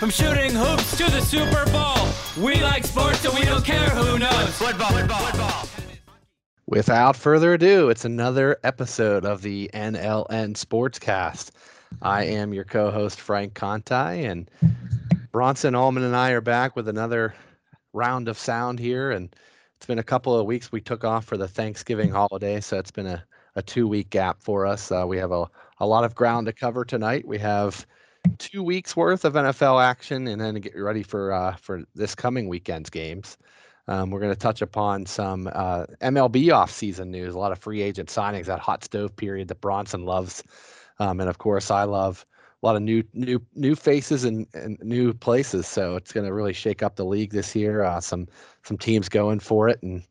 From shooting hoops to the Super Bowl, we like sports so we don't care who knows. Football, football, football. Without further ado, it's another episode of the NLN Sportscast. I am your co-host Frank Conti, and Bronson Allman and I are back with another round of sound here. And it's been a couple of weeks. We took off for the Thanksgiving holiday, so it's been a, a two-week gap for us. Uh, we have a, a lot of ground to cover tonight. We have two weeks worth of NFL action, and then get ready for uh, for this coming weekend's games. Um, we're going to touch upon some uh, MLB offseason news, a lot of free agent signings, that hot stove period that Bronson loves, um, and of course I love a lot of new new new faces and, and new places. So it's going to really shake up the league this year. Uh, some some teams going for it, and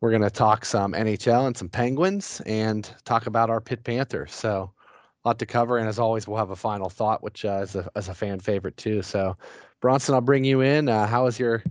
we're going to talk some NHL and some Penguins, and talk about our Pit Panthers. So lot to cover, and as always, we'll have a final thought, which uh, is a is a fan favorite too. So Bronson, I'll bring you in. Uh, how was your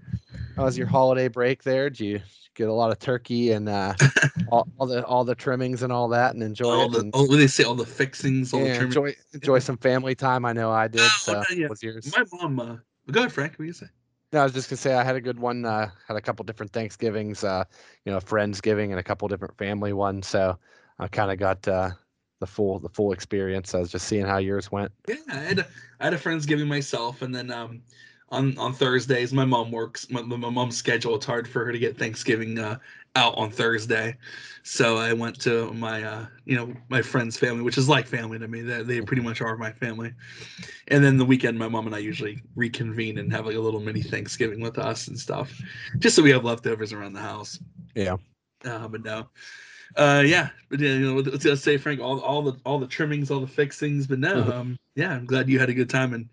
how was your holiday break there? Do you get a lot of turkey and uh, all, all, the all the trimmings and all that, and enjoy all it? The, and, all, what they say, all the fixings, all yeah, the enjoy enjoy some family time. I know I did. Oh, So yeah. was yours? My mom. Uh, go ahead, Frank. What do you say? No, I was just gonna say I had a good one. Uh, had a couple different Thanksgivings, uh, you know, friendsgiving and a couple different family ones. So I kind of got uh, the full the full experience. I was just seeing how yours went. Yeah, I had a, I had a friendsgiving myself, and then um, on on Thursdays, my mom works. My, my mom's schedule. It's hard for her to get Thanksgiving uh, out on Thursday, so I went to my uh, you know my friend's family, which is like family to me. They they pretty much are my family. And then the weekend, my mom and I usually reconvene and have like a little mini Thanksgiving with us and stuff, just so we have leftovers around the house. Yeah. Uh, but no. Uh, yeah, but yeah, you know, let's just say, Frank, all all the all the trimmings, all the fixings, but no, Mhm. um, yeah, I'm glad you had a good time, and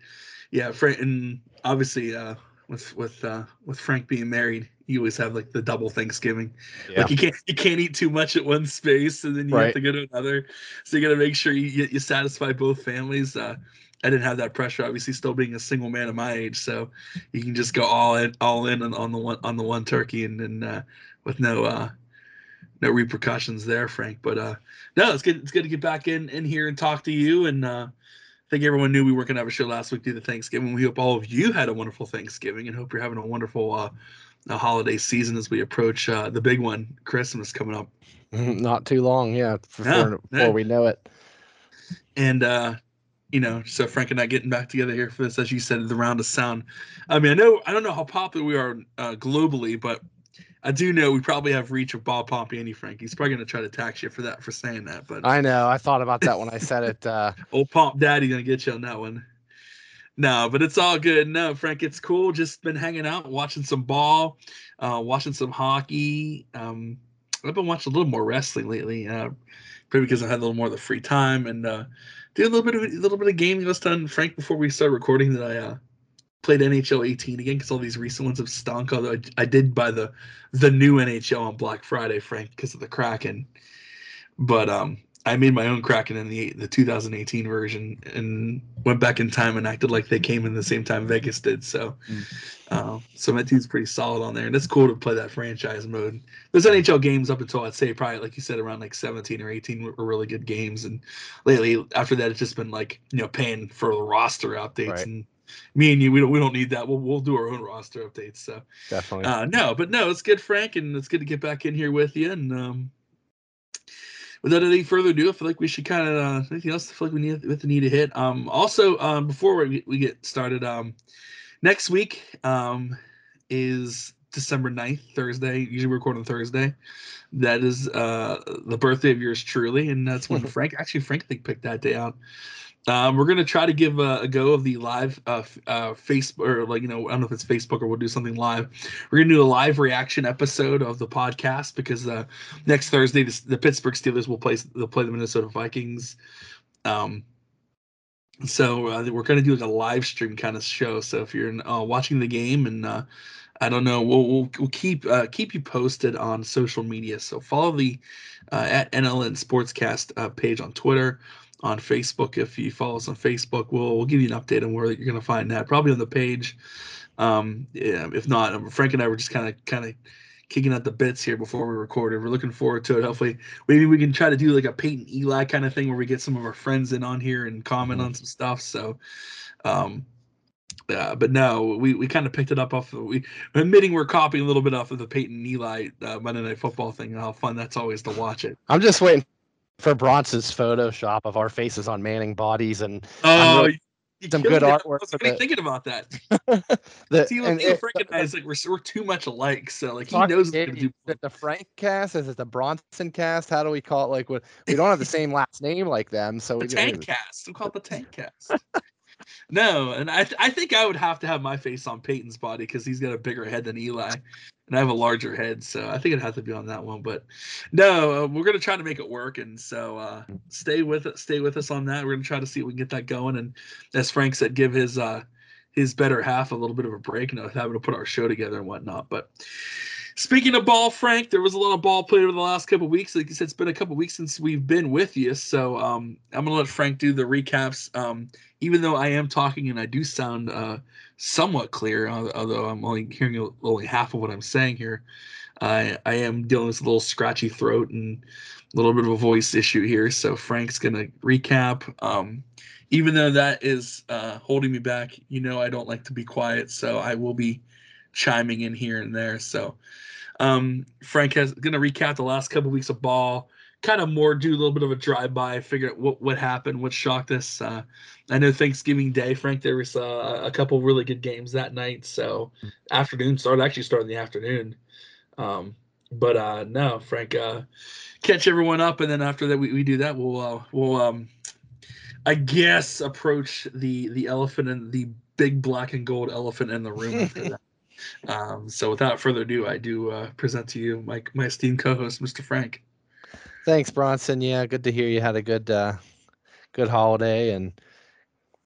yeah, Frank, and obviously, uh, with with uh with Frank being married, you always have like the double Thanksgiving. Yeah. Like you can't you can't eat too much at one space, and then you Right. have to go to another. So you got to make sure you you you satisfy both families. Uh, I didn't have that pressure, obviously, still being a single man of my age, so you can just go all in all in on, on the one on the one turkey, and then uh, with no uh no repercussions there, Frank. But uh no, it's good. It's good to get back in in here and talk to you. And uh, I think everyone knew we weren't gonna have a show last week due to Thanksgiving. We hope all of you had a wonderful Thanksgiving and hope you're having a wonderful uh, uh holiday season as we approach uh, the big one, Christmas coming up. Not too long, yeah, before, before we know it. And uh, you know, so Frank and I getting back together here for this, as you said, the round of sound. I mean, I know I don't know how popular we are uh, globally, but I do know we probably have reach of Bob Pompeani, Frank. He's probably gonna try to tax you for that for saying that, but I know. I thought about that when I said it. Uh, Old Pomp Daddy gonna get you on that one. No, but it's all good. No, Frank, it's cool. Just been hanging out, watching some ball, uh, watching some hockey. Um, I've been watching a little more wrestling lately, uh, probably because I had a little more of the free time and uh, did a little bit of a little bit of gaming. I was telling Frank before we started recording that I uh, played NHL 18 again because all these recent ones have stunk. Although I, I did buy the the new NHL on Black Friday, Frank, because of the Kraken. But um, I made my own Kraken in the the 2018 version and went back in time and acted like they came in the same time Vegas did. So, Mm. uh, so my team's pretty solid on there, and it's cool to play that franchise mode. Those NHL games up until I'd say probably like you said around like 17 or 18 were, were really good games, and lately after that it's just been like you know paying for the roster updates Right. and. Me and you, we don't we don't need that. We'll we'll do our own roster updates. So definitely. uh, no, but no, it's good, Frank, and it's good to get back in here with you. And um, without any further ado, I feel like we should kind of uh, anything else. I feel like we need with the need to hit. Um, also, um, before we, we get started, um, next week um, is December 9th, Thursday. Usually we record on Thursday. That is uh, the birthday of yours truly, and that's when Frank actually Frank I think picked that day out. Um, we're gonna try to give a, a go of the live uh, uh, Facebook or like you know I don't know if it's Facebook or we'll do something live. We're gonna do a live reaction episode of the podcast because uh, next Thursday the, the Pittsburgh Steelers will play they'll play the Minnesota Vikings. Um, so uh, we're gonna do like a live stream kind of show. So if you're uh, watching the game and uh, I don't know, we'll we'll, we'll keep uh, keep you posted on social media. So follow the uh, at NLN Sportscast uh, page on Twitter on Facebook. If you follow us on Facebook, we'll, we'll give you an update on where you're going to find that. Probably on the page. Um, yeah, if not, um, Frank and I were just kind of kind of kicking out the bits here before we recorded. We're looking forward to it. Hopefully, maybe we can try to do like a Peyton Eli kind of thing where we get some of our friends in on here and comment on some stuff. So, um, uh, but no, we, we kind of picked it up off. Of, we admitting we're copying a little bit off of the Peyton Eli uh, Monday Night Football thing. And how fun that's always to watch it. I'm just waiting for Bronson's Photoshop of our faces on Manning bodies and Oh, really- some good it. I artwork was the- thinking about that. the, See, and Theo it- recognize like we're we're too much alike. So like he knows. it, do, Is it the Frank cast? Is it the Bronson cast? How do we call it? Like, what we don't have the same last name like them, so the we tank cast. We call it the tank cast. no, and I th- I think I would have to have my face on Peyton's body because he's got a bigger head than Eli, and I have a larger head, so I think it'd have to be on that one. But no, uh, we're gonna try to make it work, and so uh, stay with it. Stay with us on that. We're gonna try to see if we can get that going, and as Frank said, give his uh his better half a little bit of a break, and having to put our show together and whatnot. But Speaking of ball, Frank, there was a lot of ball played over the last couple weeks. Like you said, it's been a couple weeks since we've been with you. So um, I'm gonna let Frank do the recaps. Um, even though I am talking and I do sound uh, somewhat clear, although I'm only hearing only half of what I'm saying here, I I am dealing with a little scratchy throat and a little bit of a voice issue here. So Frank's gonna recap. Um, even though that is uh, holding me back, you know I don't like to be quiet, so I will be chiming in here and there. So um, Frank has going to recap the last couple weeks of ball, kind of more do a little bit of a drive by, figure out what what happened, what shocked us. Uh, I know Thanksgiving Day, Frank, there was uh, a couple really good games that night. So afternoon started actually started in the afternoon. Um, but uh, no, Frank, uh, catch everyone up, and then after that we, we do that, we'll uh, we'll um, I guess approach the the elephant and the big black and gold elephant in the room after that. Um, so without further ado, I do uh, present to you my my esteemed co-host, Mr. Frank. Thanks, Bronson. Yeah, good to hear you had a good uh good holiday and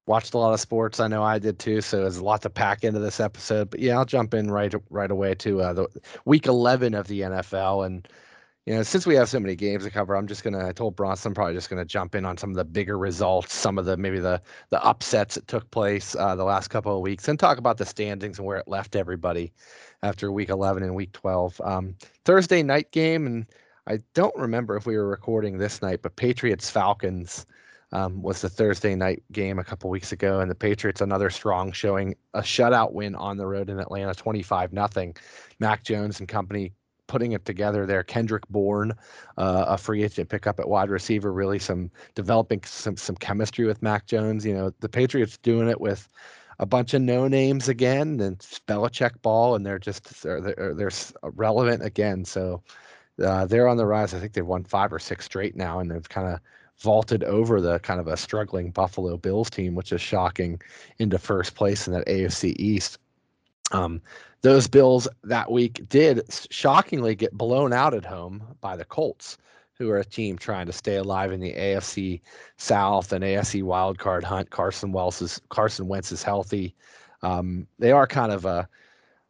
watched a lot of sports. I know I did too, so there's a lot to pack into this episode. But yeah, I'll jump in right right away to uh, the week 11 of the NFL and you know, since we have so many games to cover, I'm just gonna. I told Bronson I'm probably just gonna jump in on some of the bigger results, some of the maybe the the upsets that took place uh, the last couple of weeks, and talk about the standings and where it left everybody after week 11 and week 12. Um, Thursday night game, and I don't remember if we were recording this night, but Patriots Falcons um, was the Thursday night game a couple weeks ago, and the Patriots another strong showing, a shutout win on the road in Atlanta, 25 nothing. Mac Jones and company putting it together there. Kendrick Bourne, uh, a free agent pickup at wide receiver, really some developing some some chemistry with Mac Jones. You know, the Patriots doing it with a bunch of no names again, and Belichick ball, and they're just they're they're, they're relevant again. So uh, they're on the rise. I think they've won five or six straight now, and they've kind of vaulted over the kind of a struggling Buffalo Bills team, which is shocking, into first place in that AFC East. Um, those Bills that week did shockingly get blown out at home by the Colts, who are a team trying to stay alive in the AFC South and AFC wildcard hunt. Carson Wentz is Carson Wentz is healthy. Um, they are kind of a,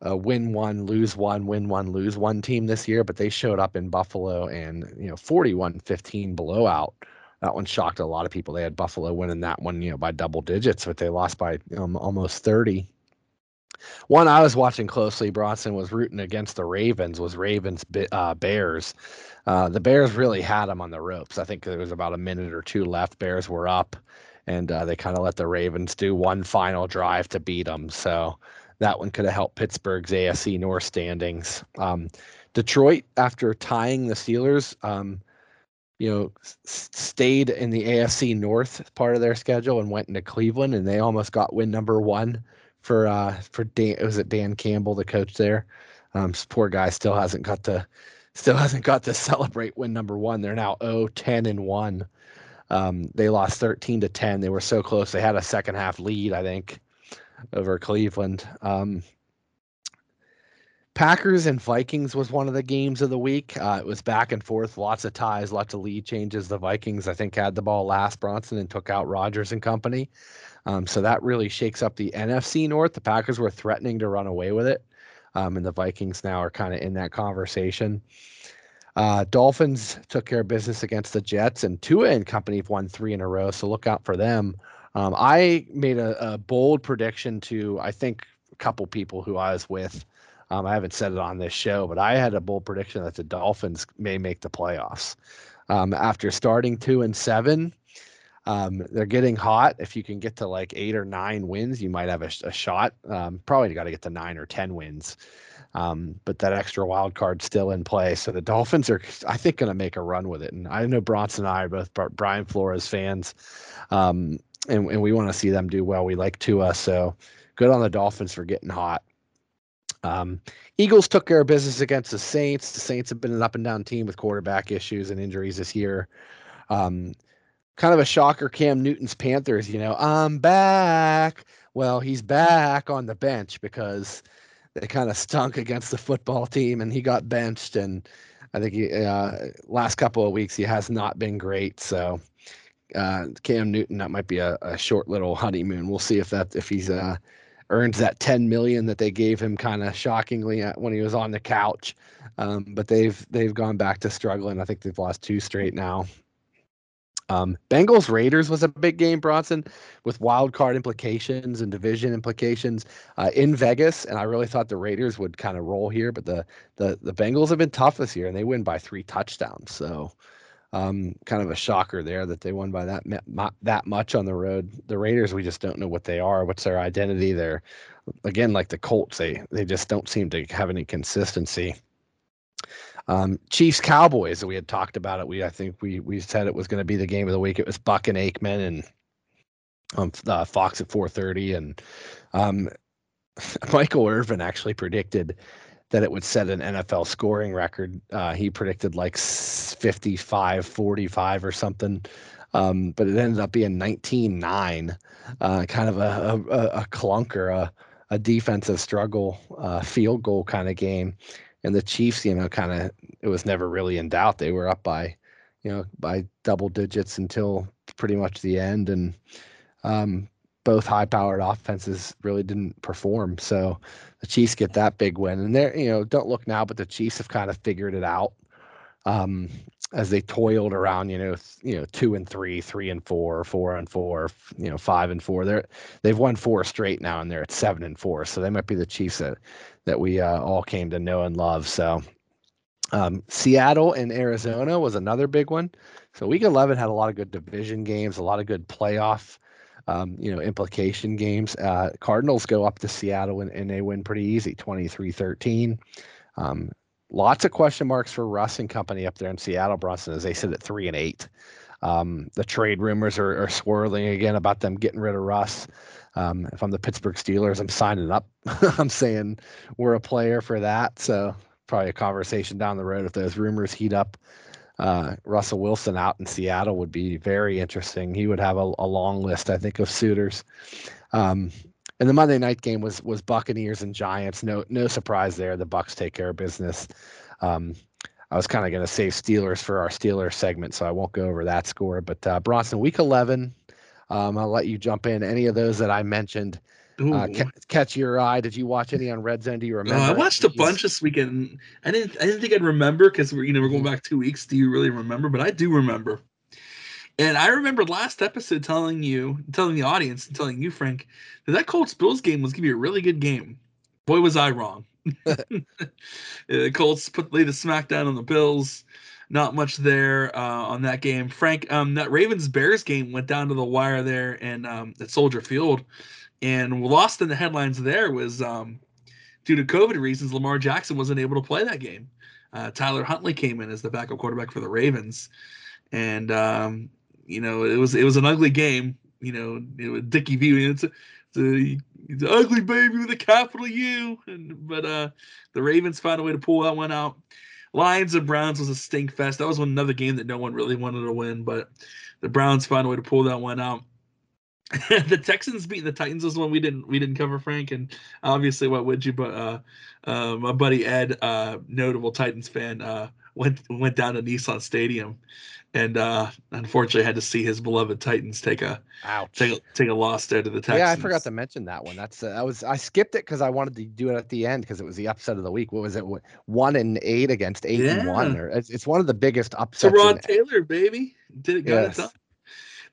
a win one, lose one, win one, lose one team this year, but they showed up in Buffalo and you know 41-15 blowout. That one shocked a lot of people. They had Buffalo winning that one, you know, by double digits, but they lost by um, almost 30. One I was watching closely, Bronson was rooting against the Ravens. Was Ravens uh, Bears? Uh, the Bears really had them on the ropes. I think there was about a minute or two left. Bears were up, and uh, they kind of let the Ravens do one final drive to beat them. So that one could have helped Pittsburgh's AFC North standings. Um, Detroit, after tying the Steelers, um, you know, s- stayed in the AFC North part of their schedule and went into Cleveland, and they almost got win number one for uh for Dan was it Dan Campbell, the coach there. Um poor guy still hasn't got to still hasn't got to celebrate win number one. They're now 0 10 and 1. Um they lost 13 to 10. They were so close. They had a second half lead, I think, over Cleveland. Um Packers and Vikings was one of the games of the week. Uh, it was back and forth, lots of ties, lots of lead changes. The Vikings, I think, had the ball last Bronson and took out Rodgers and company. Um, so that really shakes up the NFC North. The Packers were threatening to run away with it, um, and the Vikings now are kind of in that conversation. Uh, Dolphins took care of business against the Jets, and Tua and company have won three in a row. So look out for them. Um, I made a, a bold prediction to I think a couple people who I was with. Um, I haven't said it on this show, but I had a bold prediction that the Dolphins may make the playoffs. Um, after starting two and seven, Um, they're getting hot. If you can get to like eight or nine wins, you might have a, a shot. Um, probably got to get to nine or ten wins. Um, but that extra wild card's still in play. So the Dolphins are, I think, going to make a run with it. And I know Bronson and I are both Brian Flores fans, um, and, and we want to see them do well. We like Tua, so good on the Dolphins for getting hot. Um, Eagles took care of business against the Saints. The Saints have been an up and down team with quarterback issues and injuries this year. Um, kind of a shocker, Cam Newton's Panthers. You know, I'm back. Well, he's back on the bench because they kind of stunk against the football team, and he got benched. And I think he, uh, last couple of weeks he has not been great. So uh, Cam Newton, that might be a, a, short little honeymoon. We'll see if that if he's uh, earns that 10 million that they gave him kind of shockingly when he was on the couch. Um, but they've they've gone back to struggling. I think they've lost two straight now. Um, Bengals Raiders was a big game, Bronson, with wild card implications and division implications uh, in Vegas, and I really thought the Raiders would kind of roll here, but the the the Bengals have been tough this year, and they win by three touchdowns. So, um, kind of a shocker there that they won by that that much on the road. The Raiders, we just don't know what they are. What's their identity? They're again like the Colts. They they just don't seem to have any consistency. Um, Chiefs Cowboys, we had talked about it. We I think we we said it was going to be the game of the week. It was Buck and Aikman and um, uh, Fox at 4:30, and um, Michael Irvin actually predicted that it would set an NFL scoring record. Uh, he predicted like 55, 45 or something. Um, but it ended up being 19-9, uh, kind of a, a, a clunker, a, a defensive struggle, uh, field goal kind of game and the Chiefs, you know, kind of it was never really in doubt. They were up by, you know, by double digits until pretty much the end, and um, both high-powered offenses really didn't perform. So the Chiefs get that big win, and they're you know don't look now, but the Chiefs have kind of figured it out um, as they toiled around. You know, th- you know, two and three, three and four, four and four, you know, five and four. They're they've won four straight now, and they're at seven and four. So they might be the Chiefs that that we uh, all came to know and love. So um, Seattle and Arizona was another big one. So week 11 had a lot of good division games, a lot of good playoff, um, you know, implication games. Uh, Cardinals go up to Seattle and, and they win pretty easy, 23-13. Um, lots of question marks for Russ and company up there in Seattle, Bronson, as they sit at three and eight. Um, the trade rumors are, are, swirling again about them getting rid of Russ. Um, if I'm the Pittsburgh Steelers, I'm signing up. I'm saying we're a player for that. So probably a conversation down the road if those rumors heat up. Uh, Russell Wilson out in Seattle would be very interesting. He would have a, a long list, I think, of suitors. Um, and the Monday night game was was Buccaneers and Giants. No no surprise there. The Bucks take care of business. Um, I was kind of going to save Steelers for our Steelers segment, so I won't go over that score. But uh, Bronson, Week 11, um, I'll let you jump in. Any of those that I mentioned uh, ca- catch your eye? Did you watch any on Red Zone? Do you remember? Uh, I watched a bunch this weekend. I didn't. I didn't think I'd remember because we're you know we're going mm-hmm. back two weeks. Do you really remember? But I do remember. And I remember last episode telling you, telling the audience, and telling you, Frank, that that Colts Bills game was gonna be a really good game. Boy, was I wrong. the Colts put laid the smackdown on the Bills not much there uh, on that game. Frank, um, that Ravens Bears game went down to the wire there and um, at Soldier Field, and lost in the headlines there was um, due to COVID reasons. Lamar Jackson wasn't able to play that game. Uh, Tyler Huntley came in as the backup quarterback for the Ravens, and um, you know it was it was an ugly game. You know, it was Dickie V. It's an ugly baby with a capital U, and, but uh, the Ravens found a way to pull that one out. Lions and Browns was a stink fest. That was another game that no one really wanted to win, but the Browns found a way to pull that one out. the Texans beat the Titans was one we didn't we didn't cover, Frank, and obviously what would you? But uh, uh, my buddy Ed, uh, notable Titans fan, uh, went went down to Nissan Stadium and uh, unfortunately had to see his beloved Titans take a Ouch. take a, take a loss there to the Texans. Yeah, I forgot to mention that one. That's uh, I was I skipped it because I wanted to do it at the end because it was the upset of the week. What was it? One and eight against eight yeah. and one, or it's, it's one of the biggest upsets. to Ron in... Taylor, baby, did it got yes. it done.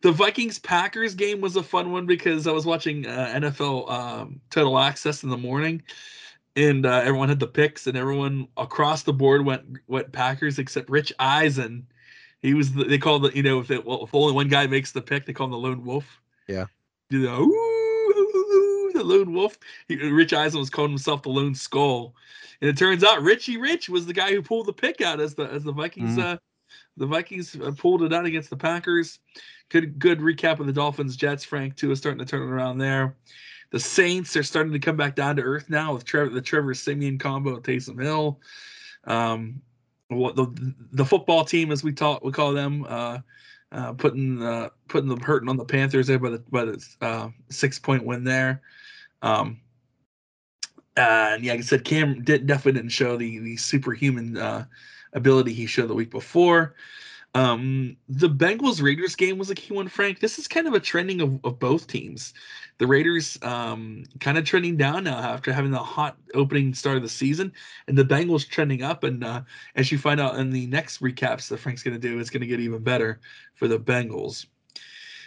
The Vikings Packers game was a fun one because I was watching uh, NFL um, Total Access in the morning, and uh, everyone had the picks, and everyone across the board went went Packers except Rich Eisen He was. The, they call the you know if, it, well, if only one guy makes the pick, they call him the lone wolf. Yeah. Do the ooh, the lone wolf. He, Rich Eisen was calling himself the lone skull, and it turns out Richie Rich was the guy who pulled the pick out as the as the Vikings. Mhm. Uh, the Vikings uh, pulled it out against the Packers. Good good recap of the Dolphins Jets. Frank too is starting to turn it around there. The Saints are starting to come back down to earth now with Trevor, the Trevor Siemian combo Taysom Hill. Um, what the the football team, as we talk, we call them, uh, uh, putting uh, putting the hurting on the Panthers there by the by the uh, six point win there. Um, and yeah, like I said, Cam did, definitely didn't show the the superhuman uh, ability he showed the week before. Um, the Bengals Raiders game was a key one, Frank. This is kind of a trending of, of both teams. The Raiders um, kind of trending down now after having the hot opening start of the season, and the Bengals trending up. And uh, as you find out in the next recaps that Frank's going to do, it's going to get even better for the Bengals.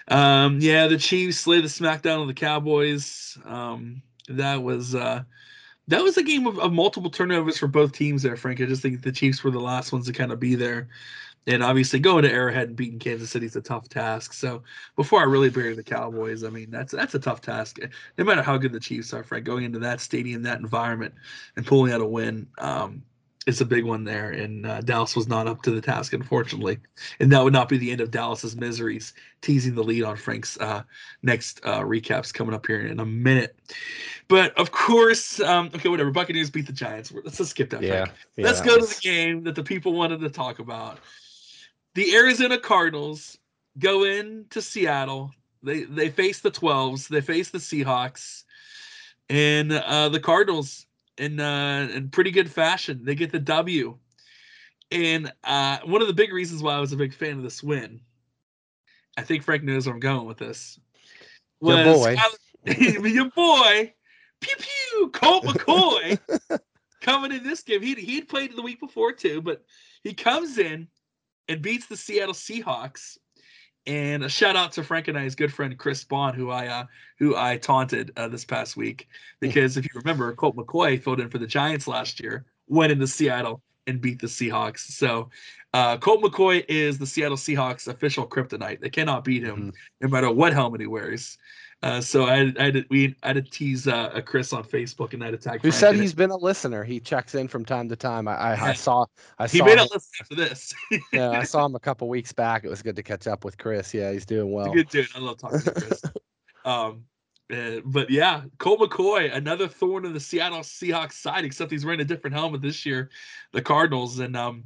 Um, yeah, the Chiefs slay the smackdown of the Cowboys. Um, that was uh, that was a game of, of multiple turnovers for both teams there, Frank. I just think the Chiefs were the last ones to kind of be there. And obviously, going to Arrowhead and beating Kansas City is a tough task. So, before I really bury the Cowboys, I mean that's that's a tough task. No matter how good the Chiefs are, Frank, going into that stadium, that environment, and pulling out a win, um, it's a big one there. And uh, Dallas was not up to the task, unfortunately. And that would not be the end of Dallas's miseries. Teasing the lead on Frank's uh, next uh, recaps coming up here in a minute. But of course, um, okay, whatever. Buccaneers beat the Giants. Let's just skip that. Yeah. Yeah, Let's go to the game that the people wanted to talk about. The Arizona Cardinals go in to Seattle. They they face the 12s. They face the Seahawks. And uh, the Cardinals in uh, in pretty good fashion. They get the W. And uh, one of the big reasons why I was a big fan of this win, I think Frank knows where I'm going with this. Your was boy. Skylar- your boy, pew pew, Colt McCoy, coming in this game. He he'd played the week before too, but he comes in and beats the Seattle Seahawks. And a shout out to Frank and I's good friend Chris Bond, who I uh, who I taunted uh, this past week because if you remember, Colt McCoy filled in for the Giants last year, went into Seattle and beat the Seahawks. So uh, Colt McCoy is the Seattle Seahawks official kryptonite. They cannot beat him no matter what helmet he wears. Uh, so I, had- I we I had to tease uh, a Chris on Facebook and I had to tag. Who Frank said in it. he's been a listener? He checks in from time to time. I, I, I saw I He saw may him, not listen after this. yeah, I saw him a couple weeks back. It was good to catch up with Chris. Yeah, he's doing well. a good dude. I love talking to Chris. um, uh, but yeah, Colt McCoy, another thorn in the Seattle Seahawks side, except he's wearing a different helmet this year, the Cardinals. And um,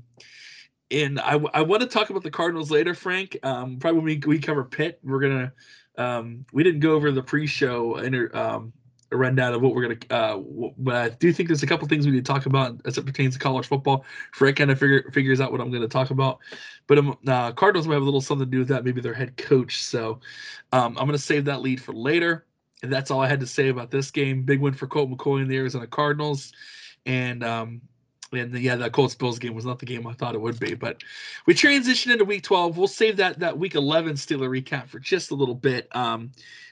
and I, I want to talk about the Cardinals later, Frank. Um, probably when we, we cover Pitt, we're gonna um, we didn't go over the pre-show inter, um, a rundown of what we're gonna. Uh, but I do think there's a couple things we need to talk about as it pertains to college football. Frank kind of figure figures out what I'm to talk about. But um, uh, Cardinals might have a little something to do with that. Maybe their head coach. So um, I'm to save that lead for later. And that's all I had to say about this game. Big win for Colt McCoy and the Arizona Cardinals. And um, and yeah, that Colts Bills game was not the game I thought it would be. But we transition into Week 12. We'll save that that Week 11 Steeler recap for just a little bit. Um,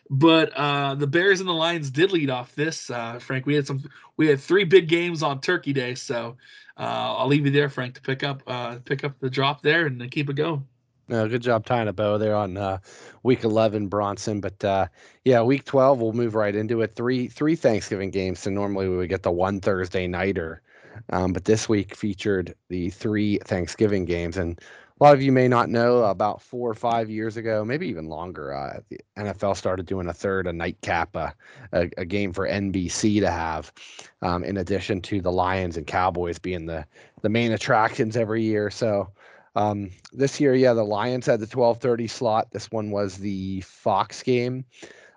but uh, the Bears and the Lions did lead off this. Uh, Frank, we had some. We had three big games on Turkey Day, so uh, I'll leave you there, Frank, to pick up uh, pick up the drop there and keep it going. No, good job tying a bow there on uh, week 11, Bronson. But uh, yeah, week 12, we'll move right into it. Three three Thanksgiving games. So normally we would get the one Thursday nighter, um, but this week featured the three Thanksgiving games. And a lot of you may not know about four or five years ago, maybe even longer, uh, the NFL started doing a third, a nightcap, uh, a, a game for NBC to have, um, in addition to the Lions and Cowboys being the the main attractions every year. So. Um, this year, yeah, the Lions had the 12:30 slot. This one was the Fox game,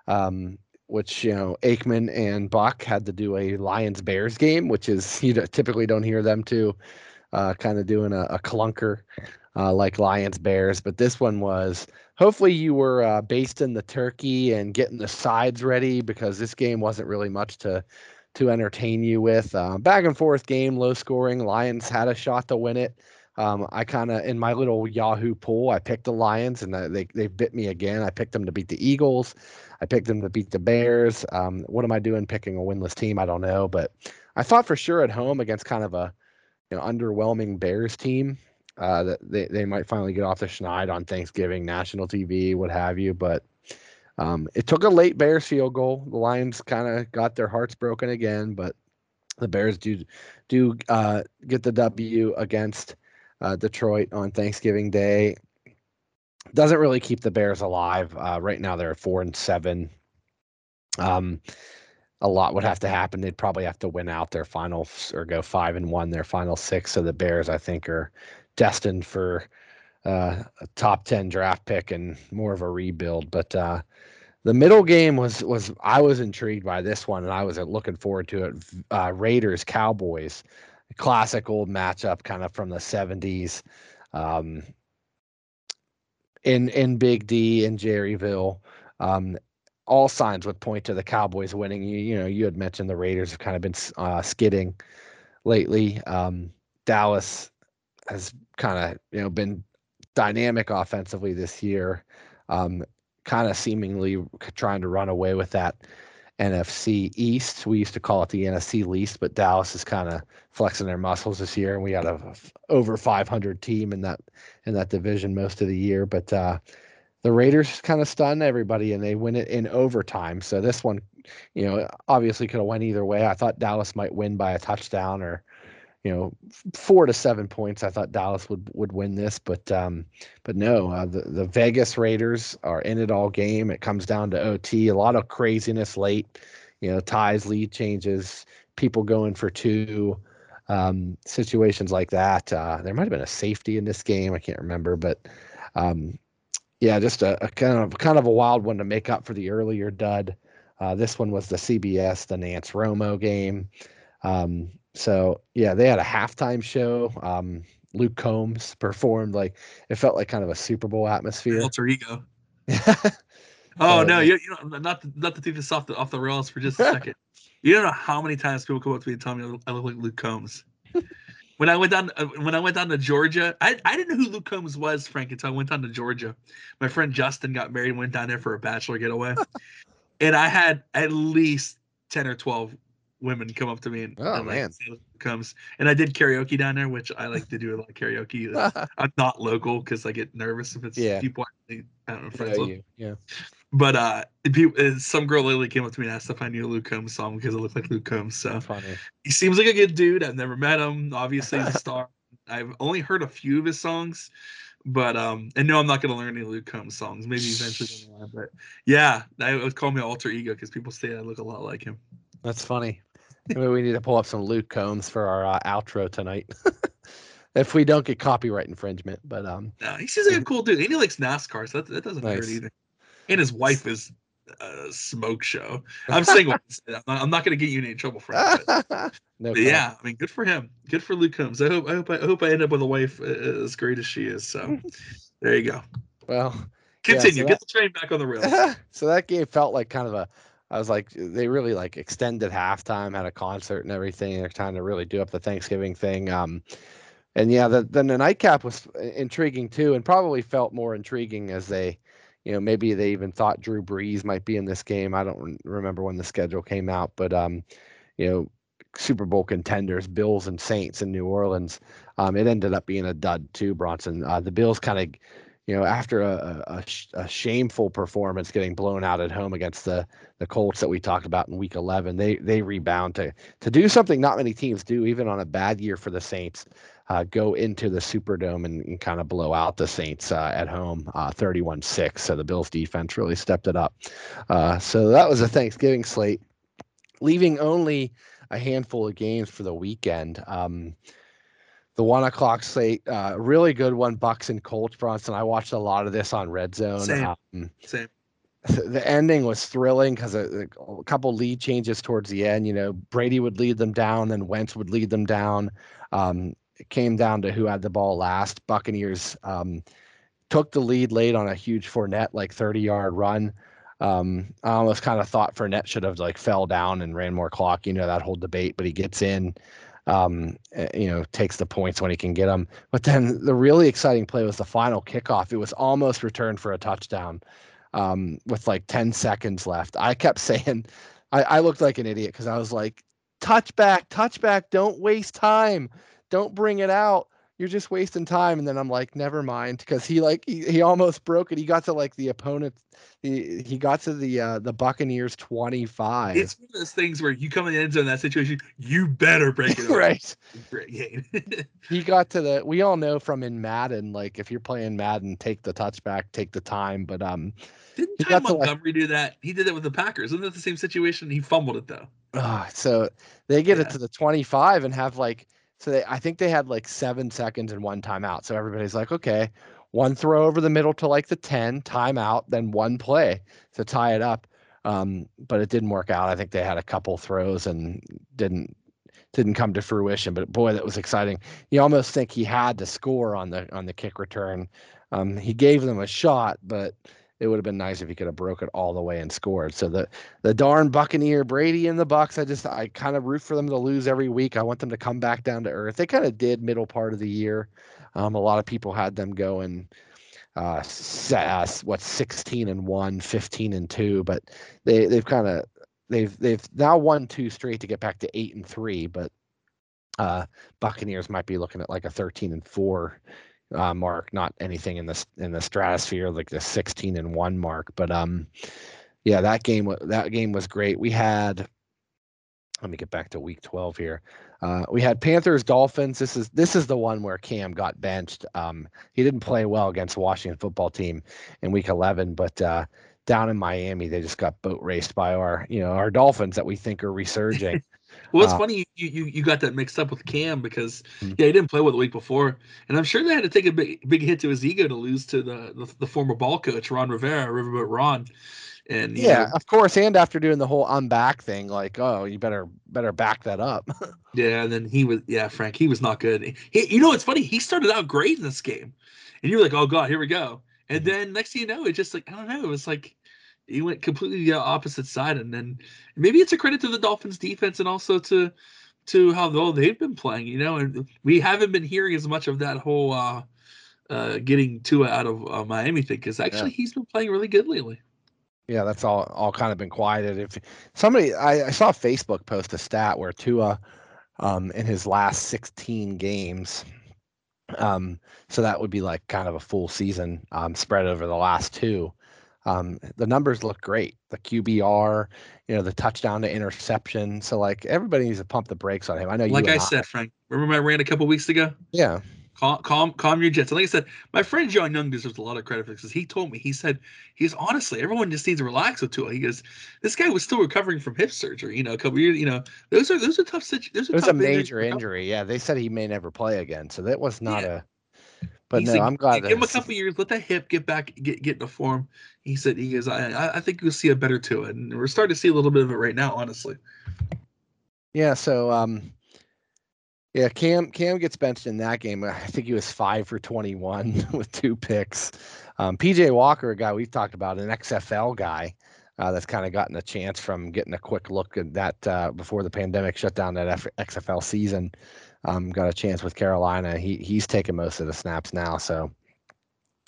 um, which you know Aikman and Buck had to do a Lions Bears game, which is you know, typically don't hear them two uh, kind of doing a, a clunker uh, like Lions Bears, but this one was. Hopefully, you were uh, basting the turkey and getting the sides ready because this game wasn't really much to to entertain you with. Uh, back and forth game, low scoring. Lions had a shot to win it. Um, I kind of in my little Yahoo pool, I picked the Lions, and uh, they they bit me again. I picked them to beat the Eagles. I picked them to beat the Bears. Um, what am I doing picking a winless team? I don't know, but I thought for sure at home against kind of a you know underwhelming Bears team uh, that they, they might finally get off the schneid on Thanksgiving, national TV, what have you. But um, it took a late Bears field goal. The Lions kind of got their hearts broken again, but the Bears do do uh, get the W against uh, Detroit on Thanksgiving Day. Doesn't really keep the Bears alive. Uh, right now, they're four and seven. Um, a lot would have to happen. They'd probably have to win out their final or go five and one their final six. So the Bears, I think, are destined for uh, a top ten draft pick and more of a rebuild. But uh, the middle game was was I was intrigued by this one, and I was looking forward to it. Uh, Raiders Cowboys, classic old matchup, kind of from the '70s. Um, in in Big D in Jerryville. Um, all signs would point to the Cowboys winning. You, you know, you had mentioned the Raiders have kind of been uh, skidding lately. Um, Dallas has kind of you know been dynamic offensively this year, um, kind of seemingly trying to run away with that NFC East. We used to call it the NFC least, but Dallas is kind of flexing their muscles this year, and we got a, a over 500 team in that in that division most of the year. But uh, the Raiders kind of stun everybody, and they win it in overtime. So this one, you know, obviously could have went either way. I thought Dallas might win by a touchdown or you know four to seven points. I thought Dallas would would win this, but um, but no, uh, the the Vegas Raiders are in it all game. It comes down to OT. A lot of craziness late, you know, ties, lead changes, people going for two, um, situations like that. Uh, there might have been a safety in this game. I can't remember, but um, yeah, just a, a, kind of kind of a wild one to make up for the earlier dud. Uh, this one was the CBS, the Nance Romo game. Um, so yeah, they had a halftime show. Um, Luke Combs performed like it felt like kind of a Super Bowl atmosphere. Alter ego. oh no, you, you know, not to, not to take this off the off the rails for just a second. you don't know how many times people come up to me and tell me I look like Luke Combs. when I went down uh, when I went down to Georgia, I, I didn't know who Luke Combs was, Frank, until I went down to Georgia. My friend Justin got married and went down there for a bachelor getaway. and I had at least 10 or 12 women come up to me and, oh, and man. like, comes and I did karaoke down there, which I like to do a lot of karaoke. I'm not local because I get nervous if it's Yeah. people I, I don't know friends with. yeah. But uh, people, uh, some girl lately came up to me and asked if I knew a Luke Combs song because I look like Luke Combs. So Funny. he seems like a good dude. I've never met him. Obviously, he's a star. I've only heard a few of his songs, but um, and no, I'm not gonna learn any Luke Combs songs. Maybe eventually, down the line, but yeah, I would call me alter ego because people say I look a lot like him. That's funny. Maybe we need to pull up some Luke Combs for our uh, outro tonight. if we don't get copyright infringement, but um, No, he seems like a cool dude, and he likes NASCAR, so that, that doesn't hurt either. And his wife is a smoke show. I'm single. I'm not, I'm not gonna get you in any trouble for that. but- no. But yeah, I mean, good for him. Good for Luke Combs. I hope I hope I, hope I end up with a wife uh, as great as she is. So there you go. Well, Yeah, so Continue. that- Get the train back on the rails. so that game felt like kind of a I was like they really like extended halftime, had a concert and everything. They're trying to really do up the Thanksgiving thing. Um and yeah, the, then the nightcap was intriguing too, and probably felt more intriguing as they, you know, maybe they even thought Drew Brees might be in this game. I don't re- remember when the schedule came out, but um, you know, Super Bowl contenders, Bills and Saints in New Orleans. Um, it ended up being a dud too, Bronson. Uh, the Bills kind of you know, after a, a, a shameful performance getting blown out at home against the the Colts that we talked about in Week 11, they they rebound to to do something not many teams do, even on a bad year for the Saints. Uh, go into the Superdome and, and kind of blow out the Saints uh, at home, uh, 31-6. So the Bills defense really stepped it up. Uh, so that was a Thanksgiving slate, leaving only a handful of games for the weekend. Um, the one o'clock slate, uh, really good one. Bucks and Colts, Bronson. I watched a lot of this on Red Zone. Same. Um, Same. the ending was thrilling because a, a couple lead changes towards the end. You know, Brady would lead them down, then Wentz would lead them down. Um, it came down to who had the ball last. Buccaneers um, took the lead late on a huge Fournette like 30 yard run. Um, I almost kind of thought Fournette should have like fell down and ran more clock. You know that whole debate, but he gets in. Um, eh, you know, takes the points when he can get them. But then the really exciting play was the final kickoff. It was almost returned for a touchdown um, with like 10 seconds left. I kept saying, I, I looked like an idiot because I was like, touchback, touchback, don't waste time. Don't bring it out. You're just wasting time. And then I'm like, never mind, because he like he, he almost broke it. He got to like the opponent, he he got to the uh the Buccaneers 25. It's one of those things where you come in the end zone in that situation, you better break it. right. He got to the we all know from in Madden, like if you're playing Madden, take the touchback, take the time. But um Didn't Ty to, like- Montgomery do that? He did that with the Packers. Isn't that the same situation? He fumbled it though. Ah, so they get Yeah. it to the 25 and have like so they I think they had like seven seconds and one timeout. So everybody's like, okay, one throw over the middle to like the 10, timeout, then one play to tie it up. Um, but it didn't work out. I think they had a couple throws and didn't didn't come to fruition. But boy, that was exciting. You almost think he had to score on the on the kick return. Um, he gave them a shot, but it would have been nice if he could have broke it all the way and scored. So the the darn Buccaneer Brady and the Bucks. I just I kind of root for them to lose every week. I want them to come back down to earth. They kind of did middle part of the year. Um, a lot of people had them going uh, uh what 16 and 1, 15 and 2, but they they've kind of they've they've now won two straight to get back to 8 and 3, but uh Buccaneers might be looking at like a 13 and 4 uh, mark, not anything in the in the stratosphere like the 16 and 1 mark, but um yeah, that game that game was great. We had let me get back to week 12 here. Uh, we had Panthers Dolphins. This is this is the one where Cam got benched. Um, he didn't play well against the Washington football team in week 11, but uh, down in Miami, they just got boat raced by our you know our Dolphins that we think are resurging. Well, it's Uh, funny you, you you got that mixed up with Cam because Mhm. yeah, he didn't play well the week before, and I'm sure they had to take a big big hit to his ego to lose to the the, the former ball coach Ron Rivera, Riverboat Ron, and yeah, know, of course. And after doing the whole I'm back thing, like oh, you better better back that up. yeah, and then he was yeah, Frank, he was not good. He, you know, it's funny, he started out great in this game, and you were like, oh god, here we go, and Mhm. then next thing you know, it just like I don't know, it was like he went completely the opposite side, and then maybe it's a credit to the Dolphins defense and also to to how though they've been playing, you know, and we haven't been hearing as much of that whole uh uh getting Tua out of uh, Miami thing because actually he's been playing really good lately. yeah, that's all all kind of been quieted. If somebody, I, I saw Facebook post a stat where Tua, um, in his last 16 games, um, so that would be like kind of a full season um, spread over the last two. Um, the numbers look great. The QBR, you know, the touchdown to interception. So like everybody needs to pump the brakes on him. I know you. Like I and said, Frank, remember I ran a couple weeks ago? yeah, Calm, calm, calm your jets. And like I said, my friend John Young deserves a lot of credit for this because he told me he said he's honestly everyone just needs to relax with Tua. He goes, this guy was still recovering from hip surgery. You know, a couple years. You know, those are those are tough situations. Those are it was a major injury. Yeah, they said he may never play again. So that was not Yeah. a. But He's no, like, I'm glad. Give him a couple years. Let that hip get back, get get into form. He said, he goes, I, I- think you'll see a better Tua, and we're starting to see a little bit of it right now. Honestly, Yeah, so um yeah, Cam Cam gets benched in that game. I think he was five for twenty one with two picks. Um, PJ Walker, a guy we've talked about, an XFL guy uh, that's kind of gotten a chance from getting a quick look at that uh, before the pandemic shut down that F- XFL season. Um, got a chance with Carolina. He he's taking most of the snaps now, so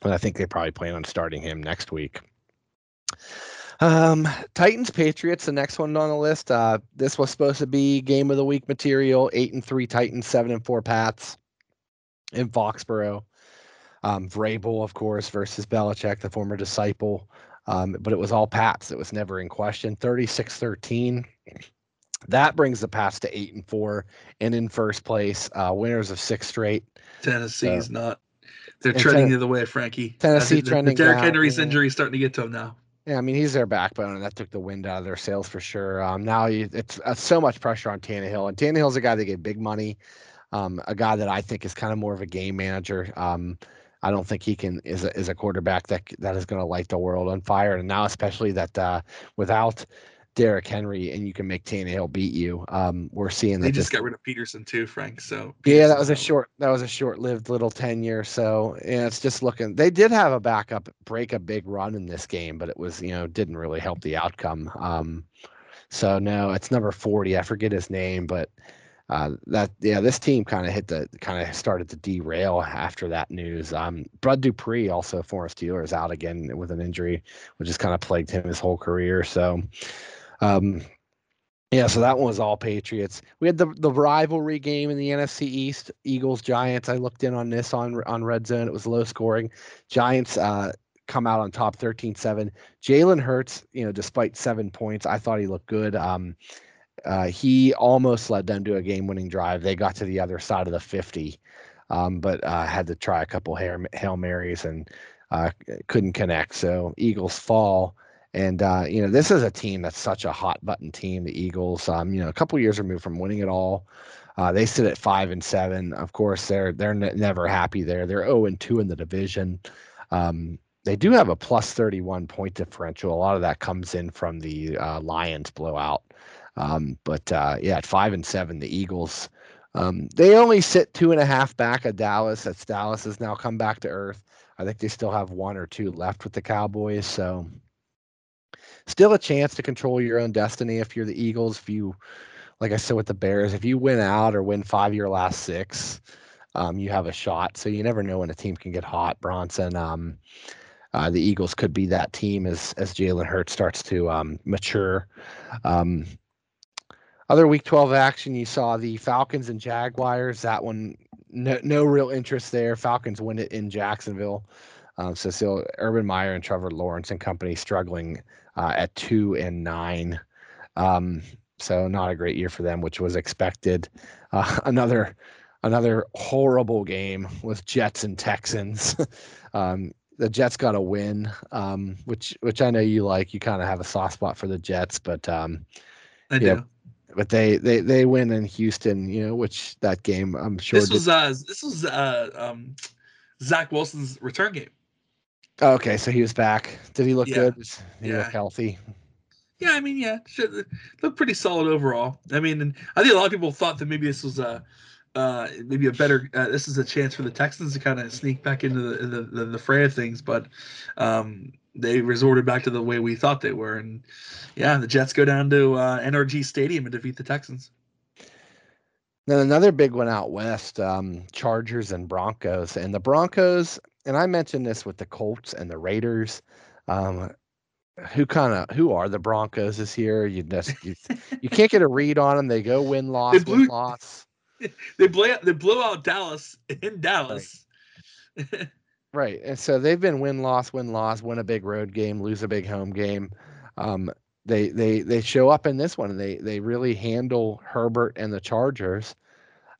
and I think they probably plan on starting him next week. Um, Titans Patriots, the next one on the list. Uh, this was supposed to be game of the week material. Eight and three Titans, seven and four Pats in Foxborough. Um, Vrabel, of course, versus Belichick, the former disciple. Um, but it was all Pats. It was never in question. 36 13. That brings the Pats to eight and four and in first place, uh, winners of six straight. Tennessee's not. They're and treading Ten- the other way, Frankie. Tennessee trending Derrick Henry's yeah. injury is starting to get to him now. Yeah, I mean he's their backbone, and that took the wind out of their sails for sure. Um, now you, it's uh, so much pressure on Tannehill, and Tannehill's a guy that gave big money, um, a guy that I think is kind of more of a game manager. Um, I don't think he can is a, is a quarterback that that is going to light the world on fire, and now especially that uh, without Derrick Henry, and you can make Tannehill beat you. Um, we're seeing They that just this got rid of Peterson too, Frank. So yeah, that was a short that was a short-lived little tenure. So yeah, it's just looking. They did have a backup break a big run in this game, but it was you know didn't really help the outcome. Um, so no, it's number forty. I forget his name, but uh, that yeah, this team kind of hit the kind of started to derail after that news. Um, Bud Dupree, also former Steeler, is out again with an injury, which has kind of plagued him his whole career. So. Um, Yeah, so that one was all Patriots. We had the the rivalry game in the NFC East, Eagles Giants. I looked in on this on on Red Zone. It was low scoring. Giants uh, come out on top 13-7. Jalen Hurts, you know, despite seven points, I thought he looked good. Um, uh, he almost led them to a game-winning drive. They got to the other side of the 50, um, but uh, had to try a couple hail, hail marys and uh, couldn't connect. So Eagles fall. And uh, you know, this is a team that's such a hot button team. The Eagles, um, you know, a couple years removed from winning it all. Uh, they sit at five and seven. Of course, they're they're ne- never happy there. They're zero and two in the division. Um, they do have a plus 31 point differential. A lot of that comes in from the uh, Lions blowout. Um, but uh, yeah, at five and seven, the Eagles, um, they only sit two and a half back of Dallas. That's Dallas has now come back to earth. I think they still have one or two left with the Cowboys. So still a chance to control your own destiny if you're the Eagles. If you, like I said with the Bears, if you win out or win five your last six, um, you have a shot. So you never know when a team can get hot. Bronson, um, uh, the Eagles could be that team as as Jalen Hurts starts to um, mature. Um, other Week 12 action, you saw the Falcons and Jaguars. That one, no, no real interest there. Falcons win it in Jacksonville. Um, so still, Urban Meyer and Trevor Lawrence and company struggling uh, at two and nine. Um, so not a great year for them, which was expected. Uh, another another horrible game with Jets and Texans. um, the Jets got a win, um, which which I know you like. You kind of have a soft spot for the Jets, but um, I do. yeah, but they they they win in Houston, you know, which that game I'm sure. This did- was uh this was uh um Zach Wilson's return game. Okay, so he was back. Did he look Yeah. good? He Yeah. look healthy? Yeah, I mean, yeah, should, looked pretty solid overall. I mean, and I think a lot of people thought that maybe this was a, uh, maybe a better. Uh, this is a chance for the Texans to kind of sneak back into the the, the, the fray of things, but um, they resorted back to the way we thought they were, and yeah, the Jets go down to uh, NRG Stadium and defeat the Texans. Then another big one out west, um, Chargers and Broncos. And the Broncos, and I mentioned this with the Colts and the Raiders. Um, who kind of who are the Broncos this year? You just you, you can't get a read on them. They go win loss win blew- loss. They blow they blow out Dallas in Dallas. Right. And so they've been win loss win loss, win a big road game, lose a big home game. Um, they they they show up in this one and they they really handle Herbert and the Chargers.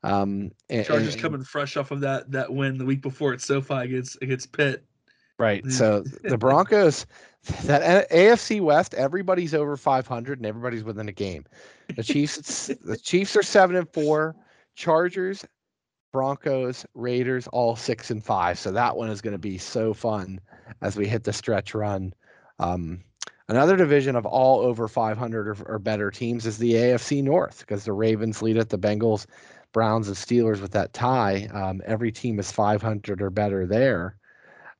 Um, and, Chargers and- coming fresh off of that that win the week before at SoFi against against Pitt. Right. So the Broncos, that AFC West, everybody's over 500 and everybody's within a game. The Chiefs, the Chiefs are seven and four. Chargers, Broncos, Raiders, all six and five. So that one is going to be so fun as we hit the stretch run. Um, another division of all over 500 or, or better teams is the AFC North because the Ravens lead it, the Bengals, Browns, and Steelers with that tie. Um, every team is 500 or better there.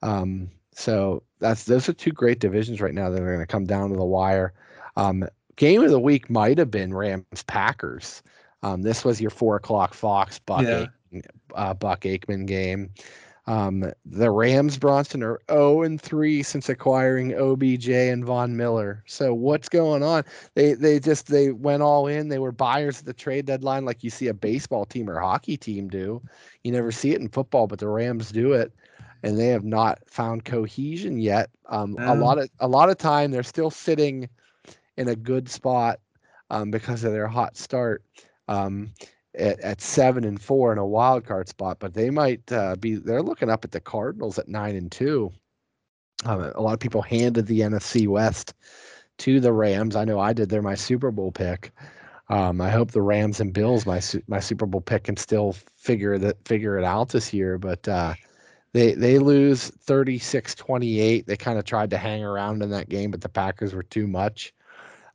Um, so that's those are two great divisions right now that are going to come down to the wire. Um, game of the week might have been Rams Packers. Um, this was your four o'clock Fox Buck Yeah. Aikman, uh, Buck Aikman game. Um, the Rams Bronson are 0 and 3 since acquiring OBJ and Von Miller. So what's going on? They they just they went all in. They were buyers at the trade deadline, like you see a baseball team or hockey team do. You never see it in football, but the Rams do it and they have not found cohesion yet. Um, a lot of a lot of time they're still sitting in a good spot um, because of their hot start um, at, at seven and four in a wild card spot. But they might uh, be they're looking up at the Cardinals at nine and two. Um, a lot of people handed the NFC West to the Rams. I know I did. They're my Super Bowl pick. Um, I hope the Rams and Bills, my my Super Bowl pick, can still figure that figure it out this year. But uh, they they lose 36-28. They kind of tried to hang around in that game, but the Packers were too much.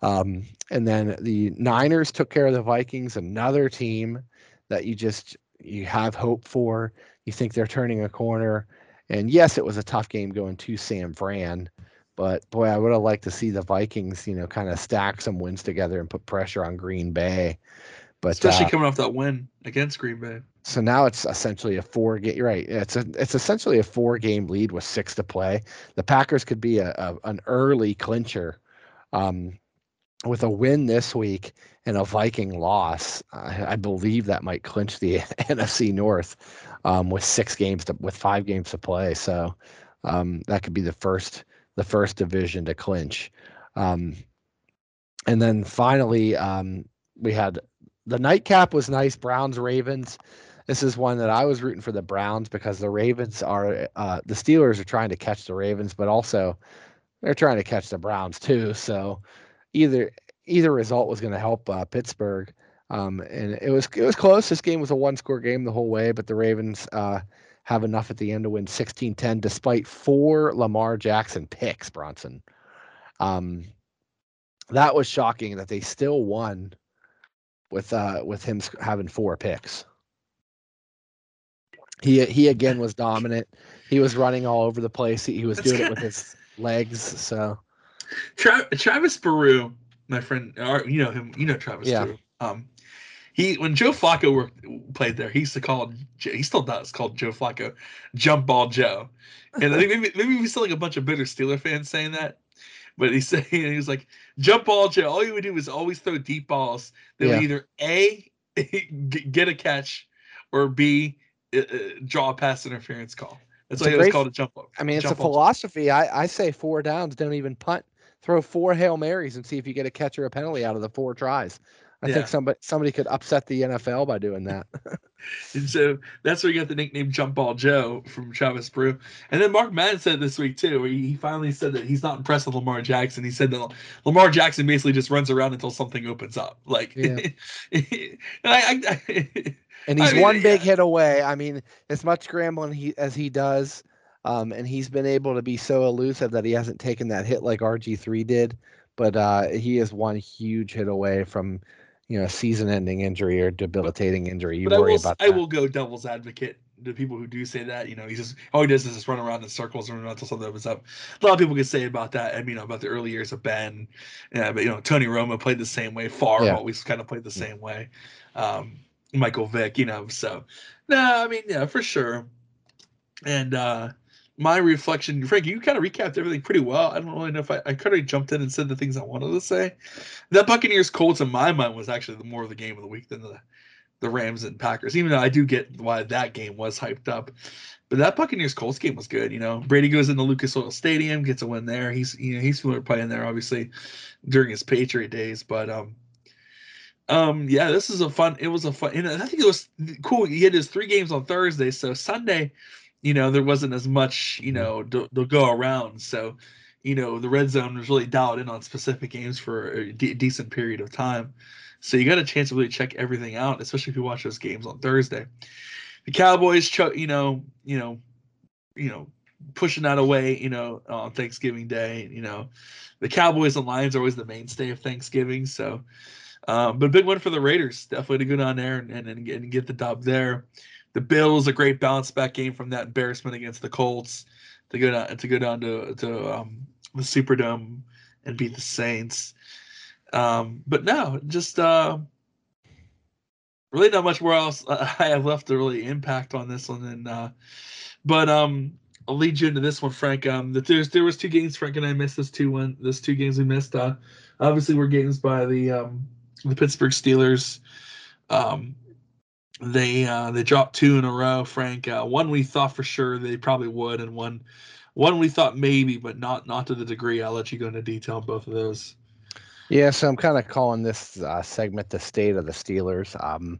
Um, and then the Niners took care of the Vikings, another team that you just you have hope for. You think they're turning a corner. And yes, it was a tough game going to San Fran, but boy, I would have liked to see the Vikings, you know, kind of stack some wins together and put pressure on Green Bay. But Especially uh, coming off that win against Green Bay. so now it's essentially a four game. You're right. It's a it's essentially a four game lead with six to play. The Packers could be a, a an early clincher. Um, with a win this week and a Viking loss, I, I believe that might clinch the NFC North um, with six games to, with five games to play. So um, that could be the first the first division to clinch. Um, and then finally, um, we had the nightcap was nice. Browns Ravens. This is one that I was rooting for the Browns because the Ravens are uh, the Steelers are trying to catch the Ravens, but also they're trying to catch the Browns too. So either either result was going to help uh, Pittsburgh. Um, and it was it was close. This game was a one score game the whole way, but the Ravens uh, have enough at the end to win 16-10 despite four Lamar Jackson picks, Bronson. Um, that was shocking that they still won with uh, with him having four picks. He he again was dominant. He was running all over the place. He, he was doing it with his legs. So Tra- Travis Baru, my friend, you know him, you know Travis. Yeah. Baru. Um, he when Joe Flacco worked, played there, he used to call he still does called Joe Flacco Jump Ball Joe, and I think maybe maybe we still like a bunch of bitter Steeler fans saying that. But he's saying he was like jump ball Joe. All he would do was always throw deep balls that yeah. would either a get a catch or b uh, uh, draw a pass interference call. That's why it was called a jump ball. I mean, it's a philosophy. I, I say four downs, don't even punt. Throw four hail marys and see if you get a catch or a penalty out of the four tries. I yeah. think somebody somebody could upset the NFL by doing that. and so that's where you got the nickname Jump Ball Joe from Travis Brew. And then Mark Madden said this week too, where he finally said that he's not impressed with Lamar Jackson. He said that Lamar Jackson basically just runs around until something opens up. Like, yeah. and I, I, and he's I mean, one yeah. big hit away. I mean, as much scrambling he as he does, um, and he's been able to be so elusive that he hasn't taken that hit like RG three did. But uh, he is one huge hit away from you know, season-ending injury or debilitating injury. You worry will, about. That. I will go devil's advocate to people who do say that. You know, he just all he does is just run around in circles and run until something opens up. A lot of people can say about that. I mean, you know, about the early years of Ben. Yeah, but you know, Tony Romo played the same way. Favre yeah. always kind of played the mm. same way. Um, Michael Vick, you know. So, no, I mean, yeah, for sure. And uh my reflection, Frank, you kind of recapped everything pretty well. I don't really know if I, I kind of jumped in and said the things I wanted to say. That Buccaneers Colts in my mind was actually the more of the game of the week than the the Rams and Packers, even though I do get why that game was hyped up. But that Buccaneers Colts game was good. You know, Brady goes into Lucas Oil Stadium, gets a win there. He's you know he's familiar playing there, obviously, during his Patriot days. But um, um, yeah, this is a fun. It was a fun, and I think it was cool. He had his three games on Thursday, so Sunday you know, there wasn't as much, you mm-hmm. know, to, to go around. So, you know, the red zone was really dialed in on specific games for a decent period of time. So you got a chance to really check everything out, especially if you watch those games on Thursday. The Cowboys, cho- you know, you know, you know, pushing that away, you know, on Thanksgiving Day. You know, the Cowboys and Lions are always the mainstay of Thanksgiving. So, um, but a big one for the Raiders, definitely to go down there and, and, and, and get the dub there the Bills a great bounce back game from that embarrassment against the Colts to go down to go down to to um, the Superdome and beat the Saints. Um, but no, just uh, really not much more else I have left to really impact on this one. And uh, but um, I'll lead you into this one, Frank. Um, that there's there was two games Frank and I missed. This two one this two games we missed. Uh, obviously were games by the um, the Pittsburgh Steelers. Um, they uh, they dropped two in a row. Frank, uh, one we thought for sure they probably would, and one one we thought maybe, but not not to the degree. I'll let you go into detail on both of those. Yeah, so I'm kind of calling this uh, segment the state of the Steelers. Um,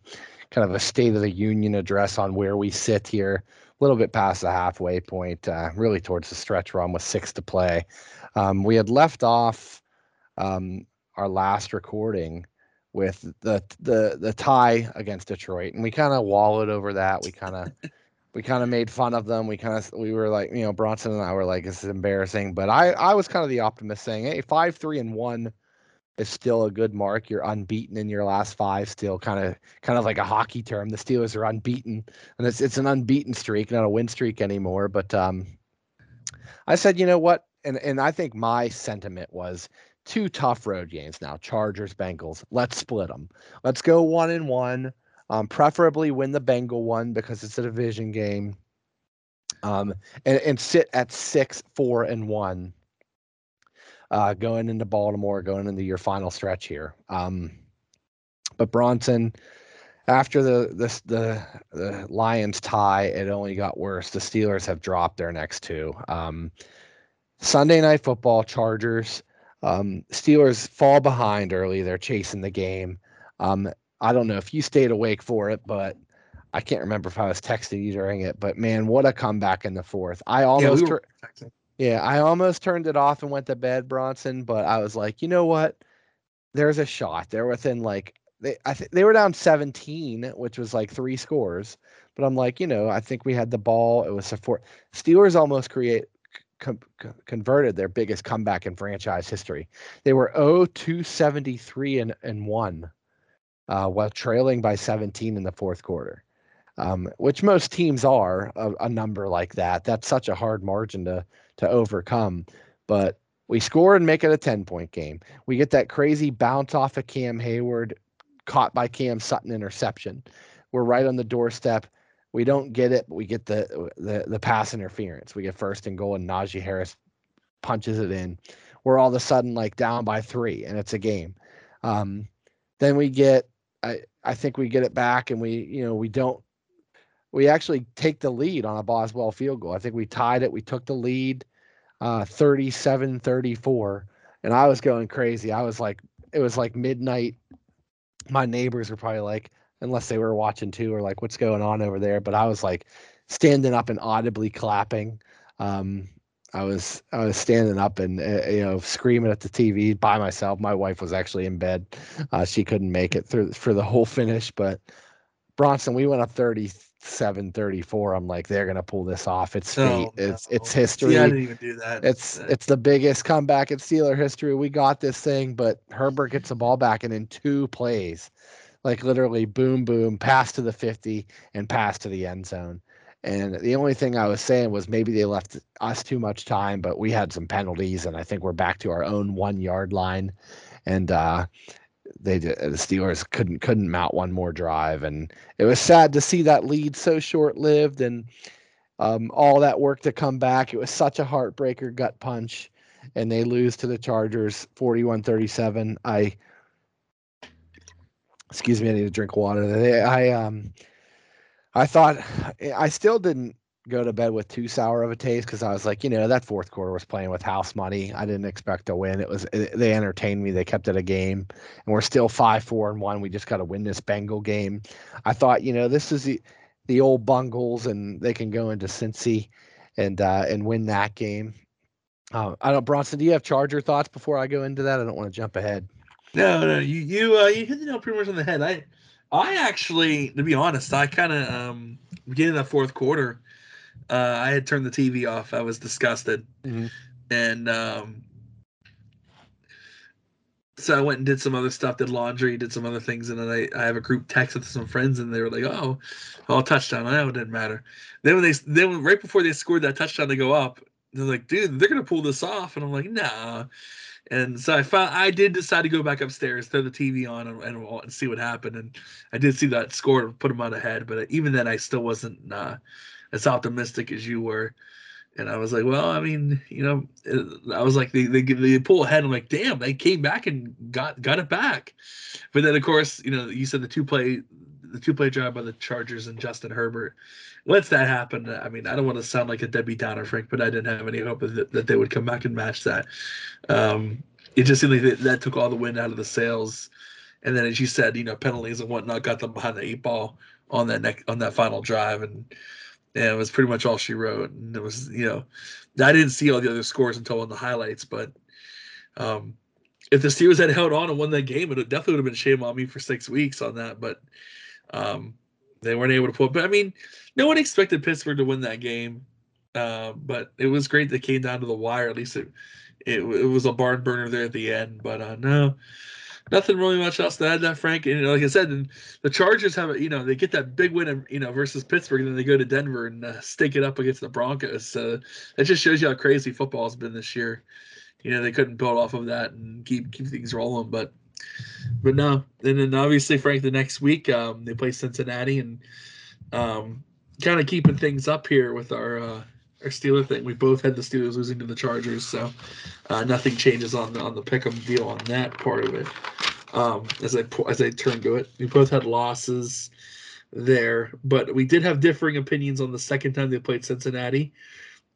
kind of a state of the union address on where we sit here, a little bit past the halfway point, uh, really towards the stretch run with six to play. Um, we had left off um, our last recording with the the the tie against Detroit, and we kind of wallowed over that. We kind of we kind of made fun of them. We kind of we were like, you know, Bronson and I were like, this is embarrassing. But I I was kind of the optimist, saying, hey, five three and one is still a good mark. You're unbeaten in your last five, still kind of kind of like a hockey term. The Steelers are unbeaten, and it's it's an unbeaten streak, not a win streak anymore. But um, I said, you know what, and and I think my sentiment was two tough road games now Chargers, Bengals. Let's split them. Let's go one and one. Um, preferably win the Bengal one because it's a division game. Um, and, and sit at six, four, and one. uh, going into Baltimore, going into your final stretch here. Um, but Bronson, after the, the the the Lions tie, it only got worse. The Steelers have dropped their next two. Um, Sunday night football, Chargers. Um, Steelers fall behind early. They're chasing the game. Um, I don't know if you stayed awake for it, but I can't remember if I was texting you during it. But man, what a comeback in the fourth! I almost, yeah, we tur- yeah, I almost turned it off and went to bed, Bronson. But I was like, you know what? There's a shot. They're within like they I think they were down 17, which was like three scores. But I'm like, you know, I think we had the ball. It was a four. Steelers almost create com- converted their biggest comeback in franchise history. They were 0 273 and, and 1 uh, while trailing by 17 in the fourth quarter, um, which most teams are a, a, number like that. That's such a hard margin to, to overcome. But we score and make it a 10 point game. We get that crazy bounce off of Cam Heyward, caught by Cam Sutton interception. We're right on the doorstep. We don't get it, but we get the the the pass interference. We get first and goal, and Najee Harris punches it in. We're all of a sudden like down by three, and it's a game. Um, then we get, I I think we get it back, and we you know we don't. We actually take the lead on a Boswell field goal. I think we tied it. We took the lead, uh, 37-34, and I was going crazy. I was like, it was like midnight. My neighbors were probably like, unless they were watching too or like what's going on over there. But I was like standing up and audibly clapping. Um, I was I was standing up and uh, you know screaming at the TV by myself. My wife was actually in bed; uh, she couldn't make it through for the whole finish. But Bronson, we went up 37, 34. I'm like, they're gonna pull this off. It's fate. Oh, it's no. it's history. Yeah, I didn't even do that. It's it's the biggest comeback in Steeler history. We got this thing, but Herbert gets the ball back, and in two plays, like literally boom, boom, pass to the 50 and pass to the end zone. And the only thing I was saying was maybe they left us too much time, but we had some penalties, and I think we're back to our own one yard line. And uh, they the Steelers couldn't couldn't mount one more drive, and it was sad to see that lead so short lived, and um, all that work to come back. It was such a heartbreaker, gut punch, and they lose to the Chargers, 41-37. I excuse me, I need to drink water. I um, I thought I still didn't go to bed with too sour of a taste because I was like, you know, that fourth quarter was playing with house money. I didn't expect to win. It was it, they entertained me. They kept it a game, and we're still five, four, and one. We just got to win this Bengal game. I thought, you know, this is the the old Bungles, and they can go into Cincy and uh, and win that game. Uh, I don't, Bronson. Do you have Charger thoughts before I go into that? I don't want to jump ahead. No, no, you you uh, you hit the nail pretty much on the head. I I actually, to be honest, I kind of um beginning of that fourth quarter, uh, I had turned the TV off. I was disgusted, mm-hmm. and um, so I went and did some other stuff, did laundry, did some other things, and then I, I have a group text with some friends, and they were like, "Oh, oh, touchdown!" I know it didn't matter. Then when they then right before they scored that touchdown to go up, they're like, "Dude, they're gonna pull this off," and I'm like, "Nah." And so I found I did decide to go back upstairs, throw the TV on, and, and, and see what happened. And I did see that score put them on ahead, but even then, I still wasn't uh, as optimistic as you were. And I was like, well, I mean, you know, uh, I was like, they, they they pull ahead. I'm like, damn, they came back and got got it back. But then, of course, you know, you said the two play the two play drive by the Chargers and Justin Herbert once that happened, I mean, I don't want to sound like a Debbie Downer, Frank, but I didn't have any hope that, that they would come back and match that. Um, it just seemed like that, that took all the wind out of the sails. And then, as you said, you know, penalties and whatnot got them behind the eight ball on that neck on that final drive, and, and it was pretty much all she wrote. And it was, you know, I didn't see all the other scores until on the highlights, but um, if the Steelers had held on and won that game, it definitely would have been shame on me for six weeks on that. But um, they weren't able to pull. But I mean, no one expected Pittsburgh to win that game. Uh, but it was great that came down to the wire. At least it, it, it was a barn burner there at the end. But uh, no, nothing really much else to add that Frank. And like I said, the Chargers have you know they get that big win you know versus Pittsburgh, and then they go to Denver and uh, stake it up against the Broncos. So it just shows you how crazy football has been this year. You know they couldn't build off of that and keep keep things rolling, but but no. And then obviously Frank, the next week um, they play Cincinnati and um, kind of keeping things up here with our uh, our Steeler thing. We both had the Steelers losing to the Chargers, so uh, nothing changes on the on the pick'em deal on that part of it. Um, as I as I turn to it, we both had losses there, but we did have differing opinions on the second time they played Cincinnati,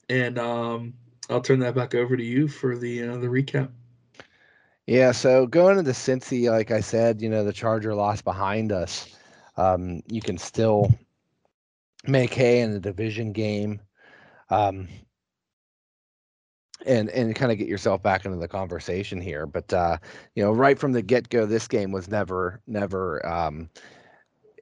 and um, I'll turn that back over to you for the uh, the recap. Yeah, so going into the Cincy, like I said, you know, the Charger lost behind us. Um, you can still make hay in the division game. Um, and and kind of get yourself back into the conversation here. But uh, you know, right from the get go, this game was never never um,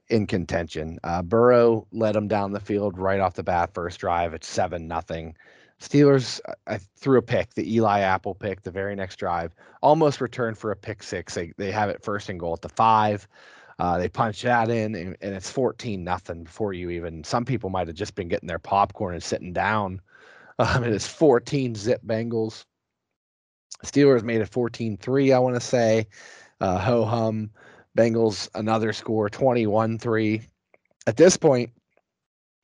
in contention. Uh, Burrow led them down the field right off the bat, first drive. It's seven nothing. Steelers I threw a pick, the Eli Apple pick, the very next drive, almost returned for a pick six. They they have it first and goal at the five. Uh, they punch that in, and, and it's fourteen nothing before you even. Some people might have just been getting their popcorn and sitting down. Um, it is fourteen zip Bengals. Steelers made it 14-3, I want to say. Uh, ho hum. Bengals another score 21-3. At this point,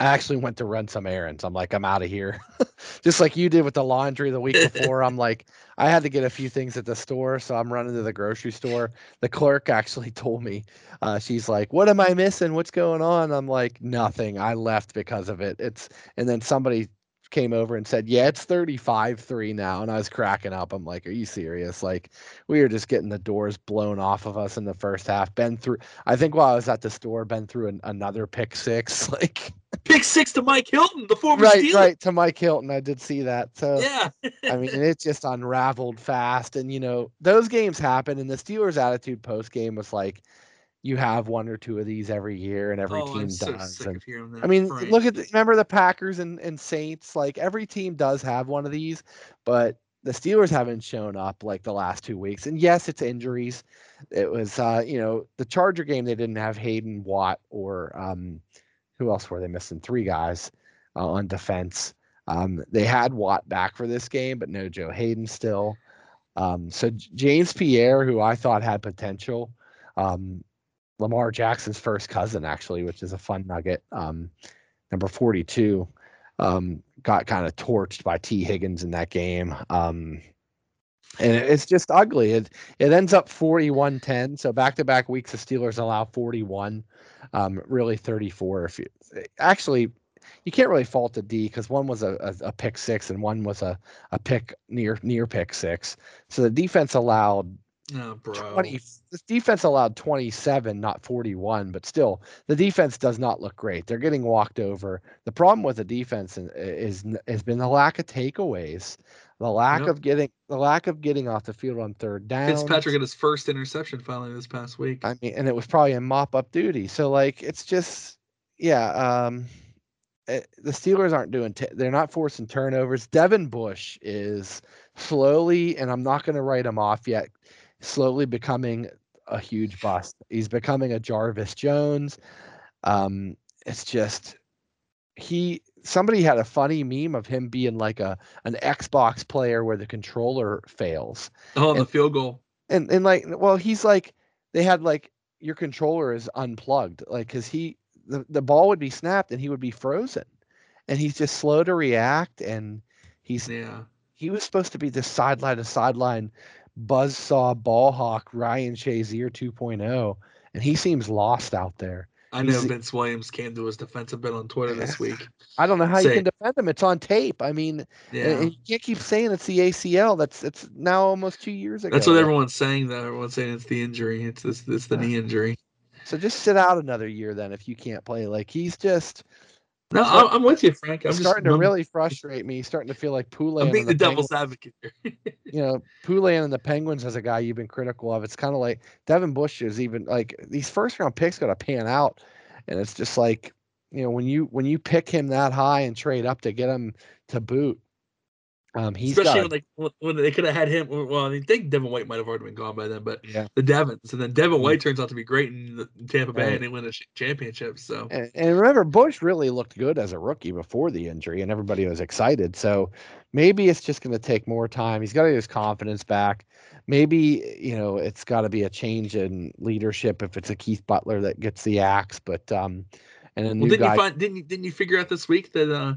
I actually went to run some errands. I'm like, I'm out of here. Just like you did with the laundry the week before. I'm like, I had to get a few things at the store. So I'm running to the grocery store. The clerk actually told me, uh, she's like, What am I missing? What's going on? I'm like, Nothing. I left because of it. It's, and then somebody came over and said, Yeah, it's 35 3 now. And I was cracking up. I'm like, Are you serious? Like, we were just getting the doors blown off of us in the first half. Ben through, I think while I was at the store, Ben threw an, another pick six. Like, pick six to Mike Hilton, the former right, right to Mike Hilton. I did see that. So Yeah. I mean, it just unraveled fast, and you know those games happen. And the Steelers' attitude post game was like, you have one or two of these every year, and every oh, team so does. And of hearing that. I mean, Frank. look at the, remember the Packers and, and Saints. Like every team does have one of these, but the Steelers haven't shown up like the last two weeks. And yes, it's injuries. It was uh, you know the Charger game they didn't have Hayden Watt or um, who else were they missing? Three guys uh, on defense. Um, they had Watt back for this game, but no Joe Haden still. Um, so James Pierre, who I thought had potential, um, Lamar Jackson's first cousin, actually, which is a fun nugget. Um, number 42 um, got kind of torched by Tee Higgins in that game. Um, and it's just ugly. It it ends up 41-10. So back to back weeks, the Steelers allow 41, um, really 34. If you actually, you can't really fault the D because one was a, a, a pick six and one was a, a pick near near pick six. So the defense allowed oh, bro. 20 this defense allowed 27 not 41 but still the defense does not look great they're getting walked over the problem with the defense is, is has been the lack of takeaways the lack Yep. of getting the lack of getting off the field on third down Fitzpatrick got his first interception finally this past week. I mean, and it was probably in mop up duty. So like, it's just, yeah. Um, eh, the Steelers aren't doing. T- they're not forcing turnovers. Devin Bush is slowly, and I'm not going to write him off yet. Slowly becoming a huge bust. He's becoming a Jarvis Jones. Um, it's just he. Somebody had a funny meme of him being like a an Xbox player where the controller fails oh, the field goal. and and like well he's like they had like your controller is unplugged like because he the, the ball would be snapped and he would be frozen and he's just slow to react and he's Yeah. He was supposed to be this sideline to sideline buzzsaw ball hawk ryan shazier 2.0 and he seems lost out there I know He's- Vince Williams came to his defensive bit on Twitter this week. i don't know how you can defend him it's on tape i mean Yeah. you can't keep saying it's the acl that's it's now almost two years ago That's what everyone's saying though. Everyone's saying it's the injury. It's this it's the Yeah. knee injury. so just sit out another year then if you can't play like he's just No, So- I'm, I'm with you, Frank. I'm starting to really frustrate me. Starting to feel like Poulan. I'm being the the devil's Penguins, advocate here. you know, Poulan and the Penguins as a guy you've been critical of. It's kind of like Devin Bush is even like these first round picks got to pan out, and it's just like you know when you when you pick him that high and trade up to get him to boot, um, he's Especially got when, like, when they could have had him. Well, I mean, think Devin White might have already been gone by then, but yeah. the Devons, and then Devin Mm. White turns out to be great in, the, in Tampa Bay, Right. and they win a sh- championship. So And, and remember, Bush really looked good as a rookie before the injury, and everybody was excited. So maybe it's just going to take more time. He's got to get his confidence back. Maybe you know it's got to be a change in leadership if it's a Keith Butler that gets the axe. But um, and new well, didn't guy. you find didn't you, didn't you figure out this week that uh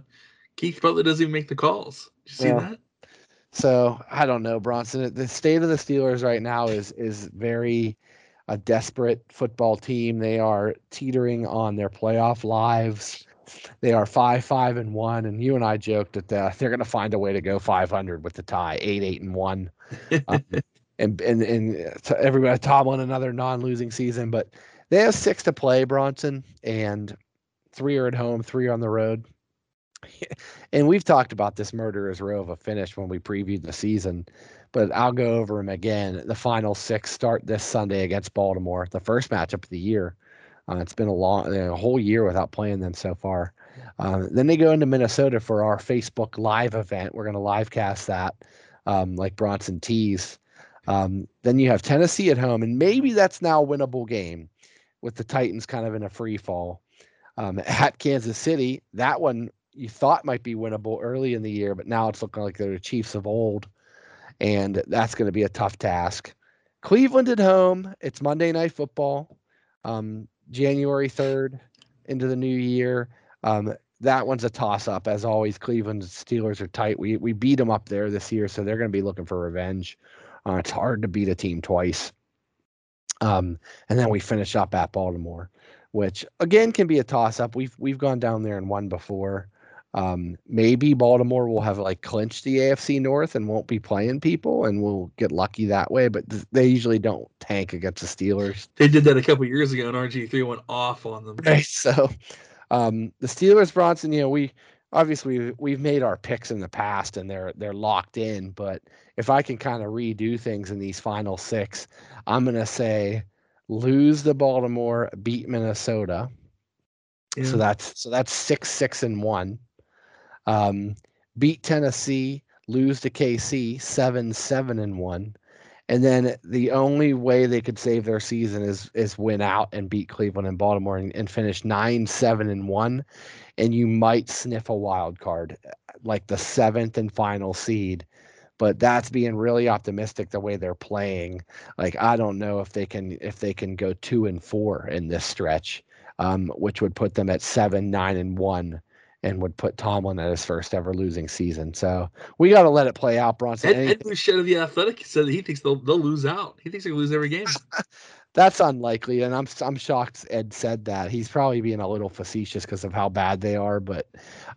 Keith Butler doesn't even make the calls. See Yeah. that? So I don't know, Bronson. The state of the Steelers right now is is very a desperate football team. They are teetering on their playoff lives. They are five, five, and one. And you and I joked that uh, they're going to find a way to go 500 with the tie, eight, eight, and one. Um, and and and uh, everybody Tomlin another non-losing season, but they have six to play, Bronson, and three are at home, three are on the road. And we've talked about this murderer's row of a finish when we previewed the season, but I'll go over them again. The final six start this Sunday against Baltimore, the first matchup of the year. Uh, it's been a long, a whole year without playing them so far. Um, then they go into Minnesota for our Facebook Live event. We're going to live cast that, um, like Bronson teased. Um, then you have Tennessee at home, and maybe that's now a winnable game with the Titans kind of in a free fall. Um, at Kansas City, that one you thought might be winnable early in the year, but now it's looking like they're the Chiefs of old, and that's going to be a tough task. Cleveland at home. It's Monday Night Football, um, January third into the new year. Um, that one's a toss up as always. Cleveland Steelers are tight. We we beat them up there this year, so they're going to be looking for revenge. Uh, it's hard to beat a team twice. Um, and then we finish up at Baltimore, which again can be a toss up. We've we've gone down there and won before. Um, maybe Baltimore will have like clinched the AFC North and won't be playing people, and we'll get lucky that way. But th- they usually don't tank against the Steelers. They did that a couple years ago, and RG3 went off on them. Right. So um, the Steelers, Bronson, you know, we obviously we've, we've made our picks in the past and they're they're locked in. But if I can kind of redo things in these final six, I'm gonna say lose the Baltimore, beat Minnesota. Yeah. So that's so that's six, six, and one. Um, beat Tennessee, lose to KC, seven, seven, and one. And then the only way they could save their season is is win out and beat Cleveland and Baltimore and, and finish nine, seven, and one. And you might sniff a wild card, like the seventh and final seed. But that's being really optimistic the way they're playing. Like I don't know if they can if they can go two and four in this stretch, um, which would put them at seven, nine, and one and would put Tomlin at his first ever losing season. So we got to let it play out, Bronson. Ed, Ed Bouchette of the Athletic said that he thinks they'll they'll lose out. He thinks they lose every game. That's unlikely, and I'm I'm shocked Ed said that. He's probably being a little facetious because of how bad they are, but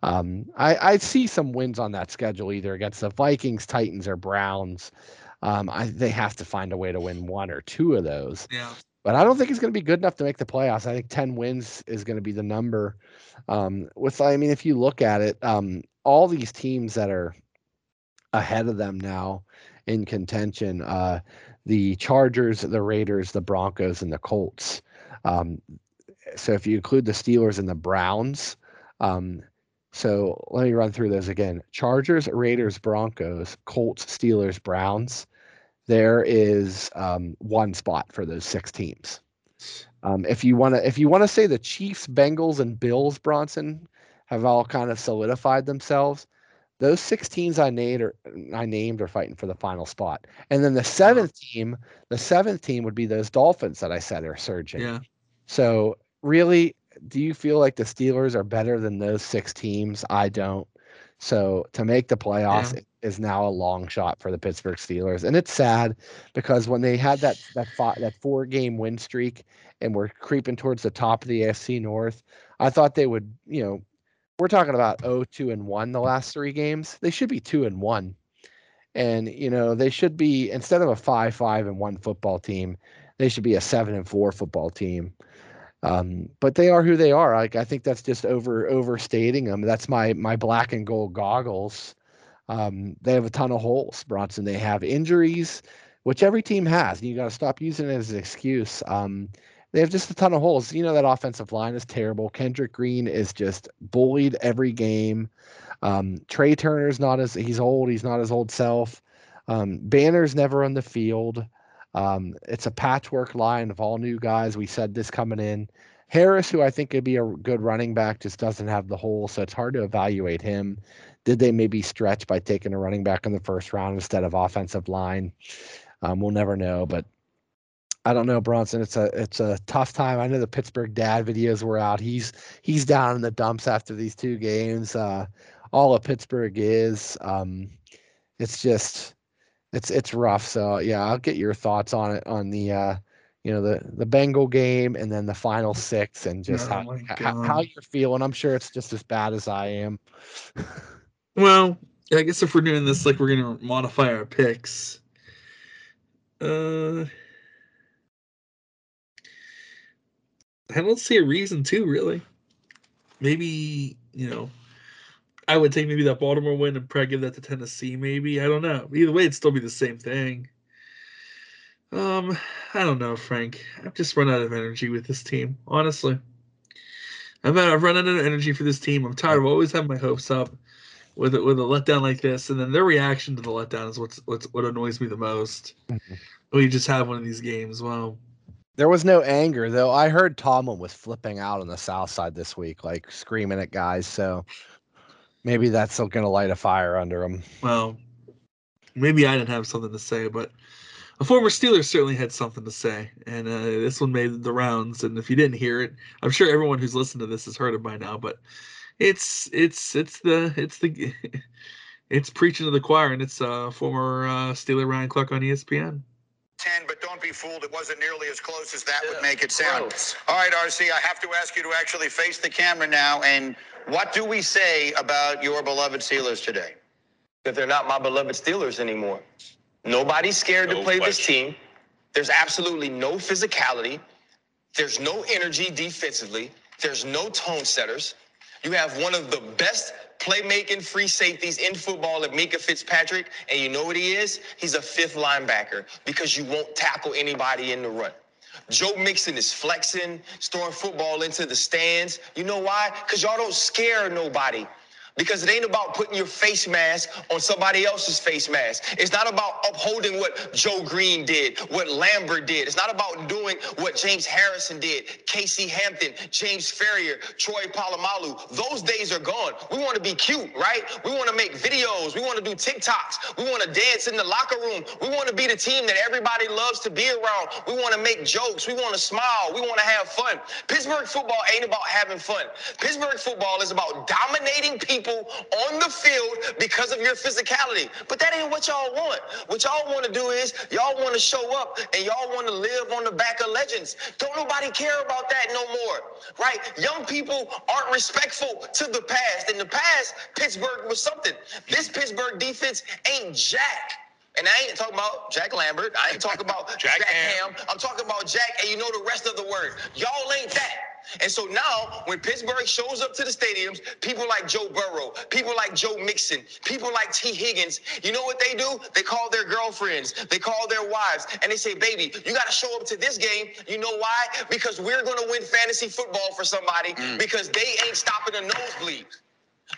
um, I I see some wins on that schedule either against the Vikings, Titans, or Browns. Um, I, they have to find a way to win one or two of those, Yeah. But I don't think it's going to be good enough to make the playoffs. I think ten wins is going to be the number. Um, with I mean, if you look at it, um, all these teams that are ahead of them now in contention. Uh, the Chargers, the Raiders, the Broncos, and the Colts. Um, so if you include the Steelers and the Browns, um, so let me run through those again: Chargers, Raiders, Broncos, Colts, Steelers, Browns. There is um, one spot for those six teams. Um, if you want to, if you want to say the Chiefs, Bengals, and Bills, Bronson have all kind of solidified themselves. Those six teams I named are I named are fighting for the final spot. And then the seventh team, the seventh team would be those Dolphins that I said are surging. Yeah. So really, do you feel like the Steelers are better than those six teams? I don't. So to make the playoffs Yeah. is now a long shot for the Pittsburgh Steelers, and it's sad because when they had that that five, that four game win streak and were creeping towards the top of the AFC North, I thought they would, you know, we're talking about 0 2 and 1 the last three games. They should be 2 and 1. And, you know, they should be instead of a 5 5 and 1 football team, they should be a 7 and 4 football team. Um, but they are who they are. Like I think that's just over overstating them. That's my my black and gold goggles. Um, they have a ton of holes, Bronson. They have injuries, which every team has. You got to stop using it as an excuse. Um, they have just a ton of holes. You know that offensive line is terrible. Kendrick Green is just bullied every game. Um, Trai Turner's not as he's old. He's not his old self. Um, Banner's never on the field. Um, it's a patchwork line of all new guys. We said this coming in. Harris, who I think could be a good running back, just doesn't have the hole, so it's hard to evaluate him. Did they maybe stretch by taking a running back in the first round instead of offensive line? Um, we'll never know, but I don't know, Bronson. It's a it's a tough time. I know the Pittsburgh dad videos were out. He's he's down in the dumps after these two games. Uh, all of Pittsburgh is. Um, it's just it's it's rough. So yeah, I'll get your thoughts on it on the uh, you know the the Bengal game and then the final six and just Oh how, how how you're feeling. I'm sure it's just as bad as I am. Well, I guess if we're doing this, like we're gonna modify our picks. Uh, I don't see a reason to really. Maybe you know, I would take maybe that Baltimore win and probably give that to Tennessee. Maybe I don't know. Either way, it'd still be the same thing. Um, I don't know, Frank. I've just run out of energy with this team. Honestly, I've I've run out of energy for this team. I'm tired of always having my hopes up with it with a letdown like this, and then their reaction to the letdown is what's what's what annoys me the most. Mhm. We just have one of these games. Well, There was no anger though. I heard Tomlin was flipping out on the south side this week, like screaming at guys. So maybe that's still gonna light a fire under him. well, maybe I didn't have something to say, but a former Steeler certainly had something to say, and uh, this one made the rounds. And if you didn't hear it, I'm sure everyone who's listened to this has heard it by now. But it's it's it's the it's the it's preaching to the choir, and it's uh, former uh, Steeler Ryan Clark on ESPN. 10, but don't be fooled. It wasn't nearly as close as that would make it sound. All right, RC, I have to ask you to actually face the camera now. And what do we say about your beloved Steelers today? that they're not my beloved Steelers anymore. Nobody's scared to No play this team. There's absolutely no physicality. There's no energy defensively. There's no tone setters. You have one of the best playmaking free safeties in football at Minkah Fitzpatrick. And you know what he is? He's a fifth linebacker because you won't tackle anybody in the run. Joe Mixon is flexing, throwing football into the stands. You know why? Because y'all don't scare nobody. Because it ain't about putting your face mask on somebody else's face mask. It's not about upholding what Joe Greene did, what Lambert did. It's not about doing what James Harrison did, Casey Hampton, James Farrior, Troy Polamalu. Those days are gone. We want to be cute, right? We want to make videos. We want to do TikToks. We want to dance in the locker room. We want to be the team that everybody loves to be around. We want to make jokes. We want to smile. We want to have fun. Pittsburgh football ain't about having fun. Pittsburgh football is about dominating people on the field because of your physicality. But that ain't what y'all want. What y'all want to do is y'all want to show up and y'all want to live on the back of legends. Don't nobody care about that no more, right? Young people aren't respectful to the past. In the past, Pittsburgh was something. This Pittsburgh defense ain't jack. And I ain't talking about Jack Lambert. I ain't talking about Jack Jack, Ham. Ham. I'm talking about Jack, and you know the rest of the word. Y'all ain't that. And so now, when Pittsburgh shows up to the stadiums, people like Joe Burrow, people like Joe Mixon, people like Tee Higgins, you know what they do? They call their girlfriends, they call their wives, and they say, baby, you got to show up to this game. You know why? Because we're going to win fantasy football for somebody mm. because they ain't stopping a nosebleed.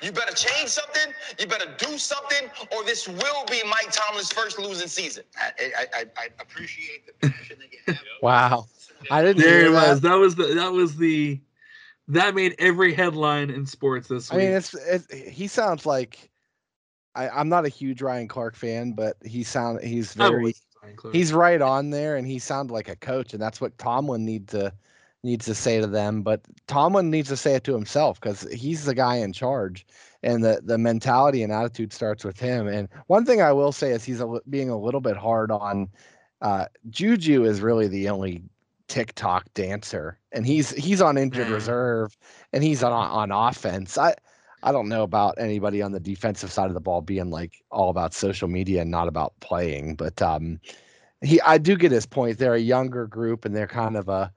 You better change something, you better do something, or this will be Mike Tomlin's first losing season. I, I, I, I appreciate the passion that you have. Wow. I didn't There hear it that. was. That was the that was the that made every headline in sports this week. I mean, it's, it's he sounds like I, I'm not a huge Ryan Clark fan, but he sound he's very was Ryan Clark. he's right on there, and he sounded like a coach, and that's what Tomlin needs to needs to say to them. But Tomlin needs to say it to himself because he's the guy in charge, and the the mentality and attitude starts with him. And one thing I will say is he's a, being a little bit hard on uh, Juju. Is really the only TikTok dancer, and he's he's on injured reserve, and he's on on offense. I. I don't know about anybody on the defensive side of the ball being like all about social media and not about playing, but um, he I do get his point. They're a younger group and they're kind of a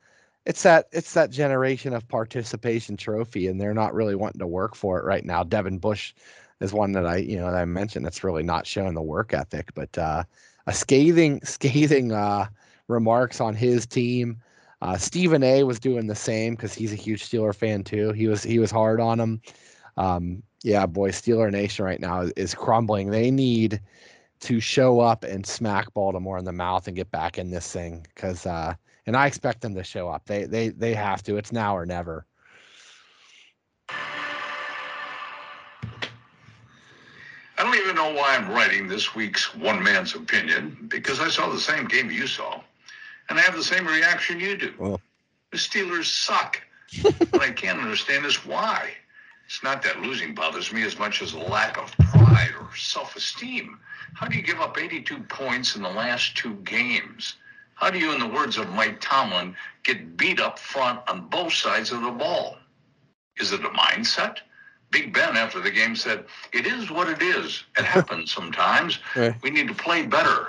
it's that it's that generation of participation trophy and they're not really wanting to work for it right now. Devin Bush is one that I you know that I mentioned that's really not showing the work ethic, but uh, a scathing scathing uh, remarks on his team. Uh, Stephen A was doing the same because he's a huge Steeler fan too. He was he was hard on him. Um, yeah, boy, Steeler Nation right now is, crumbling. They need to show up and smack Baltimore in the mouth and get back in this thing because uh and I expect them to show up. They they they have to. It's now or never. I don't even know why I'm writing this week's one man's opinion because I saw the same game you saw, and I have the same reaction you do. Well. The Steelers suck. what I can't understand is why. It's not that losing bothers me as much as a lack of pride or self esteem. How do you give up 82 points in the last two games? How do you, in the words of Mike Tomlin, get beat up front on both sides of the ball? Is it a mindset? Big Ben after the game said, It is what it is. It happens sometimes. Right. We need to play better.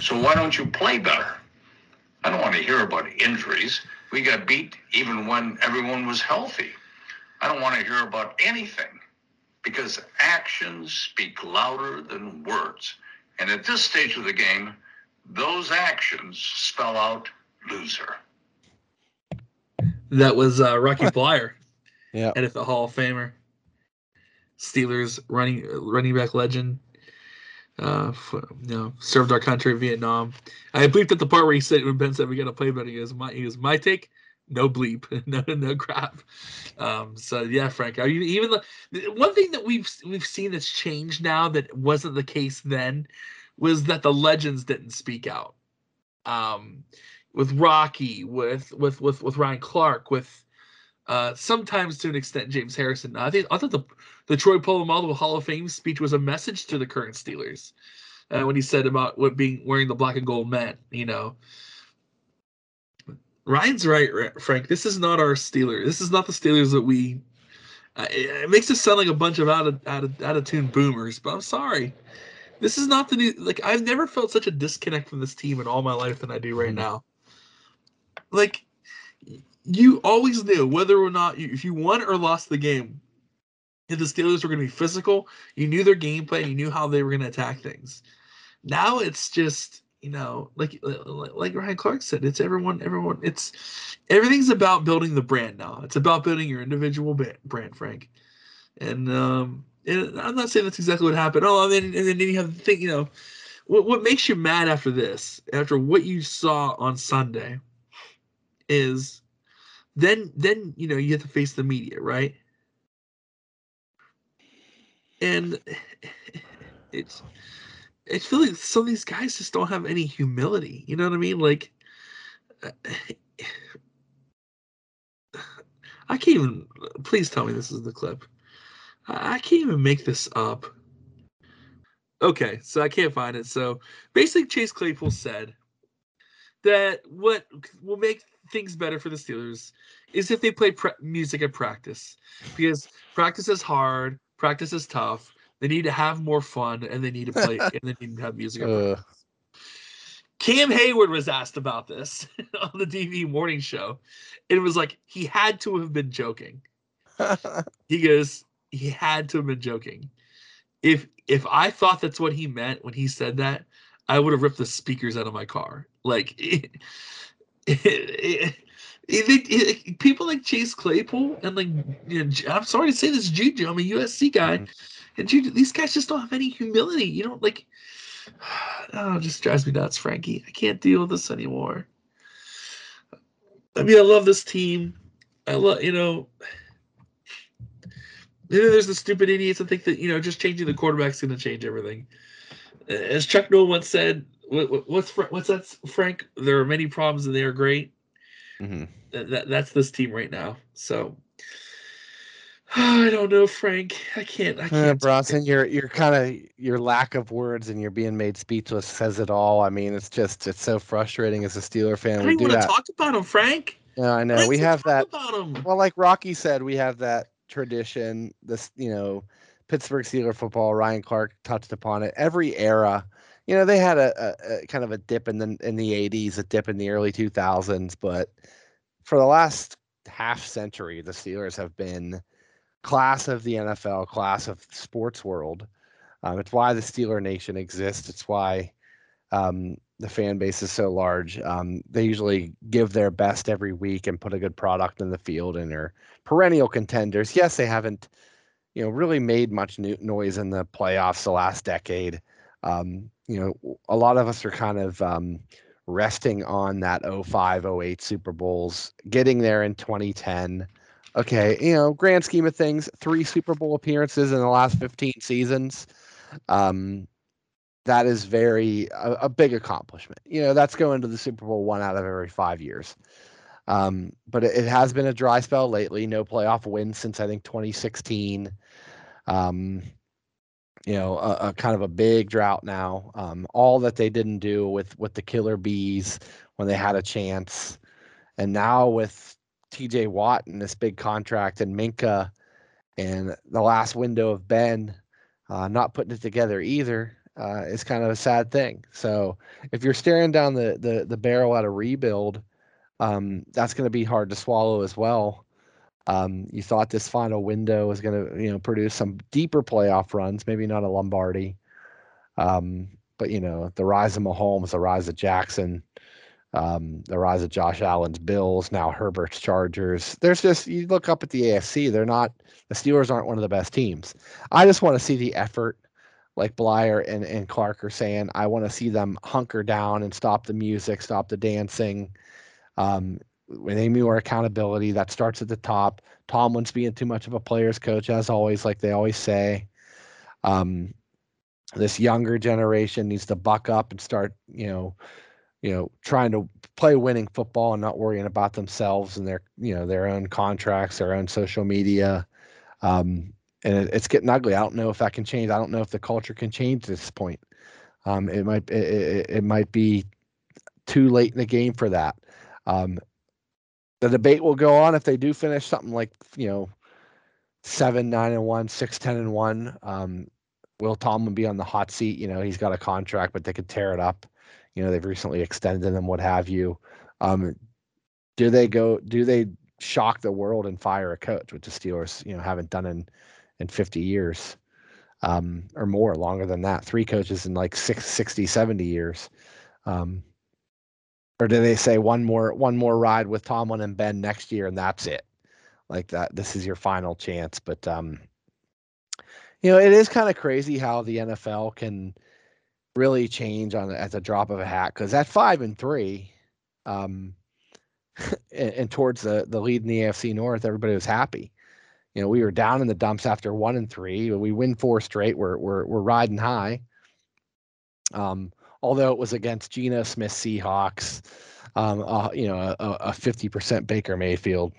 So why don't you play better? I don't want to hear about injuries. We got beat even when everyone was healthy. I don't want to hear about anything because actions speak louder than words. And at this stage of the game, those actions spell out loser. That was uh, Rocky Bleier, Yeah. NFL Hall of Famer, Steelers running running back legend. Uh, f- you know, served our country in Vietnam. I believe that the part where he said when Ben said we got to play better. He goes, my he goes, my take, no bleep, no no crap. Um, so yeah, Frank, are you even the one thing that we've we've seen that's changed now that wasn't the case then was that the legends didn't speak out. Um, with Rocky, with with with with Ryan Clark, with uh, sometimes to an extent James Harrison. I think I thought the the Troy Polamalu Hall of Fame speech was a message to the current Steelers uh, when he said about what being wearing the black and gold meant. You know, Ryan's right, Frank. This is not our Steelers. This is not the Steelers that we. Uh, it, it makes us sound like a bunch of out of out of out of tune boomers, but I'm sorry. This is not the new. Like I've never felt such a disconnect from this team in all my life than I do right Mhm. now. Like you always knew whether or not you, if you won or lost the game, if the Steelers were going to be physical, you knew their game plan, you knew how they were going to attack things. Now it's just you know, like like like Ryan Clark said, it's everyone, everyone. It's everything's about building the brand now. It's about building your individual brand, Frank. And um, and I'm not saying that's exactly what happened. Oh, and then, and then you have the thing, you know, what what makes you mad after this, after what you saw on Sunday, is then then you know you have to face the media, right? And it's I feel like some of these guys just don't have any humility. You know what I mean? Like, uh, I can't even. Please tell me this is the clip. I I can't even make this up. Okay, so I can't find it. So basically, Chase Claypool said that what will make things better for the Steelers is if they play pre- music at practice because practice is hard, practice is tough. They need to have more fun, and they need to play, and they need to have music. Uh. Cam Heyward was asked about this on the DV morning show. It was like he had to have been joking. He goes, he had to have been joking. If if I thought that's what he meant when he said that, I would have ripped the speakers out of my car. Like it- it- it- people like Chase Claypool and like you know, I'm sorry to say this, Juju. I'm a USC guy, Mhm. And Juju, these guys just don't have any humility. You know, like oh, it just drives me nuts, Frankie. I can't deal with this anymore. I mean, I love this team. I love you know. Maybe there's the stupid idiots that think that you know just changing the quarterback's going to change everything. As Chuck Noll once said, what, what- "What's what's that, Frank? There are many problems and they are great." mhm. That, that that's this team right now. So I don't know, Frank. I can't. I Uh, can't. Bronson, your your kind of your lack of words and you're being made speechless says it all. I mean, it's just it's so frustrating as a Steeler I fan. don't We do want to talk about him, Frank. Yeah, I know. Let's We have that. Well, like Rocky said, we have that tradition. This, you know, Pittsburgh Steeler football. Ryan Clark touched upon it. Every era, you know, they had a, a, a kind of a dip in the in the '80s, a dip in the early 2000s, but for the last half century, the Steelers have been class of the NFL, class of sports world. Um, it's why the Steeler Nation exists. It's why um, the fan base is so large. Um, they usually give their best every week and put a good product in the field and are perennial contenders. Yes, they haven't, you know, really made much noise in the playoffs the last decade. Um, you know, a lot of us are kind of um, resting on that 05, 08 Super Bowls, getting there in 2010. Okay, you know, grand scheme of things, three Super Bowl appearances in the last 15 seasons. Um, that is very a, a big accomplishment. You know, that's going to the Super Bowl one out of every five years. Um, but it, it, has been a dry spell lately. No playoff wins since I think 2016. Um, you know, a, a, kind of a big drought now. Um, all that they didn't do with with the killer bees when they had a chance, and now with T.J. Watt and this big contract and Minkah and the last window of Ben uh, not putting it together either uh, is kind of a sad thing. So if you're staring down the the, the barrel at a rebuild, um, that's going to be hard to swallow as well. Um, you thought this final window was going to, you know, produce some deeper playoff runs, maybe not a Lombardi, um, but you know, the rise of Mahomes, the rise of Jackson, um, the rise of Josh Allen's Bills, now Herbert's Chargers. There's just you look up at the AFC, they're not the Steelers aren't one of the best teams. I just want to see the effort, like Bleier and, and Clark are saying. I want to see them hunker down and stop the music, stop the dancing. Um, with Amy or accountability, that starts at the top. Tomlin's being too much of a player's coach, as always, like they always say. Um, this younger generation needs to buck up and start, you know, you know, trying to play winning football and not worrying about themselves and their, you know, their own contracts, their own social media. Um, and it, it's getting ugly. I don't know if that can change. I don't know if the culture can change at this point. Um, it might it, it, might be too late in the game for that. Um, the debate will go on if they do finish something like you know seven nine and one, six ten and one. Um, will Tomlin be on the hot seat? You know he's got a contract, but they could tear it up. You know they've recently extended them, what have you. Um, do they go? Do they shock the world and fire a coach, which the Steelers, you know, haven't done in in 50 years um, or more, longer than that. Three coaches in like six, 60, 70 years. Um, or do they say one more one more ride with Tomlin and Ben next year and that's it? Like that, this is your final chance. But um, you know, it is kind of crazy how the NFL can really change on at the drop of a hat. Because at five and three, um, and, and, towards the the lead in the AFC North, everybody was happy. You know, we were down in the dumps after one and three. We win four straight. We're we're we're riding high. Um, although it was against Geno Smith Seahawks, um, uh, you know, a fifty percent Baker Mayfield,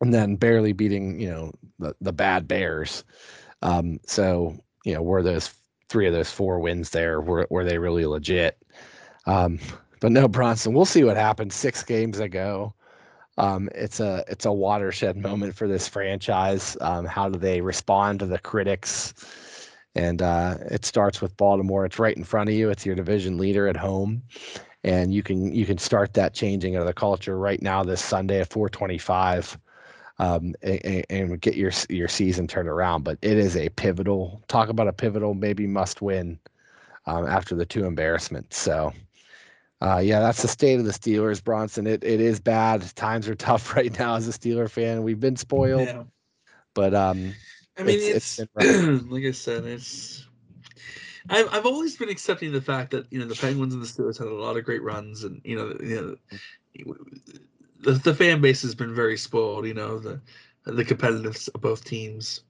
and then barely beating you know the the bad Bears. Um, so you know, were those three of those four wins there? Were were they really legit? Um, but no Bronson. We'll see what happens. Six games ago, um, it's a it's a watershed moment for this franchise. Um, how do they respond to the critics? And uh, it starts with Baltimore. It's right in front of you. It's your division leader at home, and you can you can start that changing of the culture right now this Sunday at 425. Um, and, and, get your your season turned around. But it is a pivotal. Talk about a pivotal, maybe must win um, after the two embarrassments. So uh, yeah, that's the state of the Steelers, Bronson. It it is bad. Times are tough right now as a Steeler fan. We've been spoiled, yeah. but um, I mean, it's, it's, it's like I said, it's. I've I've always been accepting the fact that you know the Penguins and the Steelers had a lot of great runs, and you know you know the, the fan base has been very spoiled. You know the the competitiveness of both teams.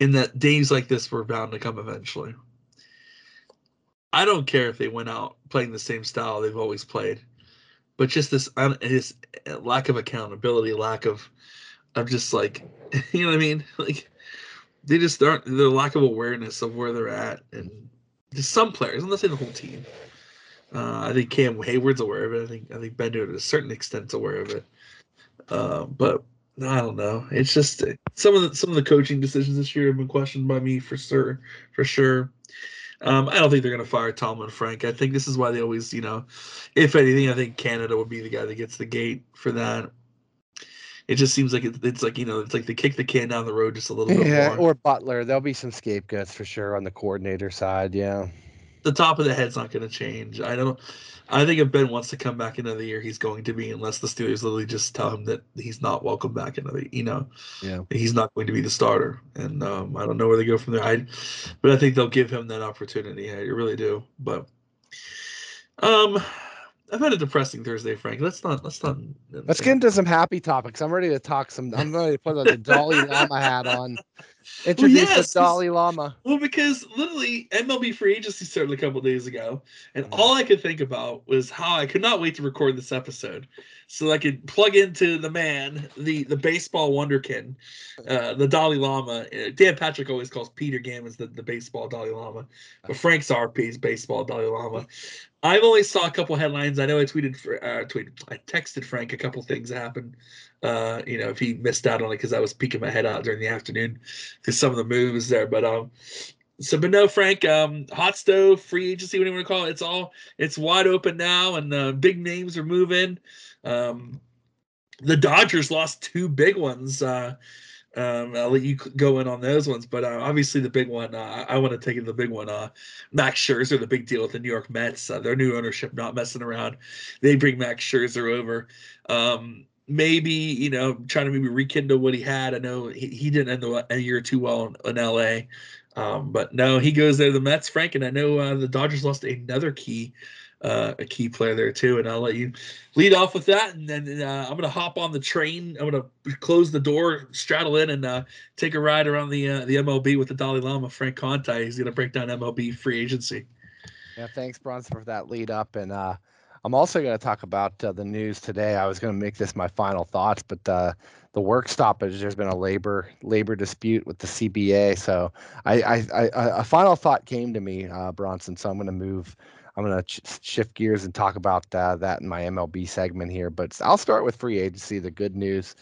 In that days like this were bound to come eventually. I don't care if they went out playing the same style they've always played, but just this his lack of accountability, lack of of just like you know what I mean, like they just aren't the lack of awareness of where they're at, and just some players. I'm not saying the whole team. Uh, I think Cam Heyward's aware of it. I think I think Ben to a certain extent aware of it. Uh, but I don't know. It's just some of the some of the coaching decisions this year have been questioned by me for sure. For sure. Um, I don't think they're going to fire Tomlin Frank. I think this is why they always, you know, if anything, I think Canada would be the guy that gets the gate for that. It just seems like it, it's like you know it's like they kick the can down the road just a little bit yeah, more. or Butler. There'll be some scapegoats for sure on the coordinator side. Yeah, the top of the head's not going to change. I don't. I think if Ben wants to come back another year, he's going to be, unless the Steelers literally just tell him that he's not welcome back another. You know, yeah, he's not going to be the starter, and um, I don't know where they go from there. I, but I think they'll give him that opportunity. I really do. But, um, I've had a depressing Thursday, Frank. Let's not. Let's not. Let's get into some happy topics. I'm ready to talk some. I'm ready to put the Dalai Lama hat on Introduce yes, the Dalai Lama. Well, because literally MLB free agency started a couple days ago, and Mhm. all I could think about was how I could not wait to record this episode, so I could plug into the man, the the baseball wonderkin, uh, the Dalai Lama. Uh, Dan Patrick always calls Peter Gammons the, the baseball Dalai Lama, but Frank's RP's baseball Dalai Lama. I've only saw a couple headlines. I know I tweeted, for, uh, tweeted, I texted Frank a couple things that happened. Uh, you know, if he missed out on it because I was peeking my head out during the afternoon because some of the moves there. But um, so but no, Frank, um, hot stove, free agency, what do you want to call it? It's all it's wide open now, and uh, big names are moving. Um, the Dodgers lost two big ones. Uh, um, I'll let you go in on those ones, but uh, obviously the big one, uh, I want to take the big one. Uh, Max Scherzer, the big deal with the New York Mets, uh, their new ownership not messing around. They bring Max Scherzer over. Um, maybe you know trying to maybe rekindle what he had. I know he, he didn't end the a year too well in, in L.A. Um, but no, he goes there the Mets, Frank, and I know uh, the Dodgers lost another key, uh, a key player there too. And I'll let you lead off with that, and then uh, I'm gonna hop on the train. I'm gonna close the door, straddle in, and uh, take a ride around the uh, the MLB with the Dalai Lama, Frank Conti. He's gonna break down MLB free agency. Yeah, thanks, Bronson, for that lead up. And uh, I'm also going to talk about uh, the news today. I was going to make this my final thoughts, but uh, the work stoppage. There's been a labor labor dispute with the CBA. So I, I, I a final thought came to me, uh, Bronson. So I'm going to move. I'm going to ch- shift gears and talk about uh, that in my MLB segment here. But I'll start with free agency. The good news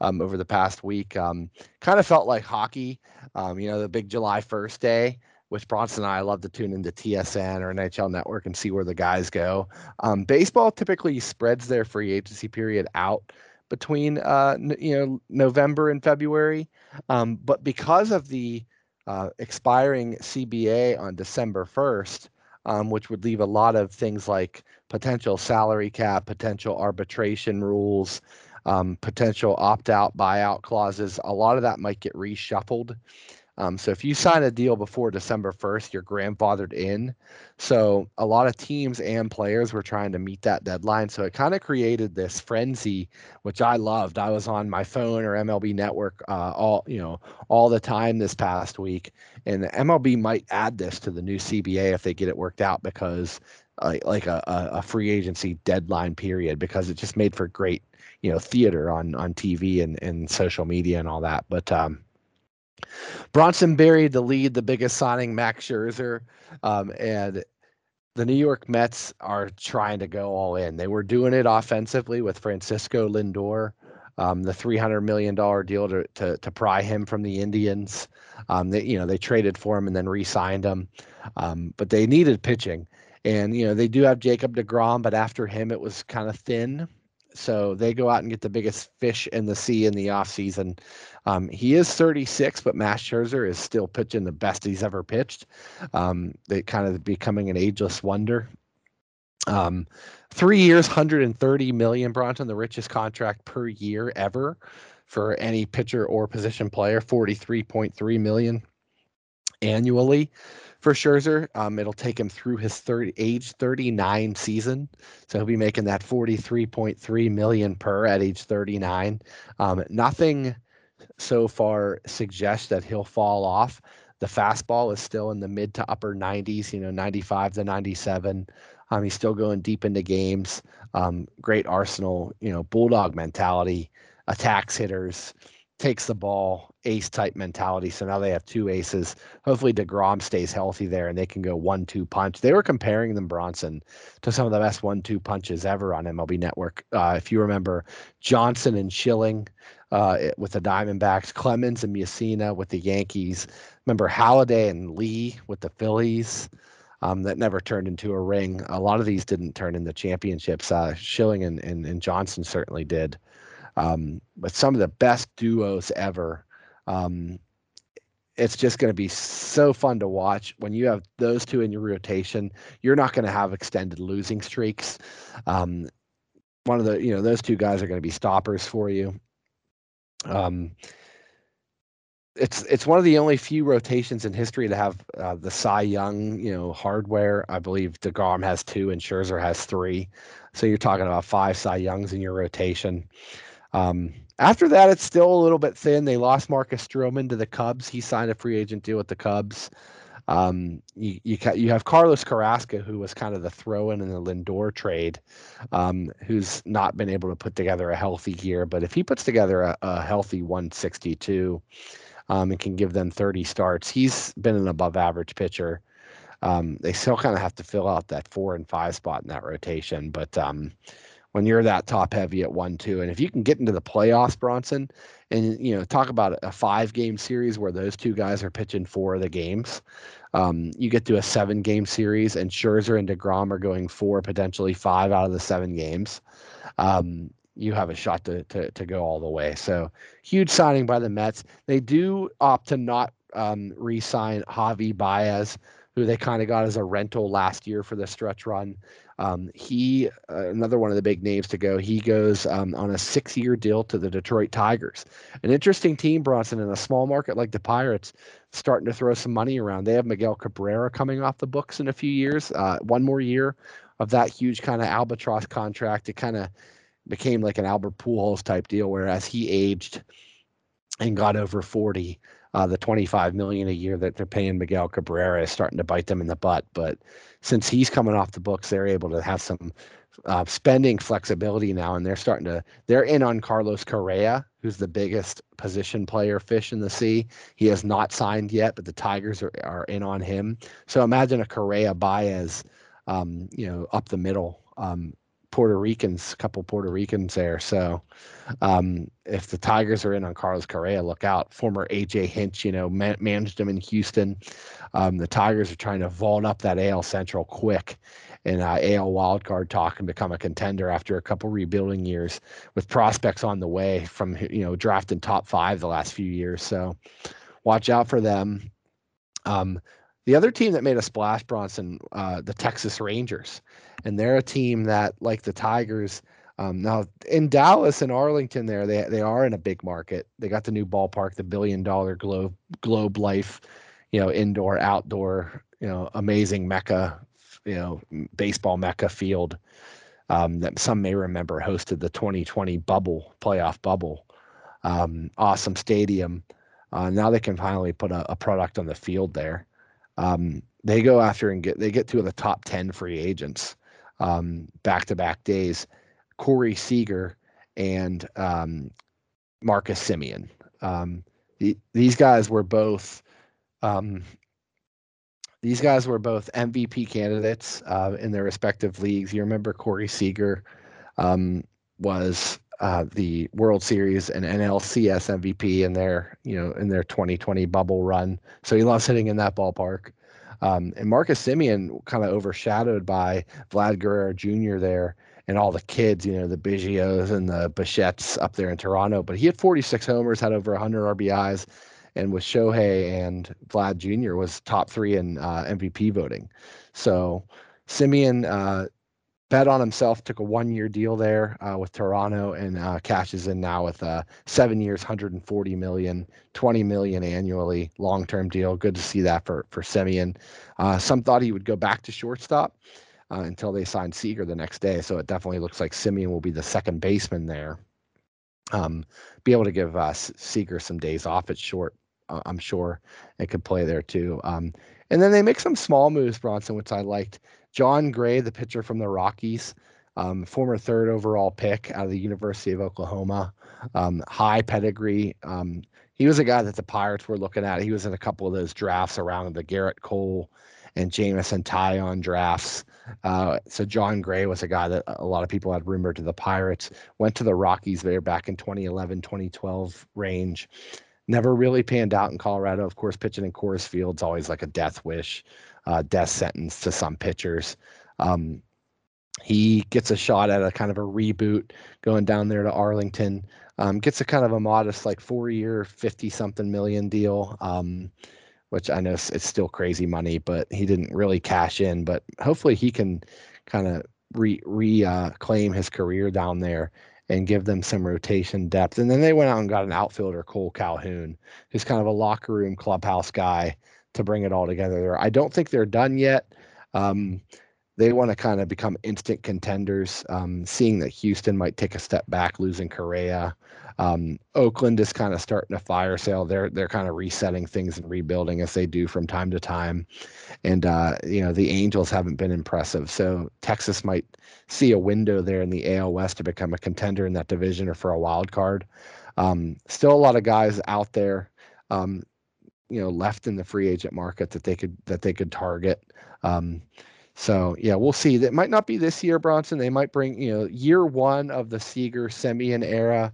um, over the past week um, kind of felt like hockey. Um, you know, the big July 1st day which Bronson and I love to tune into TSN or NHL Network and see where the guys go. Um, baseball typically spreads their free agency period out between uh, n- you know November and February, um, but because of the uh, expiring CBA on December first, um, which would leave a lot of things like potential salary cap, potential arbitration rules, um, potential opt-out buyout clauses. A lot of that might get reshuffled. Um, so if you sign a deal before December 1st, you're grandfathered in. So a lot of teams and players were trying to meet that deadline. So it kind of created this frenzy, which I loved. I was on my phone or MLB Network uh, all you know all the time this past week, and MLB might add this to the new CBA if they get it worked out because uh, like a, a free agency deadline period because it just made for great you know theater on on TV and and social media and all that. But um, Bronson buried the lead, the biggest signing, Max Scherzer, um, and the New York Mets are trying to go all in. They were doing it offensively with Francisco Lindor, um, the three hundred million dollar deal to, to to pry him from the Indians. Um, they you know they traded for him and then re-signed him, um, but they needed pitching, and you know they do have Jacob Degrom, but after him it was kind of thin. So they go out and get the biggest fish in the sea in the offseason. Um, he is 36, but Max Scherzer is still pitching the best he's ever pitched. Um, they kind of becoming an ageless wonder. Um, three years, 130 million, Bronson, the richest contract per year ever for any pitcher or position player, 43.3 million annually for Scherzer. Um, it'll take him through his 30, age 39 season. So he'll be making that 43.3 million per at age 39. Um, nothing so far suggests that he'll fall off. The fastball is still in the mid to upper 90s, you know, 95 to 97. Um, he's still going deep into games. Um, great arsenal, you know, bulldog mentality, attacks hitters, takes the ball, ace type mentality. So now they have two aces. Hopefully DeGrom stays healthy there and they can go one two punch. They were comparing them, Bronson, to some of the best one two punches ever on MLB Network. Uh, if you remember Johnson and Schilling uh, with the Diamondbacks, Clemens and Mussina with the Yankees. Remember Halladay and Lee with the Phillies. Um, that never turned into a ring. A lot of these didn't turn into championships. Uh, Schilling and, and, and Johnson certainly did. Um, but some of the best duos ever. Um, it's just going to be so fun to watch when you have those two in your rotation. You're not going to have extended losing streaks. Um, one of the, you know, those two guys are going to be stoppers for you. Um, it's it's one of the only few rotations in history to have uh, the Cy Young, you know, hardware. I believe Degrom has two and Scherzer has three. So you're talking about five Cy Youngs in your rotation. Um, after that, it's still a little bit thin. They lost Marcus Stroman to the Cubs. He signed a free agent deal with the Cubs. Um, you you, you have Carlos Carrasco, who was kind of the throw-in in the Lindor trade, um, who's not been able to put together a healthy year. But if he puts together a, a healthy 162 um, and can give them 30 starts, he's been an above-average pitcher. Um, they still kind of have to fill out that four and five spot in that rotation, but um, when you're that top heavy at one two and if you can get into the playoffs bronson and you know talk about a five game series where those two guys are pitching four of the games um, you get to a seven game series and Scherzer and DeGrom are going four, potentially five out of the seven games. Um, you have a shot to, to, to go all the way. So huge signing by the Mets. They do opt to not um, re-sign Javi Baez, who they kind of got as a rental last year for the stretch run. Um, he, uh, another one of the big names to go, he goes um, on a six year deal to the Detroit Tigers. An interesting team, Bronson, in a small market like the Pirates, starting to throw some money around. They have Miguel Cabrera coming off the books in a few years, uh, one more year of that huge kind of albatross contract. It kind of became like an Albert Pujols type deal, whereas he aged and got over 40 uh, the 25 million a year that they're paying Miguel Cabrera is starting to bite them in the butt. But since he's coming off the books, they're able to have some uh, spending flexibility now, and they're starting to they're in on Carlos Correa, who's the biggest position player fish in the sea. He has not signed yet, but the Tigers are, are in on him. So imagine a Correa Baez, um, you know, up the middle um, Puerto Ricans, a couple Puerto Ricans there. So um, if the Tigers are in on Carlos Correa, look out. Former AJ Hinch, you know, man- managed him in Houston. Um, the Tigers are trying to vault up that AL Central quick and uh, AL wildcard talk and become a contender after a couple rebuilding years with prospects on the way from you know drafting top five the last few years. So watch out for them. Um, the other team that made a splash, Bronson, uh, the Texas Rangers, and they're a team that, like the Tigers, um, now in Dallas and Arlington, there they they are in a big market. They got the new ballpark, the billion dollar globe globe life, you know, indoor, outdoor, you know, amazing mecca, you know, baseball mecca field um, that some may remember hosted the 2020 bubble playoff bubble. Um, awesome stadium. Uh, now they can finally put a, a product on the field there um, they go after and get they get two of the top 10 free agents um, back-to-back days corey seager and um, marcus Semien. um, the, these guys were both um, these guys were both mvp candidates uh, in their respective leagues you remember corey seager um, was uh, the World Series and NLCS MVP in their you know in their 2020 bubble run. So he loves hitting in that ballpark. Um, and Marcus Semien kind of overshadowed by Vlad Guerrero Jr. there and all the kids, you know, the Biggios and the Bichettes up there in Toronto. But he had 46 homers, had over 100 RBIs, and with Shohei and Vlad Jr. was top three in uh, MVP voting. So Semien uh, bet on himself, took a one year deal there uh, with Toronto and uh, cashes in now with uh, seven years, 140 million, 20 million annually, long term deal. Good to see that for, for Semien. Uh, some thought he would go back to shortstop uh, until they signed Seager the next day. So it definitely looks like Semien will be the second baseman there. Um, be able to give uh, Seager some days off at short, I'm sure, and could play there too. Um, and then they make some small moves, Bronson, which I liked. Jon Gray, the pitcher from the Rockies, um, former third overall pick out of the University of Oklahoma, um, high pedigree. Um, he was a guy that the Pirates were looking at. He was in a couple of those drafts around the Gerrit Cole and Jameson Taillon drafts. Uh, so Jon Gray was a guy that a lot of people had rumored to the Pirates. Went to the Rockies there back in 2011, 2012 range. Never really panned out in Colorado. Of course, pitching in Coors Field's always like a death wish uh, death sentence to some pitchers. Um, he gets a shot at a kind of a reboot going down there to Arlington. Um, gets a kind of a modest, like four year, 50 something million deal, um, which I know it's still crazy money, but he didn't really cash in. But hopefully he can kind of re, reclaim uh, his career down there and give them some rotation depth. And then they went out and got an outfielder, Cole Calhoun, who's kind of a locker room clubhouse guy to bring it all together there. I don't think they're done yet. Um, they want to kind of become instant contenders. Um, seeing that Houston might take a step back, losing Correa. Um, Oakland is kind of starting a fire sale. They're they're kind of resetting things and rebuilding as they do from time to time, and uh, you know the Angels haven't been impressive. So Texas might see a window there in the AL West to become a contender in that division or for a wild card. Um, still a lot of guys out there, um, you know, left in the free agent market that they could that they could target. Um, so yeah, we'll see. That might not be this year, Bronson. They might bring you know year one of the Seager Semien era.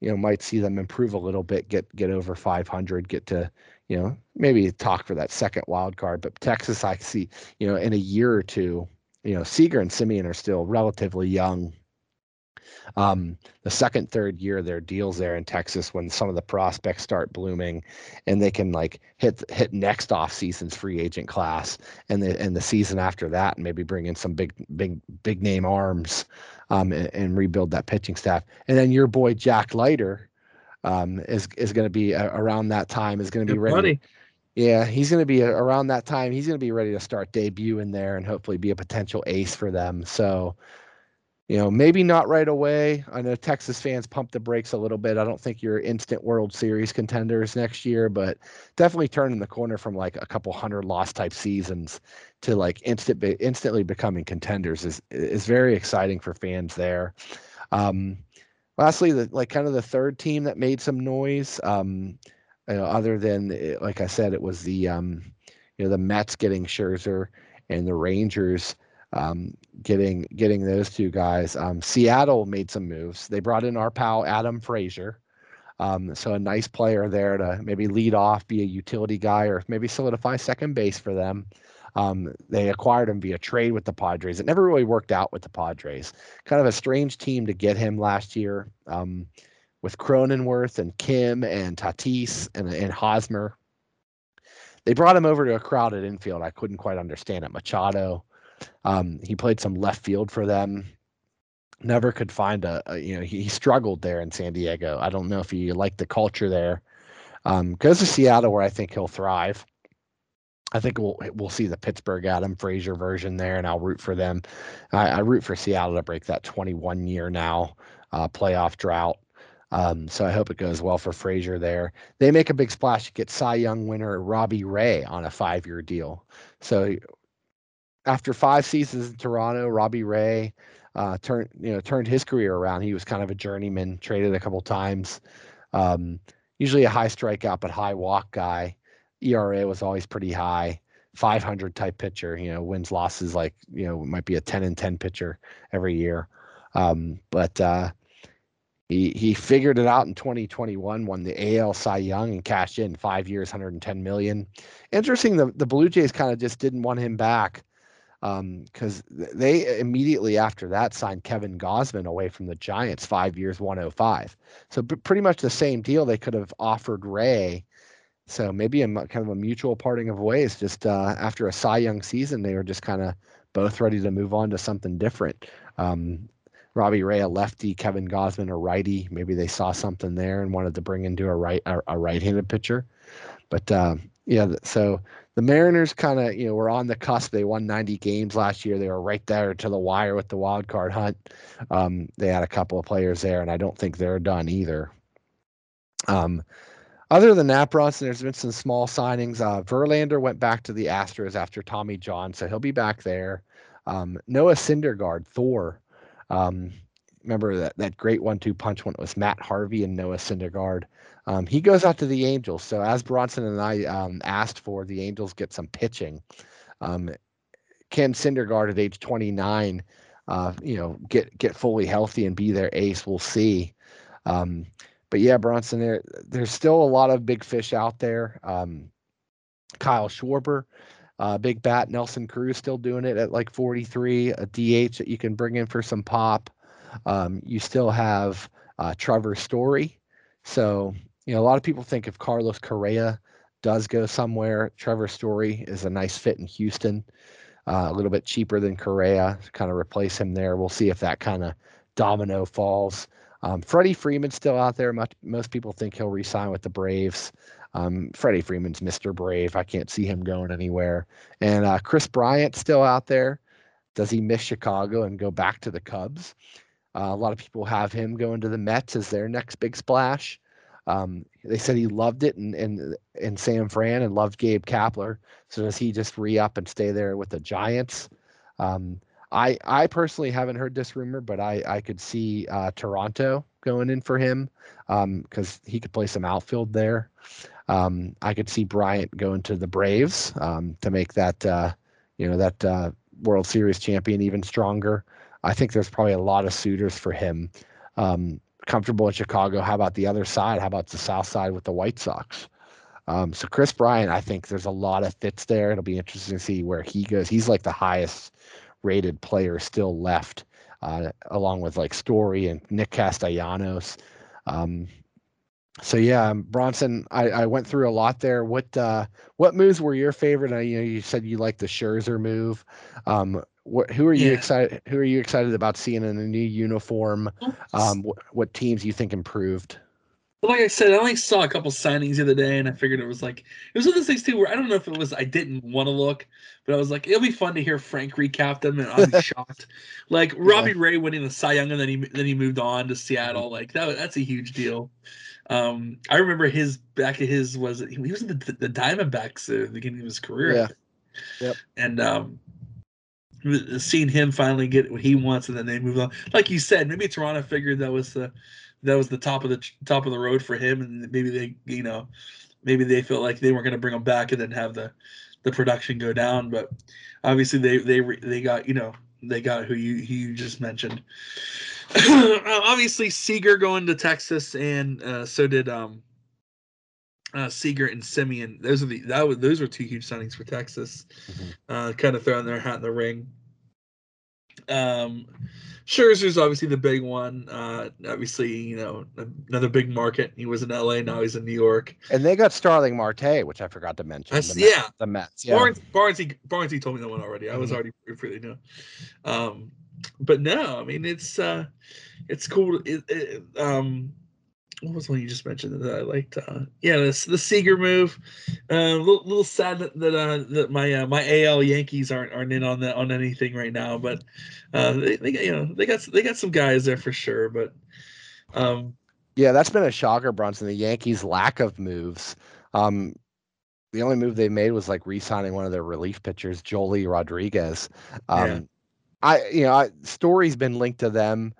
You know, might see them improve a little bit, get get over 500, get to you know maybe talk for that second wild card. But Texas, I see you know in a year or two, you know Seager and Semien are still relatively young um, the second, third year their deals there in Texas when some of the prospects start blooming, and they can like hit hit next off season's free agent class, and the and the season after that, and maybe bring in some big big big name arms, um, and, and rebuild that pitching staff. And then your boy Jack Leiter, um, is is going to be uh, around that time is going to be ready. Buddy. Yeah, he's going to be around that time. He's going to be ready to start debuting there and hopefully be a potential ace for them. So, you know, maybe not right away. I know Texas fans pump the brakes a little bit. I don't think you're instant World Series contenders next year, but definitely turning the corner from like a couple hundred loss type seasons to like instant instantly becoming contenders is is very exciting for fans there. Um, lastly, the like kind of the third team that made some noise, um, you know, other than eh, like I said, it was the um, you know the Mets getting Scherzer and the Rangers um, getting getting those two guys. Um, Seattle made some moves. They brought in our pal Adam Frazier. Um, so a nice player there to maybe lead off, be a utility guy, or maybe solidify second base for them. Um, they acquired him via trade with the Padres. It never really worked out with the Padres. Kind of a strange team to get him last year um, with Cronenworth and Kim and Tatis and, and Hosmer. They brought him over to a crowded infield. I couldn't quite understand it. Machado, um, he played some left field for them. Never could find a, a you know, he, he, struggled there in San Diego. I don't know if he liked the culture there. Um, goes to Seattle where I think he'll thrive. I think we'll we'll see the Pittsburgh Adam Frazier version there, and I'll root for them. I, I root for Seattle to break that 21 year now uh, playoff drought. Um, so I hope it goes well for Frazier there. They make a big splash to get Cy Young winner Robbie Ray on a five year deal. So after five seasons in Toronto, Robbie Ray uh, turned you know turned his career around. He was kind of a journeyman, traded a couple times. Um, usually a high strikeout but high walk guy. ERA was always pretty high. 500 type pitcher, you know, wins losses like you know might be a 10 and 10 pitcher every year. Um, but uh, he he figured it out in 2021, won the AL Cy Young and cashed in five years, 110 million. Interesting, the the Blue Jays kind of just didn't want him back because um, they immediately after that signed Kevin Gausman away from the Giants, five years, 105. So pretty much the same deal they could have offered Ray. So maybe a kind of a mutual parting of ways. Just uh, after a Cy Young season, they were just kind of both ready to move on to something different. Um, Robbie Ray, a lefty, Kevin Gausman, a righty. Maybe they saw something there and wanted to bring into a right a, a right-handed pitcher. But uh, yeah, so the Mariners kind of, you know, were on the cusp. They won 90 games last year. They were right there to the wire with the wild card hunt. Um, they had a couple of players there, and I don't think they're done either. Um, other than that, Bronson, there's been some small signings. Uh, Verlander went back to the Astros after Tommy John, so he'll be back there. Um, Noah Syndergaard, Thor. Um, remember that, that great one-two punch when it was Matt Harvey and Noah Syndergaard. Um, he goes out to the Angels. So as Bronson and I um, asked for, the Angels get some pitching. Um, Ken Syndergaard at age 29, uh, you know, get get fully healthy and be their ace. We'll see. Um, but yeah, Bronson, there there's still a lot of big fish out there. Um, Kyle Schwarber, uh, big bat. Nelson Cruz still doing it at like 43, a DH that you can bring in for some pop. Um, you still have uh, Trevor Story. So you know, a lot of people think if Carlos Correa does go somewhere, Trevor Story is a nice fit in Houston, uh, a little bit cheaper than Correa to kind of replace him there. We'll see if that kind of domino falls. Um, Freddie Freeman's still out there. Much, most people think he'll resign with the Braves. Um, Freddie Freeman's Mr. Brave. I can't see him going anywhere. And uh, Kris Bryant still out there. does he miss Chicago and go back to the Cubs? Uh, a lot of people have him going to the Mets as their next big splash. Um, they said he loved it in, in in San Fran and loved Gabe Kapler. So does he just re up and stay there with the Giants? Um, I I personally haven't heard this rumor, but I I could see uh, Toronto going in for him because um, he could play some outfield there. Um, I could see Bryant going to the Braves um, to make that uh, you know that uh, World Series champion even stronger. I think there's probably a lot of suitors for him. Um, comfortable in Chicago. How about the other side? How about the South side with the White Sox? Um, so Kris Bryant, I think there's a lot of fits there. It'll be interesting to see where he goes. He's like the highest rated player still left, uh, along with like Story and Nick Castellanos. Um, so yeah, um, Bronson, I, I went through a lot there. What uh, what moves were your favorite? I, you know, you said you like the Scherzer move. Um, what, who are you Yeah. excited? Who are you excited about seeing in a new uniform? Um, what, what teams you think improved? But like I said, I only saw a couple signings the other day, and I figured it was like it was one of those things too where I don't know if it was I didn't want to look, but I was like, it'll be fun to hear Frank recap them, and I'll be shocked. Like Robbie Ray winning the Cy Young, and then he then he moved on to Seattle. Like that, that's a huge deal. Um, I remember his back of his was he was in the, the Diamondbacks at the beginning of his career. Yeah. Yep. And um, seeing him finally get what he wants, and then they move on. Like you said, maybe Toronto figured that was the that was the top of the top of the road for him, and maybe they, you know, maybe they felt like they weren't going to bring him back and then have the the production go down. But obviously, they they they got you know they got who you who you just mentioned. obviously, Seager going to Texas, and uh, so did um uh, Seager and Semien. Those are the that was those were two huge signings for Texas. Mhm. Uh, kind of throwing their hat in the ring. Um, Scherzer's obviously the big one. Uh, obviously, you know another big market. He was in L.A. Now he's in New York. And they got Starling Marte, which I forgot to mention. The Mets- yeah. the Mets. Yeah. Barnes, Barnesy, Barnesy told me that one already. I was Mhm. already pretty new. Um, but no, I mean it's uh, it's cool. It, it, um, what was one you just mentioned that I liked? Uh, yeah, this the Seager move. Uh, a little, little sad that that, uh, that my uh, my AL Yankees aren't aren't in on that on anything right now, but uh, they, they got you know they got they got some guys there for sure. But um, Yeah, that's been a shocker, Bronson. The Yankees' lack of moves. Um, the only move they made was like re-signing one of their relief pitchers, Joely Rodriguez. Um, Yeah. I, you know, I, Story's been linked to them.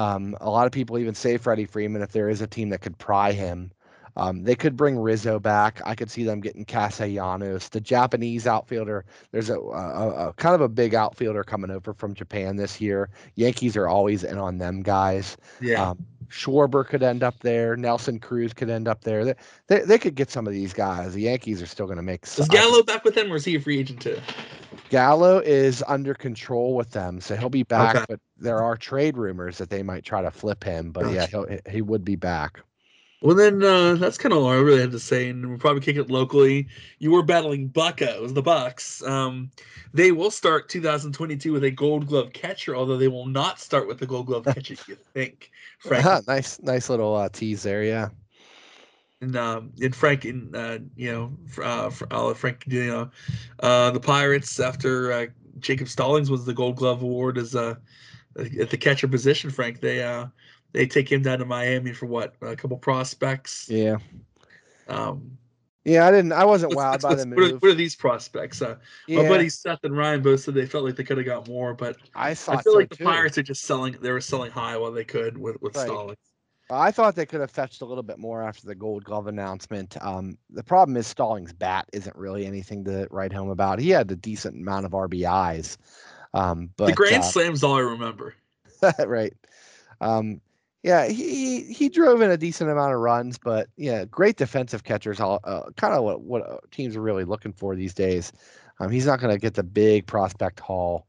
Um, a lot of people even say Freddie Freeman if there is a team that could pry him. Um, they could bring Rizzo back. I could see them getting Castellanos, the Japanese outfielder. There's a, a, a kind of a big outfielder coming over from Japan this year. Yankees are always in on them guys. yeah, Um, Schwarber could end up there. Nelson Cruz could end up there. They, they, they could get some of these guys. The Yankees are still going to make. is Gallo back with them or is he a free agent too? Gallo is under control with them, so he'll be back. Okay. But there are trade rumors that they might try to flip him. But yeah, he'll, he would be back. Well, then uh, that's kind of all I really had to say, and we'll probably kick it locally. You were battling Buckos, the Bucks. Um, they will start 2022 with a Gold Glove catcher, although they will not start with the Gold Glove catcher. you think, Frank? nice, nice little uh, tease there. Yeah. And um, and Frank and uh, you know, uh, I'll Frank, you know, uh, the Pirates after uh, Jacob Stallings was the Gold Glove award as uh, at the catcher position. Frank, they uh, they take him down to Miami for what a couple prospects. Yeah. Um, Yeah. I didn't. I wasn't What's- wowed what's- by the what's- what, are, move. what are these prospects? Uh, yeah, My buddies Seth and Ryan both said they felt like they could have got more, but I I feel so like the. Pirates are just selling. They were selling high while they could with with Right. Stallings. I thought they could have fetched a little bit more after the Gold Glove announcement. Um, the problem is Stallings' bat isn't really anything to write home about. He had a decent amount of RBIs, um, but the Grand uh, Slam's all I remember. right. Um, yeah, he he drove in a decent amount of runs, but yeah, great defensive catchers. All uh, kind of what what uh, teams are really looking for these days. Um, he's not going to get the big prospect haul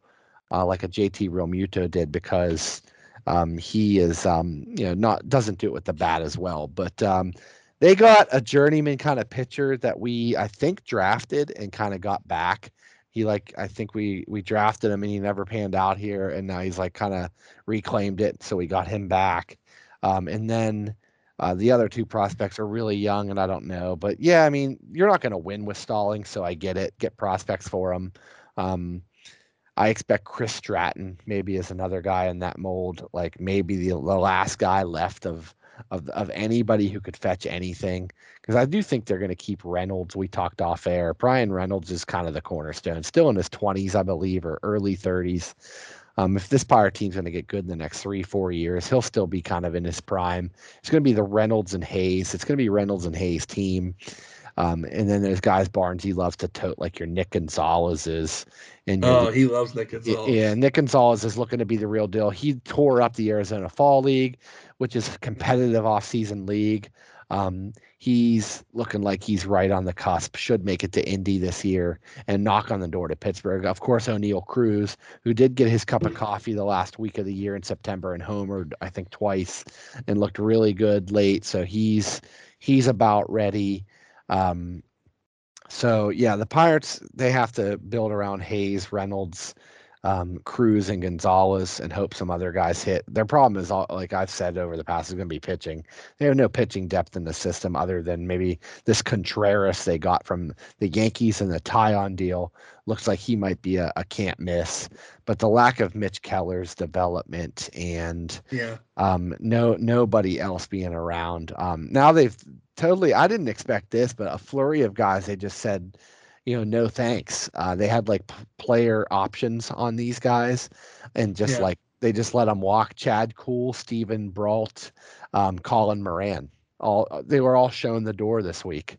uh, like a JT Realmuto did because um, he is um, you know not doesn't do it with the bat as well. But um, they got a journeyman kind of pitcher that we I think drafted and kind of got back. He like I think we we drafted him and he never panned out here, and now he's like kind of reclaimed it, so we got him back. Um, and then uh, the other two prospects are really young, and I don't know, but yeah, I mean you're not going to win with Stalling, so I get it. Get prospects for him. Um, I expect Chris Stratton maybe is another guy in that mold, like maybe the, the last guy left of of of anybody who could fetch anything. Because I do think they're going to keep Reynolds. We talked off air. Bryan Reynolds is kind of the cornerstone, still in his 20s, I believe, or early 30s. Um, if this Pirate team's going to get good in the next three, four years, he'll still be kind of in his prime. It's going to be the Reynolds and Hayes. It's going to be Reynolds and Hayes team. Um, and then there's guys Barnes he loves to tote like your Nick Gonzalez is. And oh, he loves Nick Gonzalez. Yeah, Nick Gonzalez is looking to be the real deal. He tore up the Arizona Fall League, which is a competitive offseason league. Um, he's looking like he's right on the cusp. Should make it to Indy this year and knock on the door to Pittsburgh. Of course, Oneil Cruz, who did get his cup of coffee the last week of the year in September and homered, I think twice, and looked really good late. So he's he's about ready. Um, so yeah, the Pirates they have to build around Hayes, Reynolds, um, Cruz, and Gonzales, and hope some other guys hit. Their problem is all like I've said over the past is going to be pitching. They have no pitching depth in the system other than maybe this Contreras they got from the Yankees and the Taillon deal. Looks like he might be a, a can't miss, but the lack of Mitch Keller's development and Yeah. um, no nobody else being around. Um, now they've totally. I didn't expect this, but a flurry of guys. They just said, you know, no thanks. Uh, they had like p- player options on these guys, and just Yeah. like they just let them walk. Chad Kuhl, Steven Brault, um, Colin Moran. All they were all shown the door this week.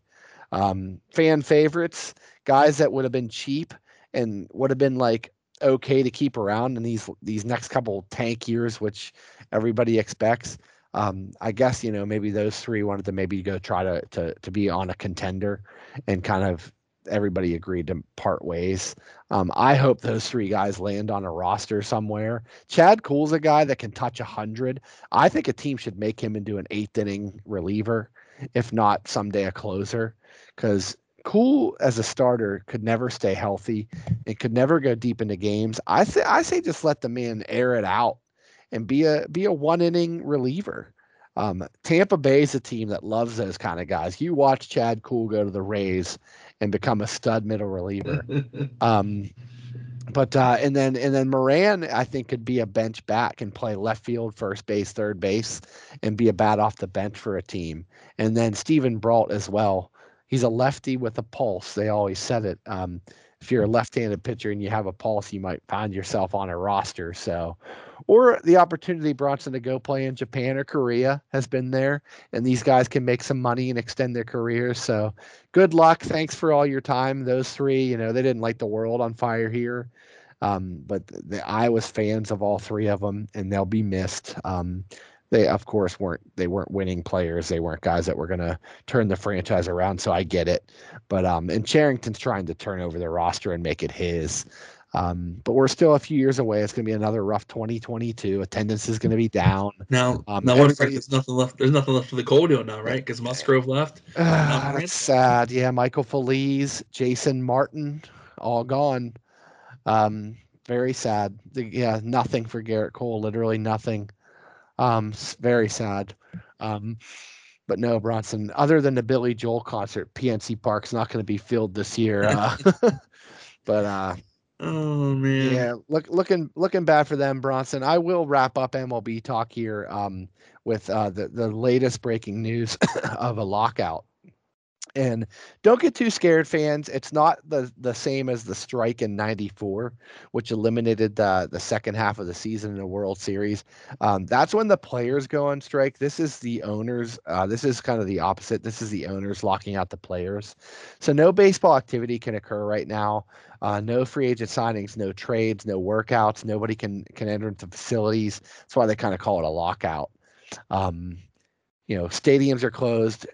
Um, fan favorites, guys that would have been cheap and would have been like okay to keep around in these these next couple tank years, which everybody expects. Um, I guess you know maybe those three wanted to maybe go try to to to be on a contender, and kind of everybody agreed to part ways. Um, I hope those three guys land on a roster somewhere. Chad Kuhl's a guy that can touch a hundred. I think a team should make him into an eighth inning reliever, if not someday a closer, because Kuhl as a starter could never stay healthy and could never go deep into games. I say I say just let the man air it out and be a be a one inning reliever. Um, Tampa Bay is a team that loves those kind of guys. You watch Chad Kuhl go to the Rays and become a stud middle reliever. Um, but uh, and then and then Moran, I think, could be a bench back and play left field, first base, third base, and be a bat off the bench for a team. And then Steven Brault as well. He's a lefty with a pulse. They always said it. Um, if you're a left-handed pitcher and you have a pulse, you might find yourself on a roster. So, or the opportunity Bronson to go play in Japan or Korea has been there, and these guys can make some money and extend their careers. So, good luck. Thanks for all your time. Those three, you know, they didn't light the world on fire here, um, but the, I was fans of all three of them, and they'll be missed. Um, they, of course, weren't they weren't winning players. They weren't guys that were going to turn the franchise around. So I get it. But um, and Cherington's trying to turn over their roster and make it his. Um, but we're still a few years away. It's going to be another rough 2022. Attendance is going to be down. Now, Um, now what there's nothing left? There's nothing left for the Codio now, right? Because Musgrove left. Moran? that's sad. Yeah, Michael Feliz, Jason Martin, all gone. Um, very sad. The- Yeah, nothing for Gerrit Cole. Literally nothing. Um, very sad. Um, but no, Bronson. Other than the Billy Joel concert, PNC Park's not going to be filled this year. Uh, but uh, Oh man. yeah, look, looking looking bad for them, Bronson. I will wrap up MLB talk here um, with uh, the the latest breaking news of a lockout. And don't get too scared, fans. It's not the the same as the strike in '94, which eliminated the the second half of the season in the World Series. Um, that's when the players go on strike. This is the owners. Uh, this is kind of the opposite. This is the owners locking out the players. So no baseball activity can occur right now. Uh, no free agent signings, no trades, no workouts. Nobody can can enter into facilities. That's why they kind of call it a lockout. Um, you know, stadiums are closed.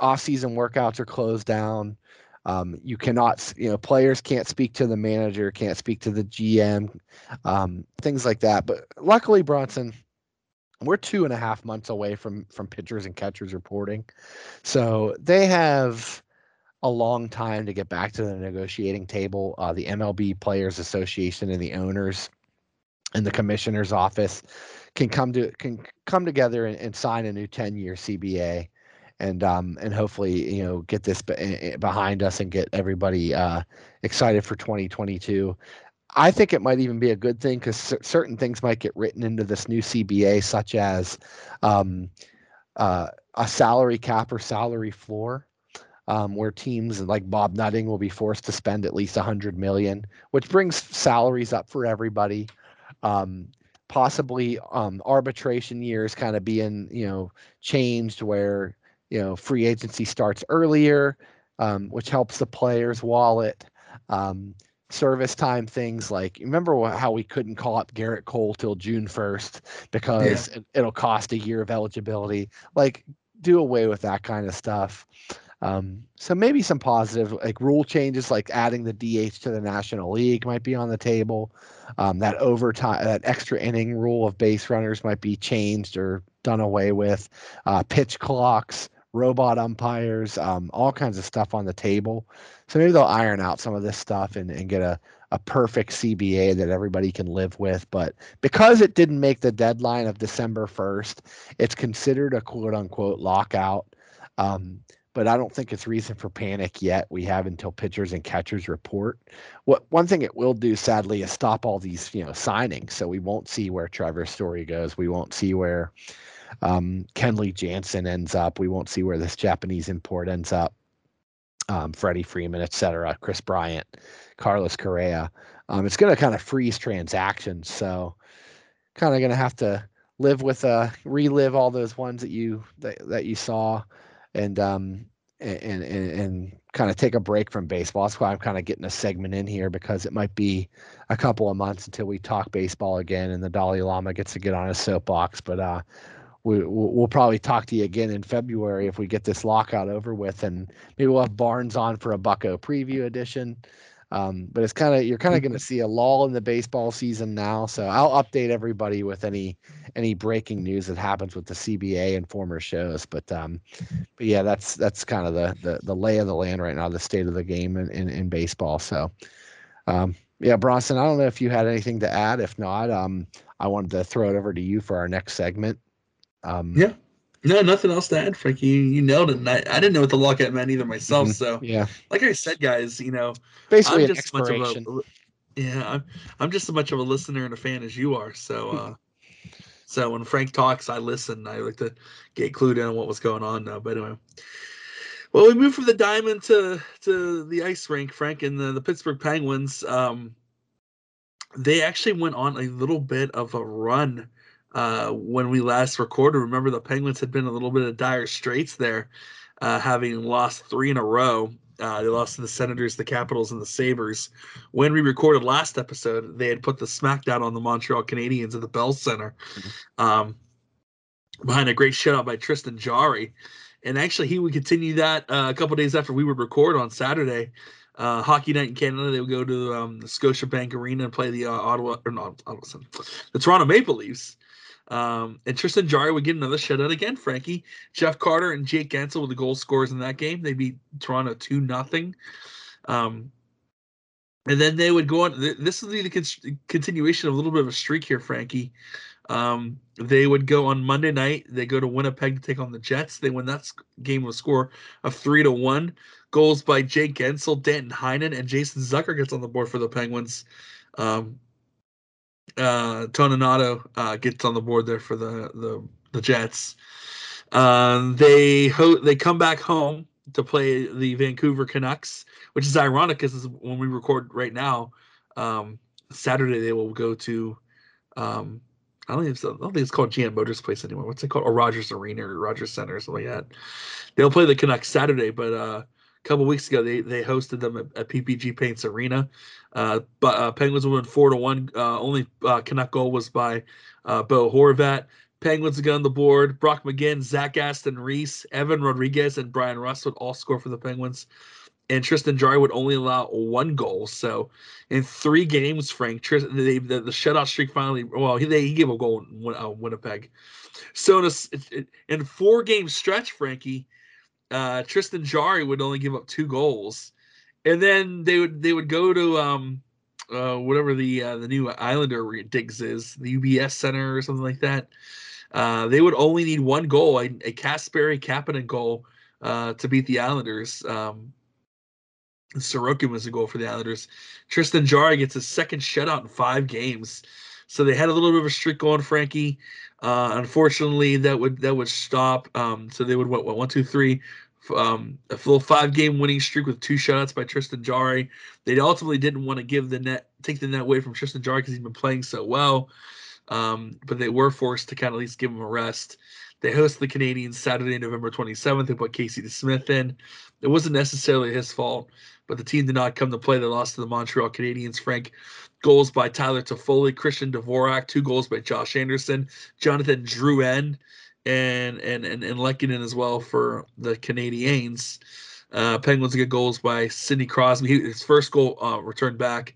Off-season workouts are closed down. Um, you cannot, you know, players can't speak to the manager, can't speak to the GM, um, things like that. But luckily, Bronson, we're two and a half months away from from pitchers and catchers reporting, so they have a long time to get back to the negotiating table. Uh, the MLB Players Association and the owners and the commissioner's office can come to can come together and, and sign a new 10 year CBA and um and hopefully you know get this be- eh, eh, behind us and get everybody uh excited for 2022 I think it might even be a good thing because c- certain things might get written into this new CBA, such as um, uh, a salary cap or salary floor, um, where teams like Bob Nutting will be forced to spend at least 100 million, which brings salaries up for everybody. Um, possibly um, arbitration years kind of being you know changed where you know free agency starts earlier, um, which helps the player's wallet. Um, service time things like remember how we couldn't call up Gerrit Cole till June 1st because yeah. it, it'll cost a year of eligibility. Like do away with that kind of stuff. Um, so maybe some positive like rule changes like adding the DH to the National League might be on the table. Um, that overtime, that extra inning rule of base runners might be changed or done away with. Uh, pitch clocks, robot umpires, um, all kinds of stuff on the table. So maybe they'll iron out some of this stuff and, and get a, a perfect CBA that everybody can live with. But because it didn't make the deadline of December 1st, it's considered a quote unquote lockout. Um, but I don't think it's reason for panic yet. We have until pitchers and catchers report. What one thing it will do, sadly, is stop all these you know signings. So we won't see where Trevor Story goes. We won't see where um, Kenley Jansen ends up. We won't see where this Japanese import ends up. Um, Freddie Freeman, etc. Kris Bryant, Carlos Correa. Um, it's going to kind of freeze transactions. So kind of going to have to live with uh relive all those ones that you that, that you saw and um and and, and kind of take a break from baseball. That's why I'm kind of getting a segment in here because it might be a couple of months until we talk baseball again and the Dalai Lama gets to get on his soapbox. But uh, we, we'll probably talk to you again in February if we get this lockout over with, and maybe we'll have Barnes on for a Bucco preview edition. Um, but it's kind of you're kind of going to see a lull in the baseball season now. So I'll update everybody with any any breaking news that happens with the CBA and former shows. But um, but yeah, that's that's kind of the, the the lay of the land right now, the state of the game in in, in baseball. So um, yeah, Bronson, I don't know if you had anything to add. If not, um, I wanted to throw it over to you for our next segment. Um, yeah. No, nothing else to add, Frankie. You, you nailed it. And I, I didn't know what the lockout meant either myself. Mm-hmm. So yeah, like I said, guys, you know, basically I'm just much of a, yeah, I'm, I'm just as much of a listener and a fan as you are. So, uh, so when Frank talks, I listen. I like to get clued in on what was going on. Now, but anyway, well, we moved from the diamond to to the ice rink, Frank, and the, the Pittsburgh Penguins. Um, they actually went on a little bit of a run uh, when we last recorded. Remember, the Penguins had been a little bit of dire straits there, uh, having lost three in a row. Uh, they lost to the Senators, the Capitals, and the Sabres. When we recorded last episode, they had put the smackdown on the Montreal Canadiens at the Bell Center mm-hmm. um, behind a great shutout by Tristan Jarry. And actually, he would continue that uh, a couple days after we would record on Saturday. Uh, hockey night in Canada, they would go to um, the Scotiabank Arena and play the uh, Ottawa or not Ottawa, the Toronto Maple Leafs. Um, and Tristan Jarry would get another shutout again, Frankie. Jeff Carter and Jake Guentzel were the goal scorers in that game. They beat Toronto 2 nothing. Um, and then they would go on. This is the con- continuation of a little bit of a streak here, Frankie. Um, they would go on Monday night. They go to Winnipeg to take on the Jets. They win that game with a score of three to one. Goals by Jake Guentzel, Danton Heinen, and Jason Zucker gets on the board for the Penguins. Um, uh, Toninato uh, gets on the board there for the the, the Jets. Um, they ho- they come back home to play the Vancouver Canucks, which is ironic because when we record right now, um, Saturday they will go to. Um, I don't, think it's, I don't think it's called GM Motors Place anymore. What's it called? Or Rogers Arena or Rogers Center or something like that. They'll play the Canucks Saturday, but uh, a couple weeks ago they they hosted them at, at PPG Paints Arena. Uh, but uh, Penguins win four to one. Uh, only uh, Canuck goal was by uh, Bo Horvat. Penguins again on the board. Brock McGinn, Zach Aston Reese, Evan Rodrigues, and Bryan Rust would all score for the Penguins. And Tristan Jarry would only allow one goal. So in three games, Frank, they, the, the shutout streak finally, well, he, they, he gave a goal in uh, Winnipeg. So in a, in four game stretch, Frankie, uh, Tristan Jarry would only give up two goals, and then they would they would go to um, uh, whatever the uh, the new Islander digs is, the UBS Center or something like that. Uh, they would only need one goal, a, a Kasperi Kapanen goal, uh, to beat the Islanders. Um, Sorokin was a goal for the Islanders. Tristan Jarry gets his second shutout in five games. So they had a little bit of a streak going, Frankie. Uh, unfortunately, that would that would stop. Um, so they would what, what one, two, three, um, a full five game winning streak with two shutouts by Tristan Jarry. They ultimately didn't want to give the net take the net away from Tristan Jarry because he's been playing so well. Um, but they were forced to kind of at least give him a rest. They host the Canadiens Saturday, November 27th. They put Casey DeSmith in. It wasn't necessarily his fault, but the team did not come to play. They lost to the Montreal Canadiens. Frank goals by Tyler Toffoli, Christian Dvorak, two goals by Josh Anderson, Jonathan Drouin, and and and, and Lehkonen as well for the Canadiens. Uh, Penguins get goals by Sidney Crosby. He, his first goal uh, returned back.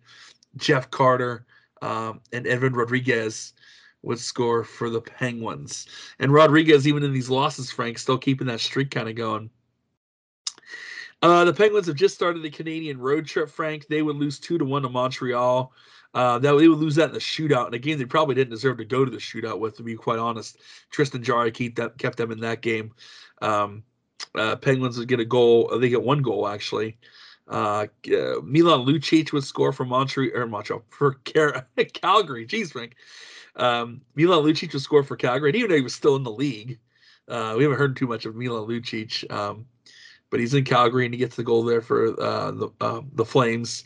Jeff Carter um, and Evan Rodrigues would score for the Penguins. And Rodrigues, even in these losses, Frank, still keeping that streak kind of going. Uh, the Penguins have just started the Canadian road trip, Frank. They would lose two to one to Montreal. Uh, that they would lose that in the shootout, and again, they probably didn't deserve to go to the shootout with, to be quite honest. Tristan Jarry kept that kept them in that game. Um, uh, Penguins would get a goal. They get one goal actually. Uh, uh, Milan Lucic would score for Montreal or Montreal for Car- Calgary. Jeez, Frank. Um, Milan Lucic would score for Calgary, and even though he was still in the league, uh, we haven't heard too much of Milan Lucic. Um, but he's in Calgary and he gets the goal there for uh, the uh, the Flames.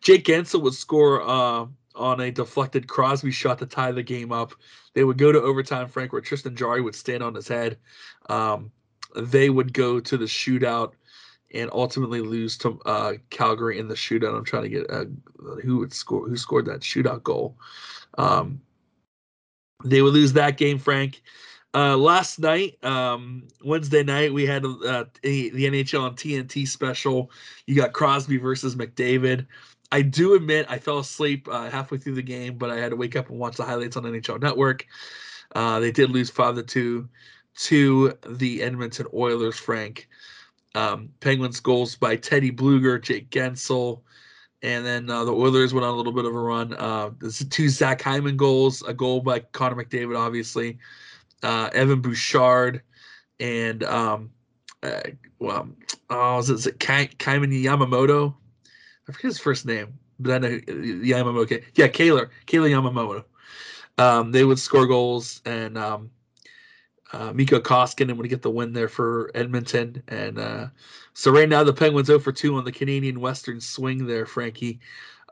Jake Guentzel would score uh, on a deflected Crosby shot to tie the game up. They would go to overtime, Frank, where Tristan Jarry would stand on his head. Um, they would go to the shootout and ultimately lose to uh, Calgary in the shootout. I'm trying to get uh, who would score, who scored that shootout goal. Um, they would lose that game, Frank. Uh, last night, um, Wednesday night, we had uh, the NHL on TNT special. You got Crosby versus McDavid. I do admit I fell asleep uh, halfway through the game, but I had to wake up and watch the highlights on NHL Network. Uh, they did lose five to two to the Edmonton Oilers. Frank um, Penguins goals by Teddy Blueger, Jake Guentzel, and then uh, the Oilers went on a little bit of a run. Uh, there's two Zach Hyman goals, a goal by Connor McDavid, obviously, uh, Evan Bouchard, and um, uh, well, oh, is it, Kaiman Yamamoto? I forget his first name, but I know Yamamoto. Yeah, Kailer, Kailer Yamamoto. Um, they would score goals, and um, uh, Mikko Koskinen would get the win there for Edmonton. And uh, so right now the Penguins 0 for 2 on the Canadian Western swing there, Frankie.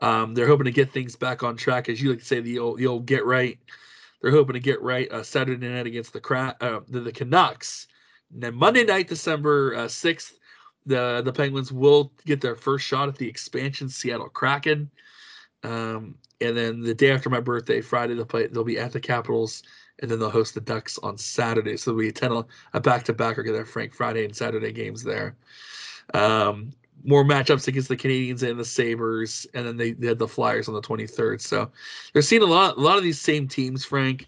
Um, they're hoping to get things back on track, as you like to say, the old, the old get right. They're hoping to get right uh, Saturday night against the, uh, the, the Canucks. And then Monday night, December uh, 6th, the the Penguins will get their first shot at the expansion Seattle Kraken. Um, and then the day after my birthday, Friday, they'll play. They'll be at the Capitals, and then they'll host the Ducks on Saturday. So we attend a back to back or get their Frank Friday and Saturday games there. Um, more matchups against the Canadiens and the Sabres, and then they, they had the Flyers on the 23rd. So they're seeing a lot a lot of these same teams, Frank.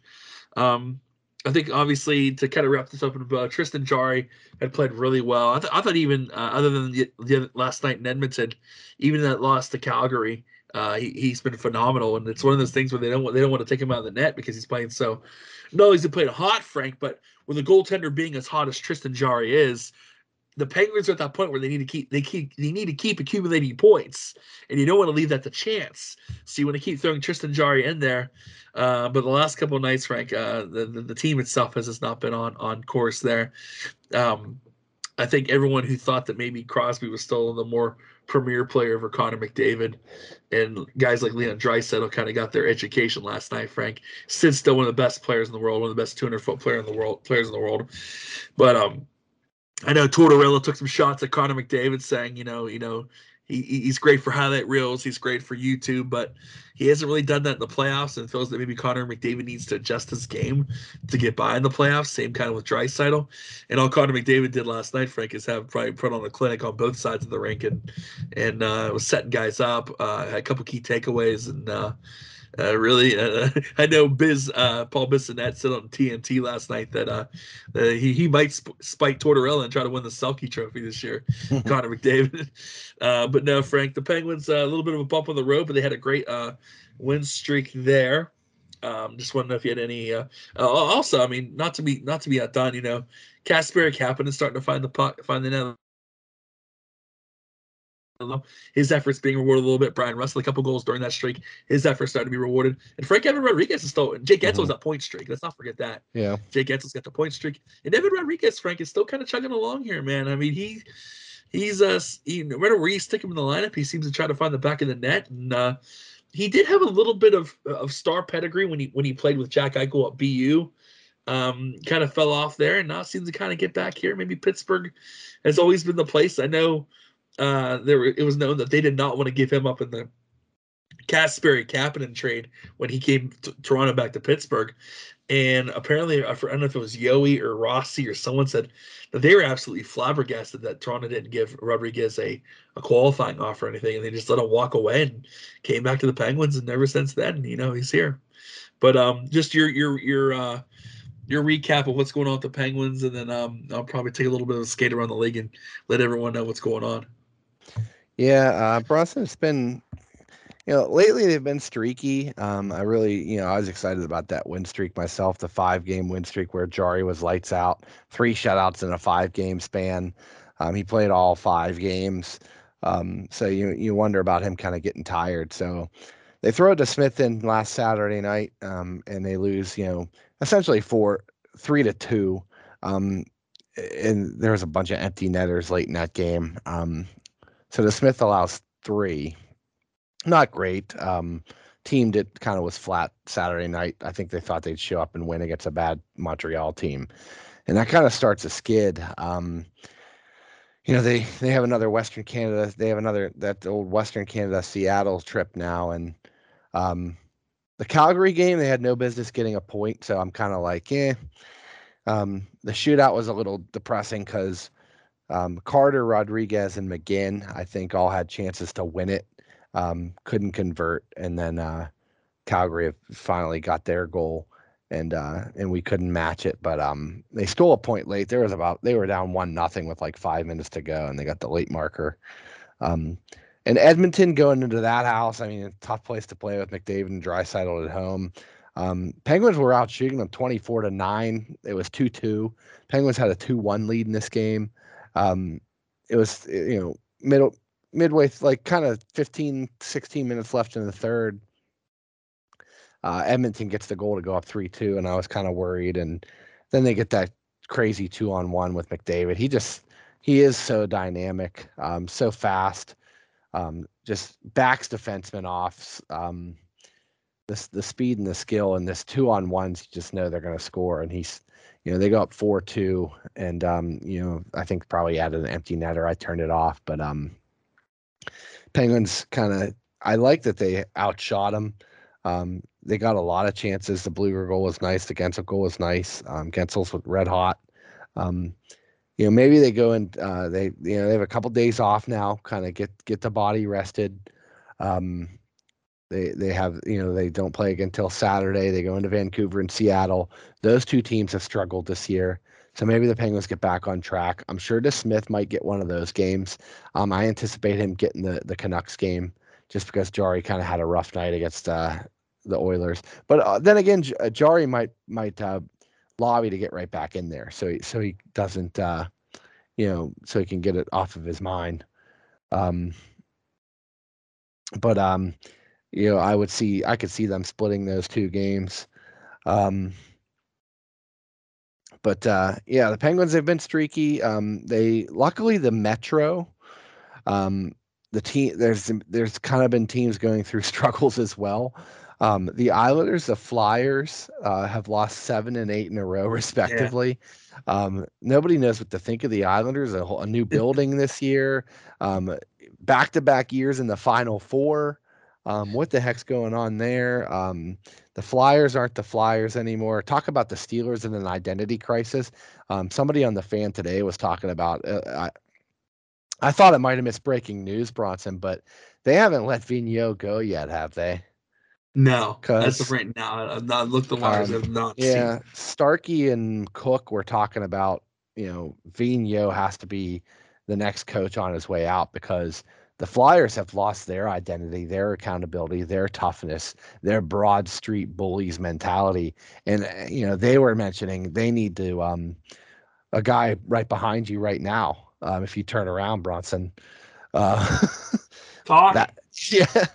Um, I think obviously to kind of wrap this up about Tristan Jarry had played really well. I, th- I thought even uh, other than the, the, last night in Edmonton, even that loss to Calgary, uh, he, he's been phenomenal. And it's one of those things where they don't want they don't want to take him out of the net because he's playing so. No, he's playing hot, Frank, but with a goaltender being as hot as Tristan Jarry is, the Penguins are at that point where they need to keep they keep they need to keep accumulating points, and you don't want to leave that to chance. So you want to keep throwing Tristan Jarry in there. Uh, but the last couple of nights, Frank, uh, the, the, the team itself has just not been on on course there. Um, I think everyone who thought that maybe Crosby was still the more premier player over Connor McDavid, and guys like Leon Draisaitl kind of got their education last night. Frank, Sid's still one of the best players in the world, one of the best 200 foot player in the world players in the world, but um I know Tortorella took some shots at Connor McDavid, saying, you know, you know, he, he's great for highlight reels, he's great for YouTube, but he hasn't really done that in the playoffs, and feels that maybe Connor McDavid needs to adjust his game to get by in the playoffs. Same kind of with Draisaitl, and all Connor McDavid did last night, Frank, is have probably put on a clinic on both sides of the rink and and uh, was setting guys up. Uh, had a couple key takeaways, and uh, uh, really, uh, I know Biz uh, Paul Bissonnette said on TNT last night that uh, he he might sp- spike Tortorella and try to win the Selke Trophy this year, Connor McDavid. Uh, but no, Frank, the Penguins uh, a little bit of a bump on the road, but they had a great uh, win streak there. Um, just want to know if you had any. Uh, also, I mean, not to be not to be outdone, you know, Kasperi Kapanen is starting to find the puck, find the net his efforts being rewarded a little bit. Brian Russell, a couple goals during that streak. His efforts started to be rewarded. And Frank Evan Rodrigues is still Jake Guentzel's Mhm. a point streak. Let's not forget that. Yeah. Jake Guentzel's got the point streak. And Evan Rodrigues, Frank, is still kind of chugging along here, man. I mean, he he's uh he, no matter where you stick him in the lineup, he seems to try to find the back of the net. And uh he did have a little bit of of star pedigree when he when he played with Jack Eichel at BU. Um, kind of fell off there and now seems to kind of get back here. Maybe Pittsburgh has always been the place. I know uh, there it was known that they did not want to give him up in the Kasperi Kapanen trade when he came to Toronto back to Pittsburgh. And apparently, I don't know if it was Yohe or Rossi or someone said that they were absolutely flabbergasted that Toronto didn't give Rodrigues a, a qualifying offer or anything, and they just let him walk away and came back to the Penguins. And ever since then, you know, he's here. But um, just your your your uh, your recap of what's going on with the Penguins, and then um, I'll probably take a little bit of a skate around the league and let everyone know what's going on. Yeah, uh, Bronson's been, you know, lately they've been streaky. Um, I really, you know, I was excited about that win streak myself, the five game win streak where Jarry was lights out, three shutouts in a five game span. Um, he played all five games. Um, so you you wonder about him kind of getting tired. So they throw it to Smith in last Saturday night, um, and they lose, you know, essentially four, three to two. Um, and there was a bunch of empty netters late in that game. Um, so the Smith allows three. Not great. Um, team did kind of was flat Saturday night. I think they thought they'd show up and win against a bad Montreal team, and that kind of starts a skid. Um, you know they they have another Western Canada. They have another that old Western Canada Seattle trip now, and um, the Calgary game they had no business getting a point. So I'm kind of like, yeah. Um, the shootout was a little depressing because um, Carter, Rodrigues, and McGinn, I think, all had chances to win it. Um, couldn't convert, and then uh, Calgary finally got their goal, and uh, and we couldn't match it. But um, they stole a point late. There was about they were down one nothing with like five minutes to go, and they got the late marker. Um, and Edmonton going into that house, I mean, a tough place to play with McDavid and Draisaitl at home. Um, Penguins were out shooting them 24 to 9. It was 2 2. Penguins had a 2 1 lead in this game. Um, it was, you know, middle, midway, like kind of 15, 16 minutes left in the third. Uh, Edmonton gets the goal to go up 3 2, and I was kind of worried. And then they get that crazy two on one with McDavid. He just, he is so dynamic, um, so fast, um, just backs defensemen off. Um, this the speed and the skill and this two on ones, you just know they're going to score. And he's, you know, they go up four two, and um, you know, I think probably added an empty netter. I turned it off, but um, Penguins kind of. I like that they outshot them. Um, they got a lot of chances. The Blueger goal was nice. The Guentzel goal was nice. Um, Guentzel's red hot. Um, you know, maybe they go and uh, they, you know, they have a couple days off now, kind of get get the body rested. Um, they they have you know they don't play again until Saturday. They go into Vancouver and Seattle. Those two teams have struggled this year, so maybe the Penguins get back on track. I'm sure De Smith might get one of those games. Um, I anticipate him getting the the Canucks game just because Jarry kind of had a rough night against uh, the Oilers. But uh, then again, J- uh, Jarry might might uh, lobby to get right back in there, so he, so he doesn't uh, you know so he can get it off of his mind. Um, but um you know, I would see I could see them splitting those two games. Um, but uh, yeah, the Penguins have been streaky. Um, they luckily the Metro, um, the team there's there's kind of been teams going through struggles as well. Um, the Islanders, the Flyers uh, have lost seven and eight in a row, respectively. Um, nobody knows what to think of the Islanders. A, whole, a new building this year, back to back years in the Final Four. Um, what the heck's going on there? Um, the Flyers aren't the Flyers anymore. Talk about the Steelers in an identity crisis. Um, somebody on the fan today was talking about. Uh, I, I thought it might have missed breaking news, Bronson, but they haven't let Vigneault go yet, have they? No, as of right now, I've not looked the wires. Um, I've not seen. Yeah, Starkey and Cook were talking about, you know, Vigneault has to be the next coach on his way out because the Flyers have lost their identity, their accountability, their toughness, their broad street bullies mentality. And, uh, you know, they were mentioning they need to, um, a guy right behind you right now. Um, if you turn around, Bronson, Uh, Talk. that yeah,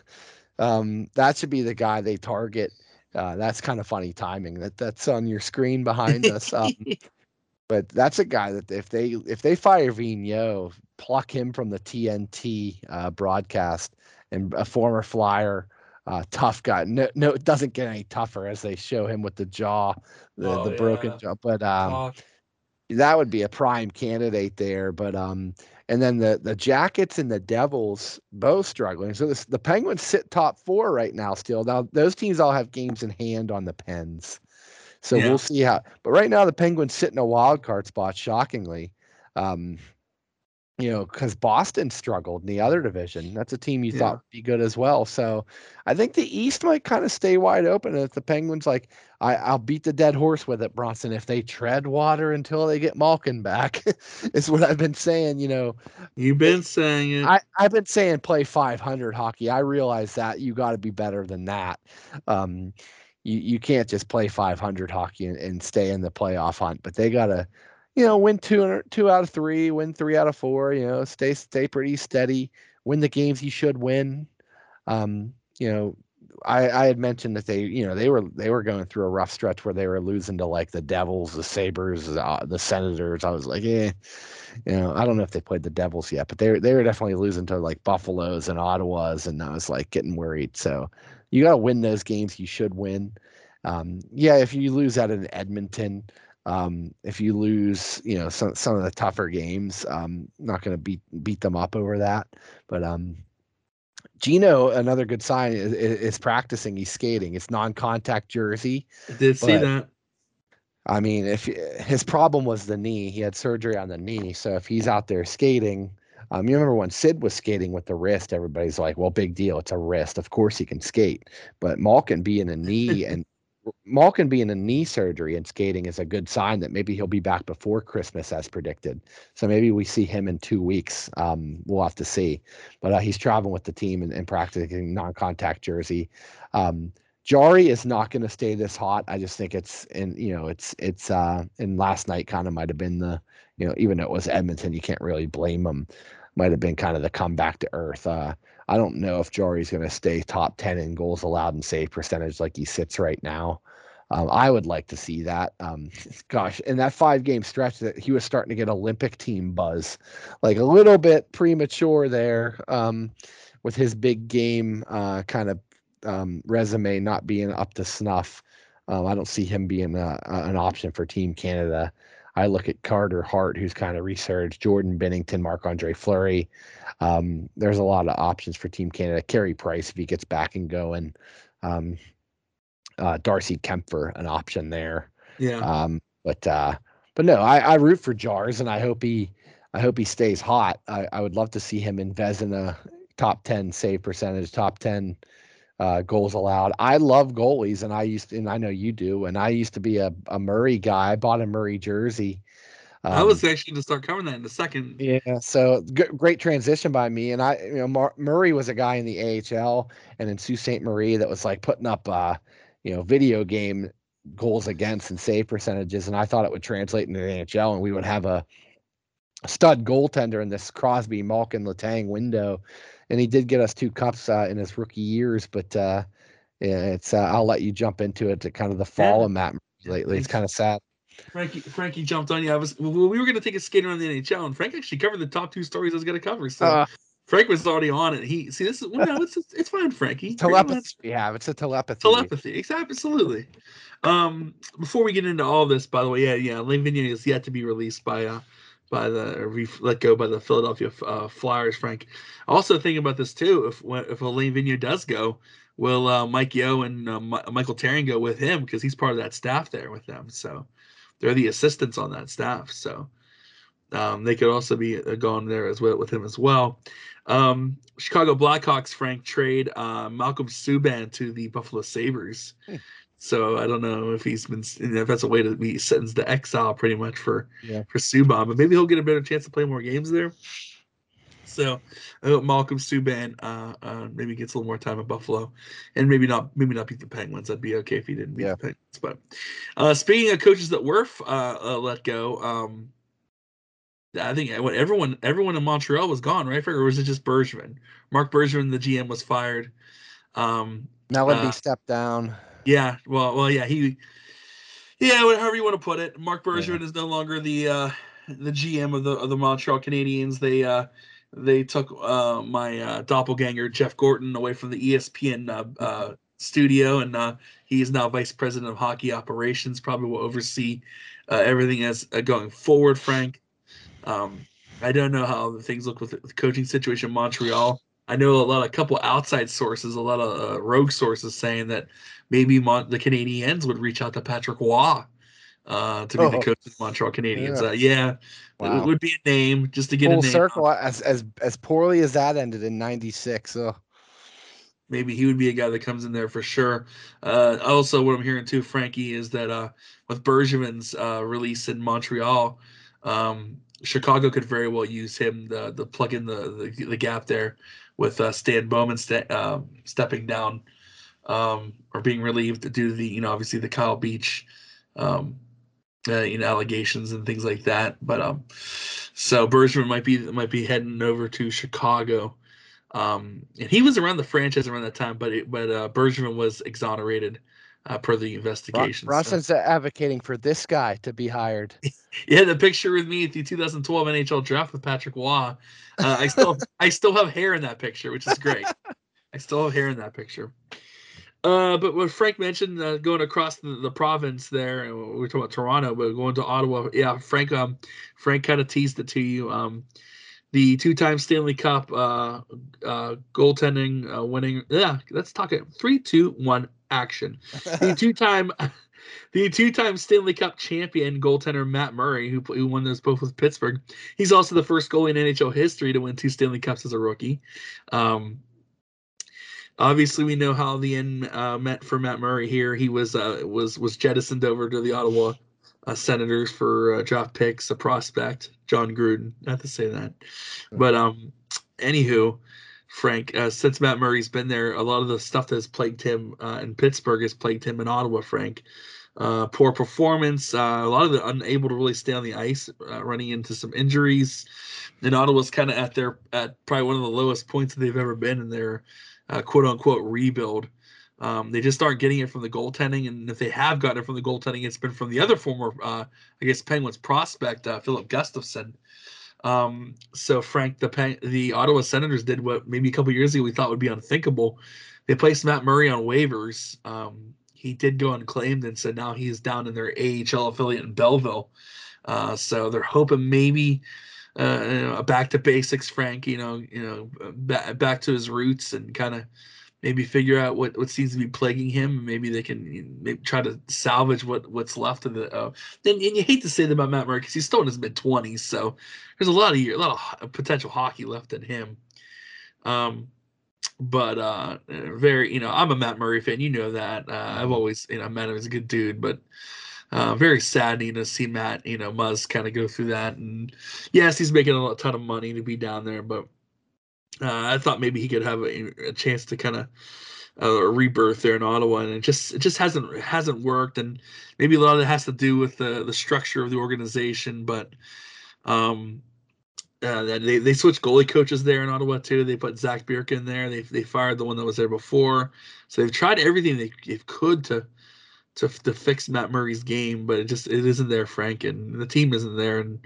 um, that should be the guy they target. Uh, that's kind of funny timing. That that's on your screen behind us. Um, but that's a guy that if they if they fire Vigneault, pluck him from the TNT uh, broadcast and a former Flyer, uh, tough guy. No, no, it doesn't get any tougher as they show him with the jaw, the, Oh, the broken yeah. jaw. But um, that would be a prime candidate there. But um, and then the the Jackets and the Devils both struggling. So this, the Penguins sit top four right now. Still, now those teams all have games in hand on the Pens. So Yeah. we'll see how. But right now the Penguins sit in a wild card spot. Shockingly, um, you know, because Boston struggled in the other division. That's a team you Yeah. thought would be good as well. So I think the East might kind of stay wide open. And if the Penguins like, I, I'll beat the dead horse with it, Bronson. If they tread water until they get Malkin back, is what I've been saying. You know, You've been saying it. I, I've been saying play 500 hockey. I realize that you got to be better than that. Um, you, you can't just play 500 hockey and, and stay in the playoff hunt, but they got to, you know, win two, two out of three, win three out of four, you know, stay, stay pretty steady, win the games you should win. Um, you know, I, I had mentioned that they, you know, they were they were going through a rough stretch where they were losing to like the Devils, the Sabers, the, uh, the Senators. I was like, eh, you know, I don't know if they played the Devils yet, but they they were definitely losing to like Buffaloes and Ottawas, and I was like getting worried. So you got to win those games you should win. Um, yeah, if you lose out in Edmonton, um, if you lose, you know, some some of the tougher games, um, not going to beat beat them up over that. But um, Gino, another good sign is, is practicing. He's skating. It's non-contact jersey. I did see that. I mean, if his problem was the knee, he had surgery on the knee. So if he's out there skating, um, you remember when Sid was skating with the wrist, everybody's like, "Well, big deal, it's a wrist. Of course he can skate." But Malkin being in a knee and Malkin being in a knee surgery and skating is a good sign that maybe he'll be back before Christmas as predicted. So maybe we see him in two weeks. Um, we'll have to see. But uh, he's traveling with the team and, and practicing non-contact jersey. Um, Jarry is not going to stay this hot. I just think it's in you know it's it's uh and last night kind of might have been the you know even though it was Edmonton, you can't really blame them. Might have been kind of the comeback to earth. Uh, I don't know if Jarry's going to stay top ten in goals allowed and save percentage like he sits right now. Um, I would like to see that. Um, gosh, in that five game stretch, that he was starting to get Olympic team buzz, like a little bit premature there um, with his big game uh, kind of um, resume not being up to snuff. Um, I don't see him being a- an option for Team Canada. I look at Carter Hart, who's kind of resurged, Jordan Binnington, Marc Andre Fleury. Um, there's a lot of options for Team Canada. Carey Price, if he gets back and going. Um, uh, Darcy Kuemper, an option there. Yeah. Um, but uh, but no, I, I root for Jars, and I hope he I hope he stays hot. I, I would love to see him in Vezina, top ten save percentage, top ten uh, goals allowed. I love goalies, and I used to, and I know you do. And I used to be a, a Murray guy. I bought a Murray jersey. I Um, was actually going to start covering that in a second. yeah, so g- great transition by me. And I, you know, Mar- Murray was a guy in the AHL and in Sault Ste. Marie that was like putting up, uh, you know, video game goals against and save percentages. And I thought it would translate into the NHL and we would have a stud goaltender in this Crosby, Malkin, Letang window. And he did get us two cups uh, in his rookie years. But uh, it's, uh, I'll let you jump into it to kind of the fall Yeah. of Matt lately. It's kind of sad. Frankie Frankie jumped on you. I was well, we were going to take a skate around the NHL, and Frank actually covered the top two stories I was going to cover. So Uh, Frank was already on it. He see this is well, no, it's it's fine, Frankie. You're gonna let- telepathy we have. It's a telepathy. Telepathy, exactly, absolutely. Um, before we get into all this, by the way, yeah, yeah, Lane Vigneault is yet to be released by uh by the let go by the Philadelphia uh, Flyers. Frank, also thinking about this too. If if Lane Vigneault does go, will uh, Mike Yeo and uh, Mi- Michel Therrien go with him because he's part of that staff there with them. So they're the assistants on that staff. So um, they could also be uh, going there as well with him as well. Um, Chicago Blackhawks Frank trade uh, Malcolm Subban to the Buffalo Sabres. So I don't know if he's been if that's a way to be sentenced to exile pretty much for Yeah. for Subban, but maybe he'll get a better chance to play more games there. So I hope Malcolm Subban uh, uh, maybe gets a little more time at Buffalo, and maybe not maybe not beat the Penguins. That'd be okay if he didn't beat Yeah. the Penguins. But uh, speaking of coaches that were uh, uh, let go, um, I think what everyone everyone in Montreal was gone, right? Or was it just Bergevin? Marc Bergevin, the GM, was fired. Um, Melody uh, stepped down. Yeah, well, well, yeah, he, yeah, however you want to put it. Marc Bergevin is no longer the uh, the GM of the of the Montreal Canadiens. They uh, they took uh, my uh, doppelganger Jeff Gorton away from the ESPN uh, uh, studio, and uh, he is now vice president of hockey operations. Probably will oversee uh, everything as uh, going forward. Frank, um, I don't know how the things look with the coaching situation in Montreal. I know a lot, of a couple outside sources, a lot of uh, rogue sources saying that maybe Mon- the Canadiens would reach out to Patrick Roy uh, to be the Oh. coach of the Montreal Canadiens. Yeah. Uh, yeah, Wow. it would be a name just to get Full a name. circle as as as poorly as that ended in '96. So maybe he would be a guy that comes in there for sure. Uh, also, what I'm hearing too, Frankie, is that uh, with Bergevin's uh, release in Montreal, um, Chicago could very well use him to, to plug in the, the the gap there with uh, Stan Bowman um stepping down um, or being relieved due to the you know obviously the Kyle Beach. Um, uh, you know allegations and things like that, but um, so Bergevin might be might be heading over to Chicago. Um, and he was around the franchise around that time, but it, but uh, Bergevin was exonerated uh, per the investigation. so- Bronson's advocating for this guy to be hired. yeah, the picture with me at the 2012 NHL draft with Patrick Roy. Uh, I still I still have hair in that picture, which is great. I still have hair in that picture. Uh, but what Frank mentioned, uh, going across the, the province there, and we were talking about Toronto, but going to Ottawa. Yeah, Frank. Um, Frank kind of teased it to you. Um, the two-time Stanley Cup uh, uh, goaltending uh, winning. Yeah, let's talk it. Three, two, one, action the two-time the two-time Stanley Cup champion goaltender Matt Murray, who, who won those both with Pittsburgh. He's also the first goalie in NHL history to win two Stanley Cups as a rookie. Um, obviously, we know how the end uh, meant for Matt Murray here. He was uh, was was jettisoned over to the Ottawa uh, Senators for uh, draft picks, a prospect, John Gruden. Not to say that, but um, anywho. Frank, uh, since Matt Murray's been there, a lot of the stuff that has plagued him uh, in Pittsburgh has plagued him in Ottawa. Frank, uh, poor performance, uh, a lot of the unable to really stay on the ice, uh, running into some injuries. And Ottawa's kind of at their at probably one of the lowest points that they've ever been in their uh, quote unquote rebuild. Um, they just aren't getting it from the goaltending, and if they have gotten it from the goaltending, it's been from the other former, I guess, Penguins prospect, Filip Gustavsson. Um, so Frank, the the Ottawa Senators did what maybe a couple years ago we thought would be unthinkable. They placed Matt Murray on waivers. Um, he did go unclaimed, and so now he's down in their AHL affiliate in Belleville. Uh, so they're hoping maybe uh, you know, back to basics, Frank. You know, you know, back back to his roots and kind of maybe figure out what, what seems to be plaguing him. Maybe they can maybe try to salvage what what's left of the. Uh, and, and you hate to say that about Matt Murray because he's still in his mid twenties, so there's a lot of year, a lot of potential hockey left in him. Um, but uh, very, you know, I'm a Matt Murray fan. You know that. Uh, I've always, you know, met him as a good dude, but uh, very sad, saddening to see Matt, you know, Muzz kind of go through that. And yes, he's making a ton of money to be down there, but uh, I thought maybe he could have a, a chance to kind of uh, a rebirth there in Ottawa, and it just it just hasn't hasn't worked. And maybe a lot of it has to do with the the structure of the organization, but um, uh, they they switched goalie coaches there in Ottawa too. They put Zach Bierk in there. They they fired the one that was there before. So they've tried everything they, they could to to to fix Matt Murray's game, but it just it isn't there, Frank, and the team isn't there. And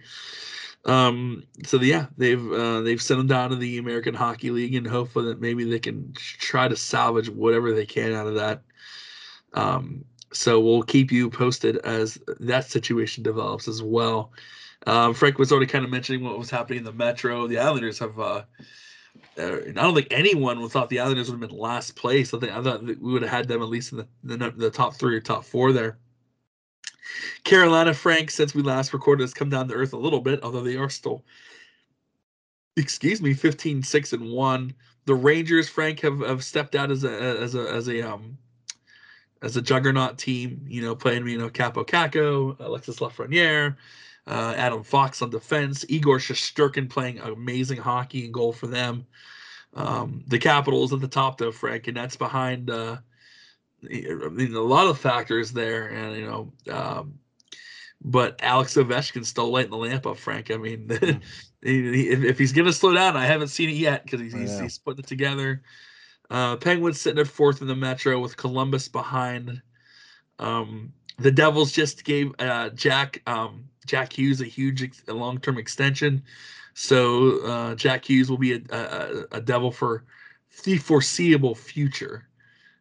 um, so yeah, they've uh, they've sent him down to the American Hockey League and hopefully that maybe they can try to salvage whatever they can out of that. Um, so we'll keep you posted as that situation develops as well. Um, Frank was already kind of mentioning what was happening in the Metro. The Islanders have. Uh, uh, I don't think anyone would thought the Islanders would have been last place. I think I thought we would have had them at least in the, the the top three or top four there. Carolina, Frank, since we last recorded, has come down to earth a little bit, although they are still, excuse me, 15, 6, and 1. The Rangers, Frank, have, have stepped out as a as a as a um as a juggernaut team, you know, playing, you know, Kaapo Kakko, Alexis Lafreniere, uh, Adam Fox on defense, Igor Shesterkin playing amazing hockey and goal for them. Um, the Capitals at the top, though, Frank, and that's behind uh, I mean, a lot of factors there. And, you know, um, but Alex Ovechkin's still lighting the lamp up, Frank. I mean, Mm. he- he- if, if he's going to slow down, I haven't seen it yet because he's, know. he's putting it together. Uh, Penguins sitting at fourth in the Metro with Columbus behind. Um, the Devils just gave uh, Jack um, Jack Hughes a huge ex- long term extension, so uh, Jack Hughes will be a, a, a Devil for the foreseeable future.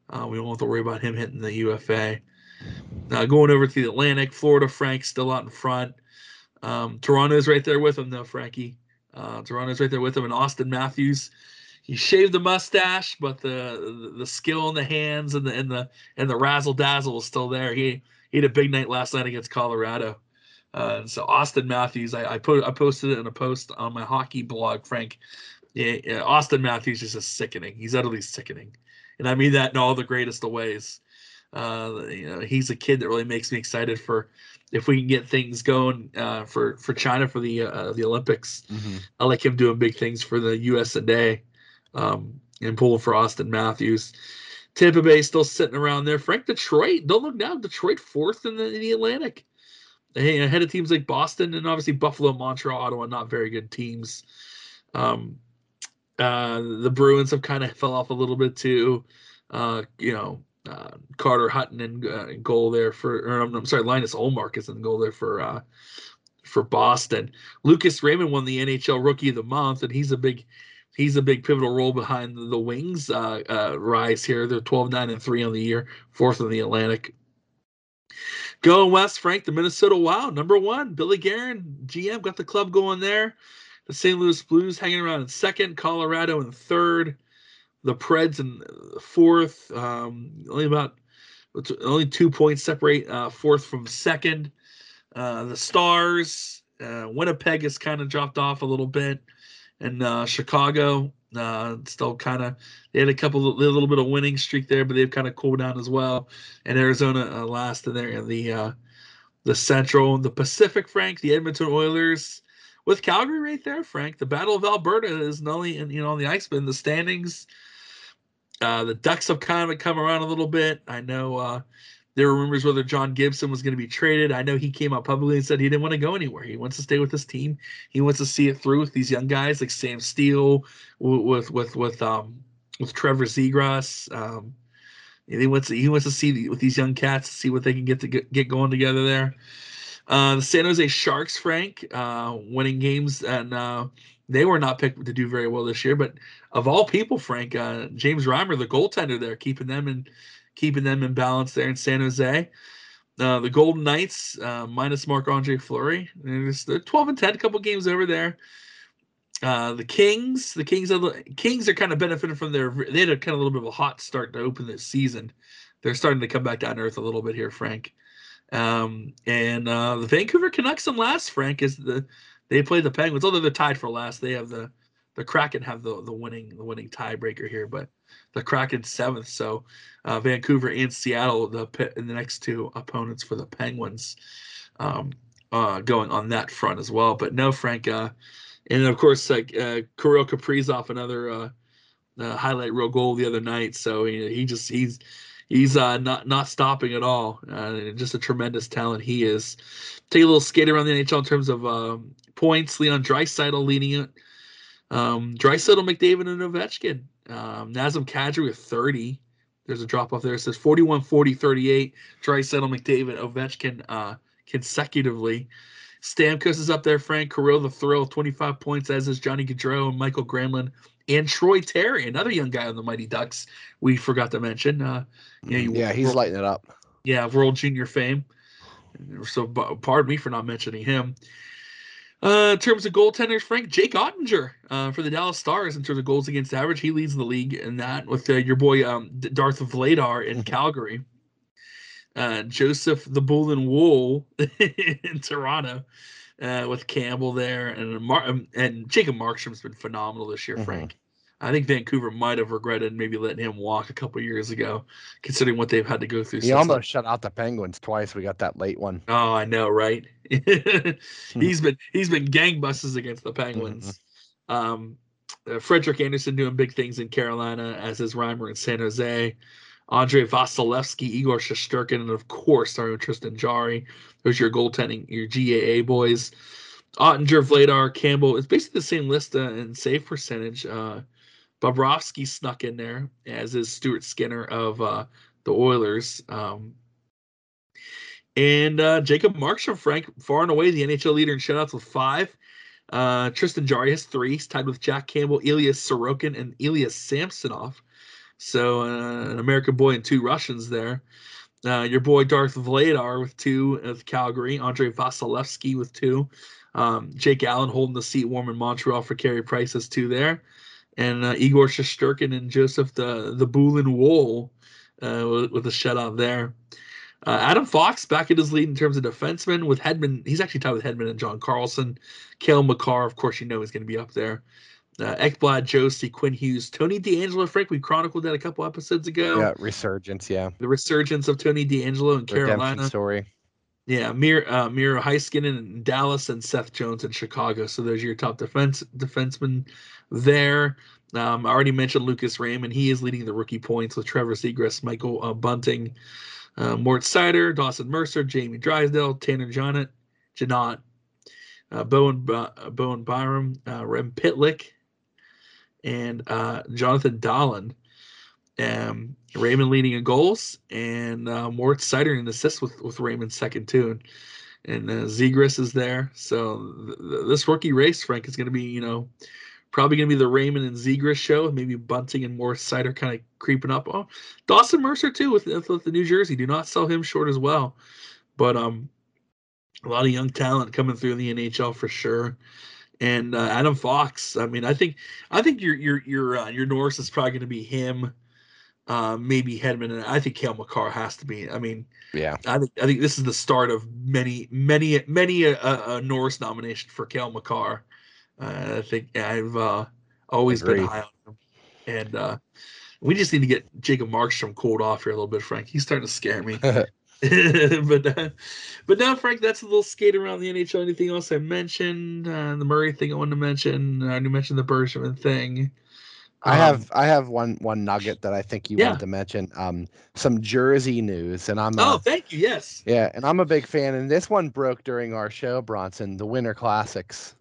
Uh, we don't have to worry about him hitting the UFA. Uh, going over to the Atlantic, Florida Frank still out in front. Um, Toronto's right there with him, though, Frankie. Uh, Toronto's right there with him, and Auston Matthews. He shaved the mustache, but the, the the skill in the hands and the and the and the razzle dazzle is still there. He he had a big night last night against Colorado. Uh, so Auston Matthews, I, I put I posted it in a post on my hockey blog, Frank. Yeah, yeah, Auston Matthews is just sickening. He's utterly sickening, and I mean that in all the greatest of ways. Uh, you know, he's a kid that really makes me excited for if we can get things going uh, for for China for the uh, the Olympics. Mhm. I like him doing big things for the U.S. and A, um, and pulling for Auston Matthews. Tampa Bay still sitting around there. Frank Detroit, don't look now. Detroit fourth in the, in the Atlantic. Hey, ahead of teams like Boston and obviously Buffalo, Montreal, Ottawa, not very good teams. Um, uh, the Bruins have kind of fell off a little bit too. Uh, you know, uh, Carter Hutton in, uh, goal there for, or I'm, I'm sorry, Linus Ullmark is in goal there for uh, for Boston. Lucas Raymond won the NHL Rookie of the Month, and he's a big he's a big pivotal role behind the, Wings rise here. They're 12 9 and 3 on the year, fourth in the Atlantic. Going west, Frank, the Minnesota Wild, number one. Billy Guerin, GM, got the club going there. The St. Louis Blues hanging around in second, Colorado in third, the Preds in fourth. Um, only about only two points separate uh, fourth from second. Uh, the Stars, uh, Winnipeg has kind of dropped off a little bit, and uh, Chicago uh, still kind of they had a couple a little bit of winning streak there, but they've kind of cooled down as well. And Arizona uh, last in there in the the Central, the Pacific, Frank, the Edmonton Oilers with Calgary right there, Frank. The Battle of Alberta is not only in you know on the ice, but in the standings. Uh, the Ducks have kind of come around a little bit. I know uh, there were rumors whether John Gibson was going to be traded. I know he came out publicly and said he didn't want to go anywhere. He wants to stay with his team. He wants to see it through with these young guys like Sam Steele, with with with um with Trevor Zegras. Um, he wants to, he wants to see the, with these young cats see what they can get to get, get going together there. Uh, the San Jose Sharks, Frank, uh, winning games, and uh, they were not picked to do very well this year. But of all people, Frank, uh, James Reimer, the goaltender there, keeping them in keeping them in balance there in San Jose. Uh, the Golden Knights, minus Marc Andre Fleury, they're, just, they're 12 and 10, a couple games over there. The Kings, the Kings are the Kings are kind of benefiting from their. They had a kind of a little bit of a hot start to open this season. They're starting to come back down to earth a little bit here, Frank. Um, and uh, the Vancouver Canucks in last, Frank, is the they play the Penguins. Although they're tied for last, they have the the Kraken have the the winning the winning tiebreaker here, but the Kraken seventh. So uh, Vancouver and Seattle, the the next two opponents for the Penguins, um, uh, going on that front as well. But no, Frank, uh, and of course, like uh, Kirill Kaprizov, another uh, uh, highlight reel goal the other night. So he, he just he's he's uh, not not stopping at all. Uh, just a tremendous talent he is. Take a little skate around the NHL in terms of um, points. Leon Draisaitl leading it. Um, Draisaitl, McDavid, and Ovechkin. Um, Nazem Kadri with 30. There's a drop off there. It says 41, 40, 38. Draisaitl, McDavid, Ovechkin uh, consecutively. Stamkos is up there. Frank Kirill, the thrill, 25 points, as is Johnny Gaudreau and Mikael Granlund and Troy Terry, another young guy on the Mighty Ducks. We forgot to mention. Uh, yeah, you- yeah, he's lighting it up. yeah, World Junior fame. So, pardon me for not mentioning him. Uh, in terms of goaltenders, Frank Jake Oettinger uh, for the Dallas Stars in terms of goals against average, he leads the league in that with uh, your boy um, Darth Vladar in Calgary. Uh, Joseph the Bull and Wool in Toronto uh, with Campbell there, and Mar- um, and Jacob Markstrom's been phenomenal this year, Mhm. Frank. I think Vancouver might have regretted maybe letting him walk a couple years ago, considering what they've had to go through. He almost shut out the Penguins twice. We got that late one. Oh, I know, right? he's been he's been gangbusters against the Penguins. Um, uh, Frederik Andersen doing big things in Carolina, as is Reimer in San Jose. Andrei Vasilevskiy, Igor Shesterkin, and of course, with Tristan Jarry. Those your goaltending, your GAA boys. Oettinger, Vladar, Campbell. It's basically the same list uh, in save percentage. Uh, Bobrovsky snuck in there, as is Stuart Skinner of uh, the Oilers. Um, and uh, Jacob Markstrom, Frank, far and away the NHL leader in shutouts with five. Uh, Tristan Jarry has three. He's tied with Jack Campbell, Elias Sorokin, and Elias Samsonov. So uh, an American boy and two Russians there. Uh, your boy Darth Vladar with two of Calgary. Andrei Vasilevskiy with two. Um, Jake Allen holding the seat warm in Montreal for Carey Price has two there. And uh, Igor Shesterkin and Joseph the the Bulin Wool uh, with, with a shutout there. Uh, Adam Fox back in his lead in terms of defensemen with Hedman. He's actually tied with Hedman and John Carlson. Cale Makar, of course, you know is going to be up there. Uh, Ekblad, Josi, Quinn Hughes, Tony DeAngelo, Frank. We chronicled that a couple episodes ago. Yeah, resurgence. Yeah, the resurgence of Tony DeAngelo in Carolina. Redemption story. Yeah, Mir uh, Miro Heiskanen in Dallas and Seth Jones in Chicago. So those are your top defense defensemen there. Um, I already mentioned Lucas Raymond. He is leading the rookie points with Trevor Zegras, Michael uh, Bunting, uh, Moritz Seider, Dawson Mercer, Jamie Drysdale, Tanner Jonnet, Janot, uh, Bowen, uh, Bowen Byram, uh, Rem Pitlick, and uh, Jonathan Dahlen. Um, Raymond leading in goals, and uh, Moritz Seider in assists with, with Raymond second too. And, uh, Zegras is there. So th- th- this rookie race, Frank, is going to be, you know, probably going to be the Raymond and Zegras show. Maybe Bunting and Moritz Seider kind of creeping up. Oh, Dawson Mercer too with, with the New Jersey. Do not sell him short as well. But um, a lot of young talent coming through the NHL for sure. And uh, Adam Fox. I mean, I think I think your your your uh, your Norris is probably going to be him. Uh, maybe Hedman, and I think Cale Makar has to be. I mean, yeah, I think I think this is the start of many, many, many a, a Norris nomination for Cale Makar. Uh, I think I've uh, always been high on him, and uh, we just need to get Jacob Markstrom cooled off here a little bit, Frank. He's starting to scare me. but uh, but now, Frank, that's a little skate around the NHL. Anything else I mentioned? Uh, the Murray thing I wanted to mention. I already mentioned the Bergevin thing. I Um, have I have one one nugget that I think you Yeah. wanted to mention. Um, some Jersey news, and I'm Oh, uh, thank you. Yes. yeah, and I'm a big fan. And this one broke during our show, Bronson, the Winter Classics.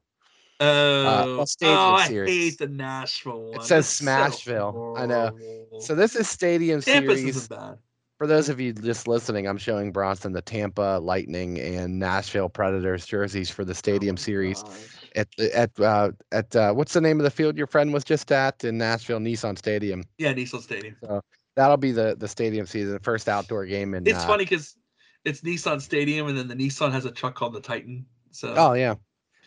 Oh, well, Stadium oh, I hate the Nashville one. It says That's so Smashville. I know. So this is Stadium Campus Series. isn't bad. For those of you just listening, I'm showing Bronson the Tampa Lightning and Nashville Predators jerseys for the Stadium Oh Series gosh. at at uh, at uh, what's the name of the field your friend was just at in Nashville, Nissan Stadium. Yeah, Nissan Stadium. So that'll be the the stadium season, the first outdoor game in. It's uh, funny because it's Nissan Stadium, and then the Nissan has a truck called the Titan. So Oh yeah,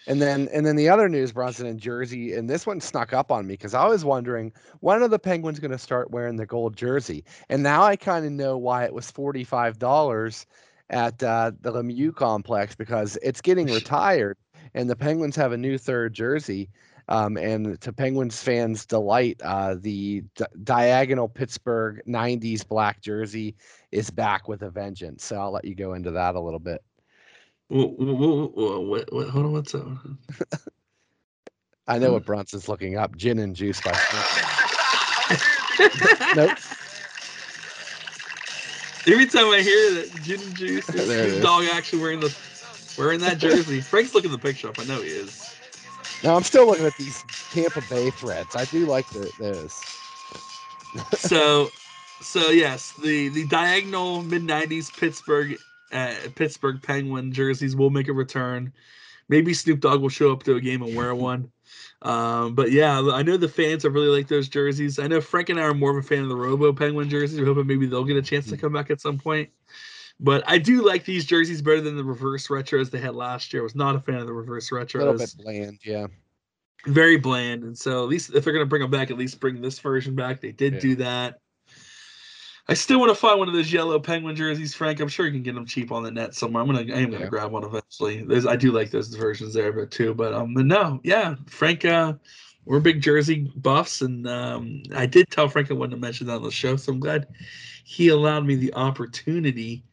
and then and then the other news, Bronson in Jersey, and this one snuck up on me because I was wondering when are the Penguins going to start wearing the gold jersey, and now I kind of know why it was forty five dollars at uh, the Lemieux complex because it's getting retired, and the Penguins have a new third jersey. Um, and to Penguins fans' delight, uh, the di- diagonal Pittsburgh '90s black jersey is back with a vengeance. So I'll let you go into that a little bit. Wh- wh- wh- wh- what- what- hold on, what's up? I know what hmm. Bronson's looking up. Gin and juice by Snoop. nope. Every time I hear that gin and juice, There it this is. dog actually wearing the wearing that jersey. Frank's looking the picture up. I know he is. Now I'm still looking at these Tampa Bay threads. I do like the, those. so so yes the the diagonal mid 90s pittsburgh uh, pittsburgh penguin jerseys will make a return maybe snoop dogg will show up to a game and wear one um, but yeah i know the fans have really liked those jerseys i know frank and i are more of a fan of the robo penguin jerseys we're hoping maybe they'll get a chance to come back at some point but i do like these jerseys better than the reverse retros they had last year i was not a fan of the reverse retros. A little bit bland, yeah. very bland. And so at least if they're gonna bring them back, at least bring this version back. They did Yeah. do that. I still want to find one of those yellow penguin jerseys, Frank. I'm sure you can get them cheap on the net somewhere. I'm gonna I am gonna Yeah. grab one eventually. There's I do like those versions there, but too. But um but no, yeah, Frank uh we're big jersey buffs and um I did tell Frank I wouldn't have mentioned that on the show, so I'm glad he allowed me the opportunity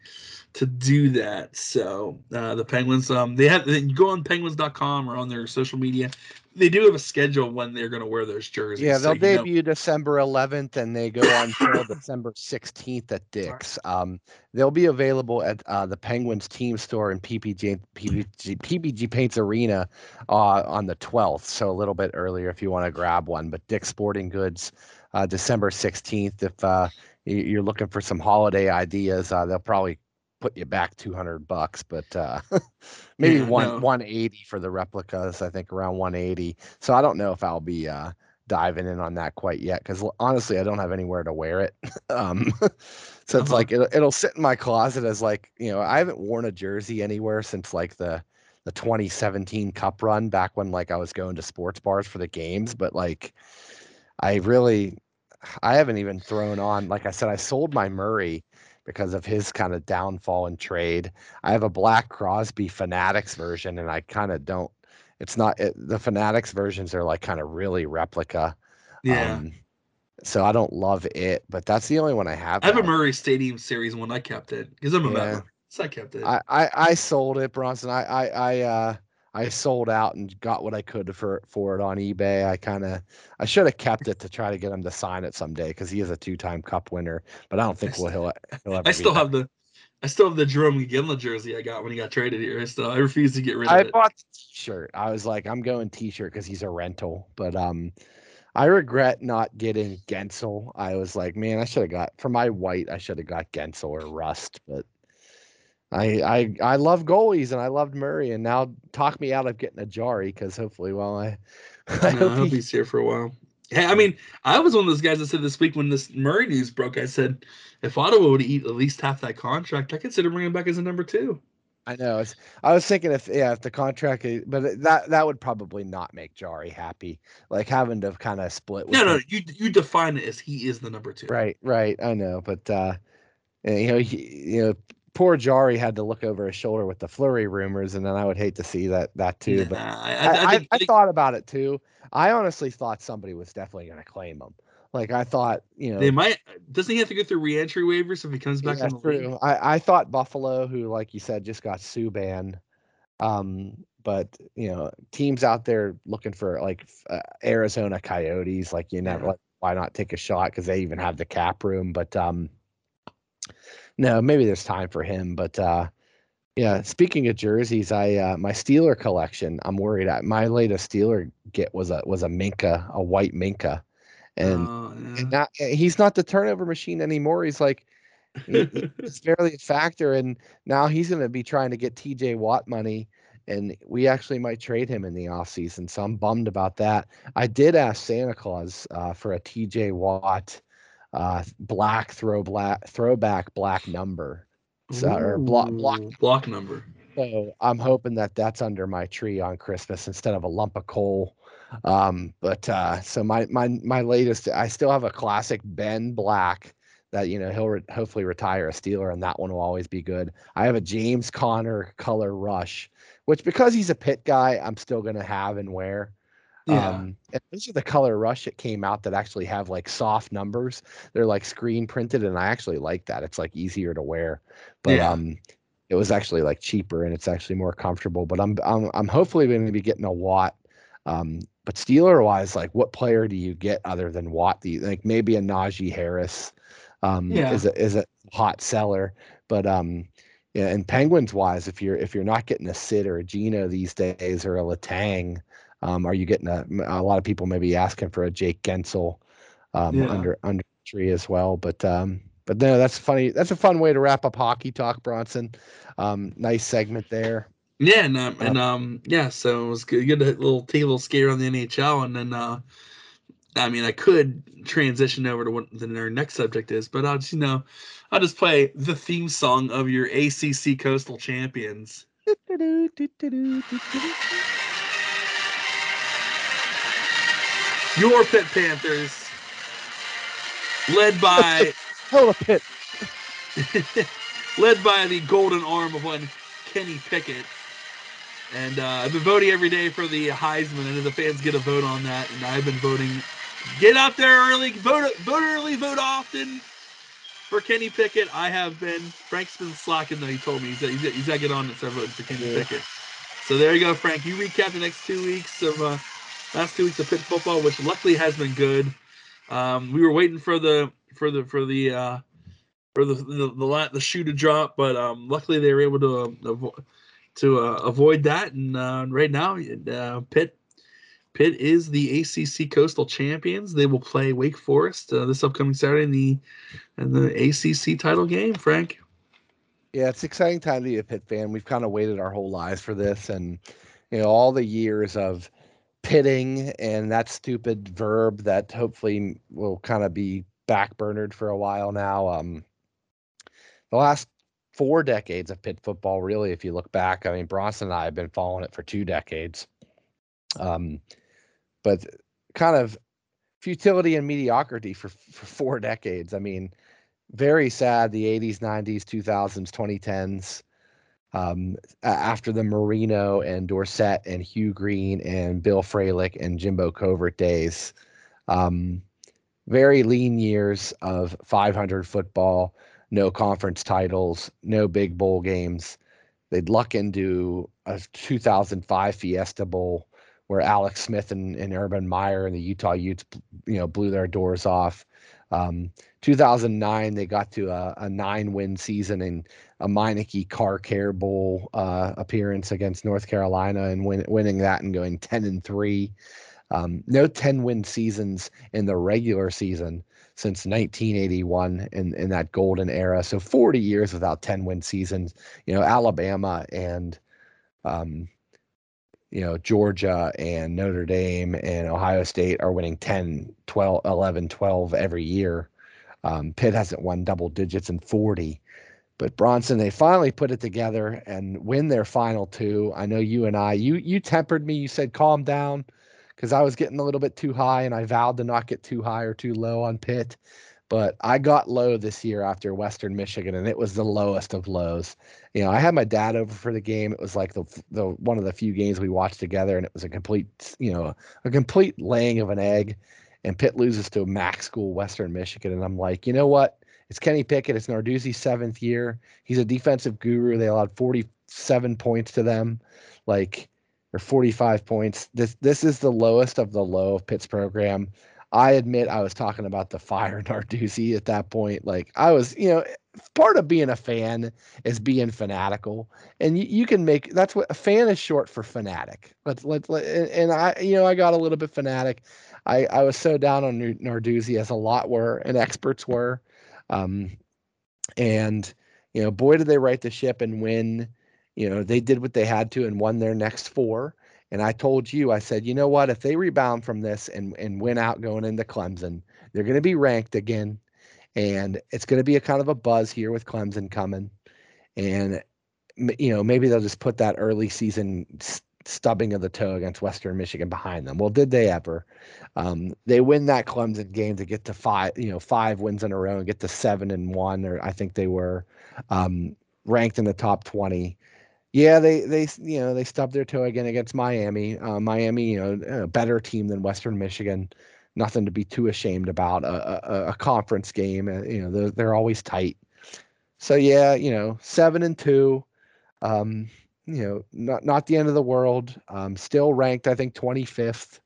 to do that. So uh, the Penguins, um, they have you go on Penguins.com or on their social media. They do have a schedule when they're going to wear those jerseys. Yeah, they'll know- debut December 11th, and they go on until December 16th at Dick's. Um, they'll be available at uh, the Penguins team store in PPG PPG, PPG Paints Arena uh, on the 12th, so a little bit earlier if you want to grab one. But Dick's Sporting Goods, uh, December 16th. If uh, you're looking for some holiday ideas, uh, they'll probably put you back 200 bucks, but uh, maybe Yeah, one no. 180 for the replicas. I think around 180. So I don't know if I'll be uh, diving in on that quite yet because honestly, I don't have anywhere to wear it. um, so it's Uh-huh. like it'll, it'll sit in my closet as like you know I haven't worn a jersey anywhere since like the the 2017 Cup run back when like I was going to sports bars for the games, but like I really I haven't even thrown on like I said I sold my Murray because of his kind of downfall in trade. I have a Black Crosby Fanatics version and I kind of don't it's not it, the Fanatics versions are like kind of really replica. Yeah, Um, so I don't love it, but that's the only one I have. I have a. Murray Stadium Series one. I kept it because I'm a Yeah. member. So I kept it. I, I I sold it, Bronson. I I I uh I sold out and got what I could for for it on eBay. I kind of I should have kept it to try to get him to sign it someday because he is a two time Cup winner. But I don't think we'll he'll, he'll ever. I still that. have the, I still have the Jarome Iginla jersey I got when he got traded here. I still, I refuse to get rid of I it. I bought the T-shirt. I was like, I'm going T-shirt because he's a rental. But um, I regret not getting Guentzel. I was like, man, I should have got for my white. I should have got Guentzel or Rust. But I I I love goalies and I loved Murray. And now talk me out of getting a Jarry because hopefully, well, I I No, I hope hope he, he's here for a while. Hey, I mean, I was one of those guys that said this week when this Murray news broke, I said, if Ottawa would eat at least half that contract, I consider bringing him back as a number two. I know. It's, I was thinking if yeah, if the contract, but that that would probably not make Jarry happy. Like having to kind of split. With No, no, him. you you define it as he is the number two. Right, right. I know, but uh, you know, he, you know, poor Jarry had to look over his shoulder with the Fleury rumors, and then I would hate to see that that too. Nah, But I, I, I, I I, think, I thought about it too. I honestly thought somebody was definitely going to claim him. Like I thought, you know, they might. Doesn't he have to go through reentry waivers if he comes back yeah, true. I, I thought Buffalo, who like you said, just got Subban. Um, but you know, teams out there looking for like uh, Arizona Coyotes, like you never Yeah. like why not take a shot because they even have the cap room. But um, no, maybe there's time for him. But uh, yeah, speaking of jerseys, I uh, my Steeler collection. I'm worried. I, my latest Steeler get was a was a Minkah, a white Minkah, and Oh, yeah. and not, eh, he's not the turnover machine anymore. He's like it's barely a factor, and now he's going to be trying to get T.J. Watt money, and we actually might trade him in the offseason. So I'm bummed about that. I did ask Santa Claus uh, for a T.J. Watt uh, black throw black throwback black number. So, or block, block block number. so I'm hoping that that's under my tree on Christmas instead of a lump of coal. Um, but uh, so my my my latest, I still have a classic Ben Black that you know he'll re- hopefully retire a Steeler, and that one will always be good. I have a James Conner color rush, which because he's a pit guy, I'm still gonna have and wear. Yeah. Um, and those are the color rush that came out that actually have like soft numbers. They're like screen printed, and I actually like that. It's like easier to wear. But Yeah. um, it was actually like cheaper and it's actually more comfortable. But I'm I'm I'm hopefully going to be getting a Watt. Um, but Steeler wise, like what player do you get other than Watt? Do you, like maybe a Najee Harris um, Yeah. is a is a hot seller. But um, yeah, and Penguins wise, if you're if you're not getting a Sid or a Gino these days or a Letang, um, are you getting a a lot of people maybe asking for a Jake Guentzel um, Yeah. under under tree as well. But um, but no, that's funny. That's a fun way to wrap up hockey talk, Bronson. Um, nice segment there. Yeah, and um, and um, yeah. So it was good, good to little take a little scare on the NHL, and then uh, I mean, I could transition over to what the, our next subject is, but I'll just you know, I'll just play the theme song of your ACC Coastal Champions. Your Pit Panthers, led by Hell of pit. led by the golden arm of one Kenny Pickett. And uh, I've been voting every day for the Heisman, and the fans get a vote on that. And I've been voting. Get out there early, vote, vote early, vote often. for Kenny Pickett, I have been. Frank's been slacking though. He told me he's he's, he's got to get on and start voting for Kenny Yeah. Pickett. So there you go, Frank. You recap the next two weeks of uh, last two weeks of Pitt football, which luckily has been good. Um, we were waiting for the for the for the uh, for the the the, the shoe to drop, but um, luckily they were able to uh, avo- to uh, avoid that. And uh, right now, uh, Pitt Pitt is the ACC Coastal Champions. They will play Wake Forest uh, this upcoming Saturday in the in the ACC title game. Frank, Yeah, it's exciting time to be a Pitt fan. We've kind of waited our whole lives for this, and you know, all the years of pitting and that stupid verb that hopefully will kind of be backburnered for a while now. Um, the last four decades of pit football, really, if you look back, I mean, Bronson and I have been following it for two decades. Um, but kind of futility and mediocrity for, for four decades. I mean, very sad the 80s 90s 2000s 2010s um, after the marino and Dorsett and hugh green and bill Fralic and jimbo covert days um, very lean years of 500 football no conference titles no big bowl games. They'd luck into a 2005 fiesta bowl where alex smith and, and urban meyer and the utah utes you know blew their doors off um, 2009, they got to a, a nine win season and a Meineke Car Care Bowl uh, appearance against North Carolina and win, winning that and going 10 and 3. Um, no 10 win seasons in the regular season since 1981 in, in that golden era. So 40 years without 10 win seasons. You know, Alabama and um, you know, Georgia and Notre Dame and Ohio State are winning 10, 12, 11, 12 every year. Um, Pitt hasn't won double digits in 40. But Bronson, they finally put it together and win their final two. I know you and I, you you tempered me. You said calm down because I was getting a little bit too high, and I vowed to not get too high or too low on Pitt. But I got low this year after Western Michigan, and it was the lowest of lows. You know, I had my dad over for the game. It was like the the one of the few games we watched together, and it was a complete, you know, a complete laying of an egg. And Pitt loses to a MAC school, Western Michigan, and I'm like, you know what? It's Kenny Pickett. It's Narduzzi's seventh year. He's a defensive guru. They allowed 47 points to them, like or 45 points. This this is the lowest of the low of Pitt's program. I admit I was talking about the fire Narduzzi at that point. Like I was, you know, part of being a fan is being fanatical, and you, you can make that's what a fan is short for fanatic. Let's let, and, and I, you know, I got a little bit fanatic. I I was so down on Narduzzi as a lot were and experts were, um, and you know, boy did they right the ship and win. You know, they did what they had to and won their next four. And I told you, I said, you know what? If they rebound from this and and win out going into Clemson, they're going to be ranked again, and it's going to be a kind of a buzz here with Clemson coming, and you know maybe they'll just put that early season stubbing of the toe against Western Michigan behind them. Well, did they ever? Um, they win that Clemson game to get to five, you know, five wins in a row and get to seven and one, or I think they were um, ranked in the top twenty. Yeah, they they you know they stubbed their toe again against Miami. Uh, Miami, you know, a better team than Western Michigan. Nothing to be too ashamed about. A, a, a conference game, uh, you know, they're, they're always tight. So yeah, you know, seven and two. Um, you know, not not the end of the world. Um, still ranked, I think, twenty fifth.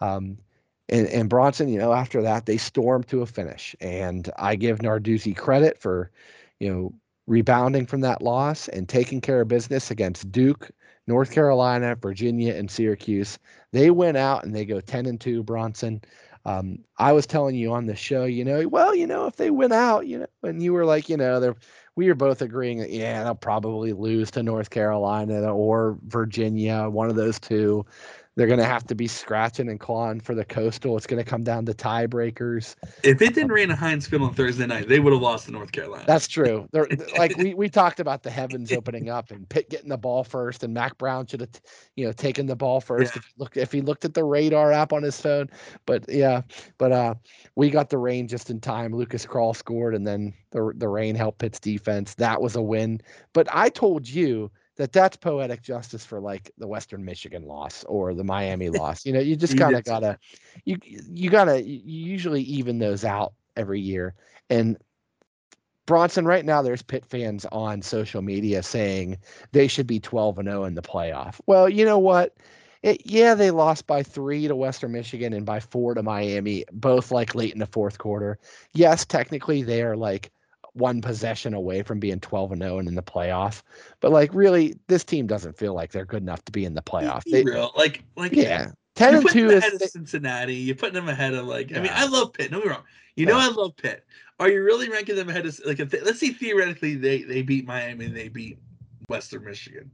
Um, and, and Bronson, you know, after that they stormed to a finish, and I give Narduzzi credit for, you know, rebounding from that loss and taking care of business against Duke, North Carolina, Virginia, and Syracuse. They went out and they go 10 and 2, Bronson. Um, I was telling you on the show, you know, well, you know, if they win out, you know, and you were like, you know, they're we were both agreeing that yeah, they'll probably lose to North Carolina or Virginia, one of those two. They're going to have to be scratching and clawing for the coastal. It's going to come down to tiebreakers. If it didn't rain at Heinz Field on Thursday night, they would have lost to North Carolina. That's true. They're, like we, we talked about the heavens opening up and Pitt getting the ball first, and Mack Brown should have, you know, taken the ball first. Yeah. If look if he looked at the radar app on his phone, but yeah, but uh, we got the rain just in time. Lucas Krull scored, and then the the rain helped Pitt's defense. That was a win. But I told you that that's poetic justice for like the Western Michigan loss or the Miami loss. You know, you just kind of gotta you you gotta you usually even those out every year. And Bronson, right now there's Pitt fans on social media saying they should be 12 and 0 in the playoff. Well, you know what? It, yeah, they lost by three to Western Michigan and by four to Miami, both like late in the fourth quarter. Yes, technically they are like one possession away from being 12 and 0 and in the playoff. But like really, this team doesn't feel like they're good enough to be in the playoff. They, real, like, like yeah. 10 You're and 2 is ahead of Cincinnati. You're putting them ahead of like. I mean, I love Pitt. Don't get me wrong. You know, I love Pitt. Are you really ranking them ahead of like? If they, let's see theoretically they they beat Miami and they beat Western Michigan.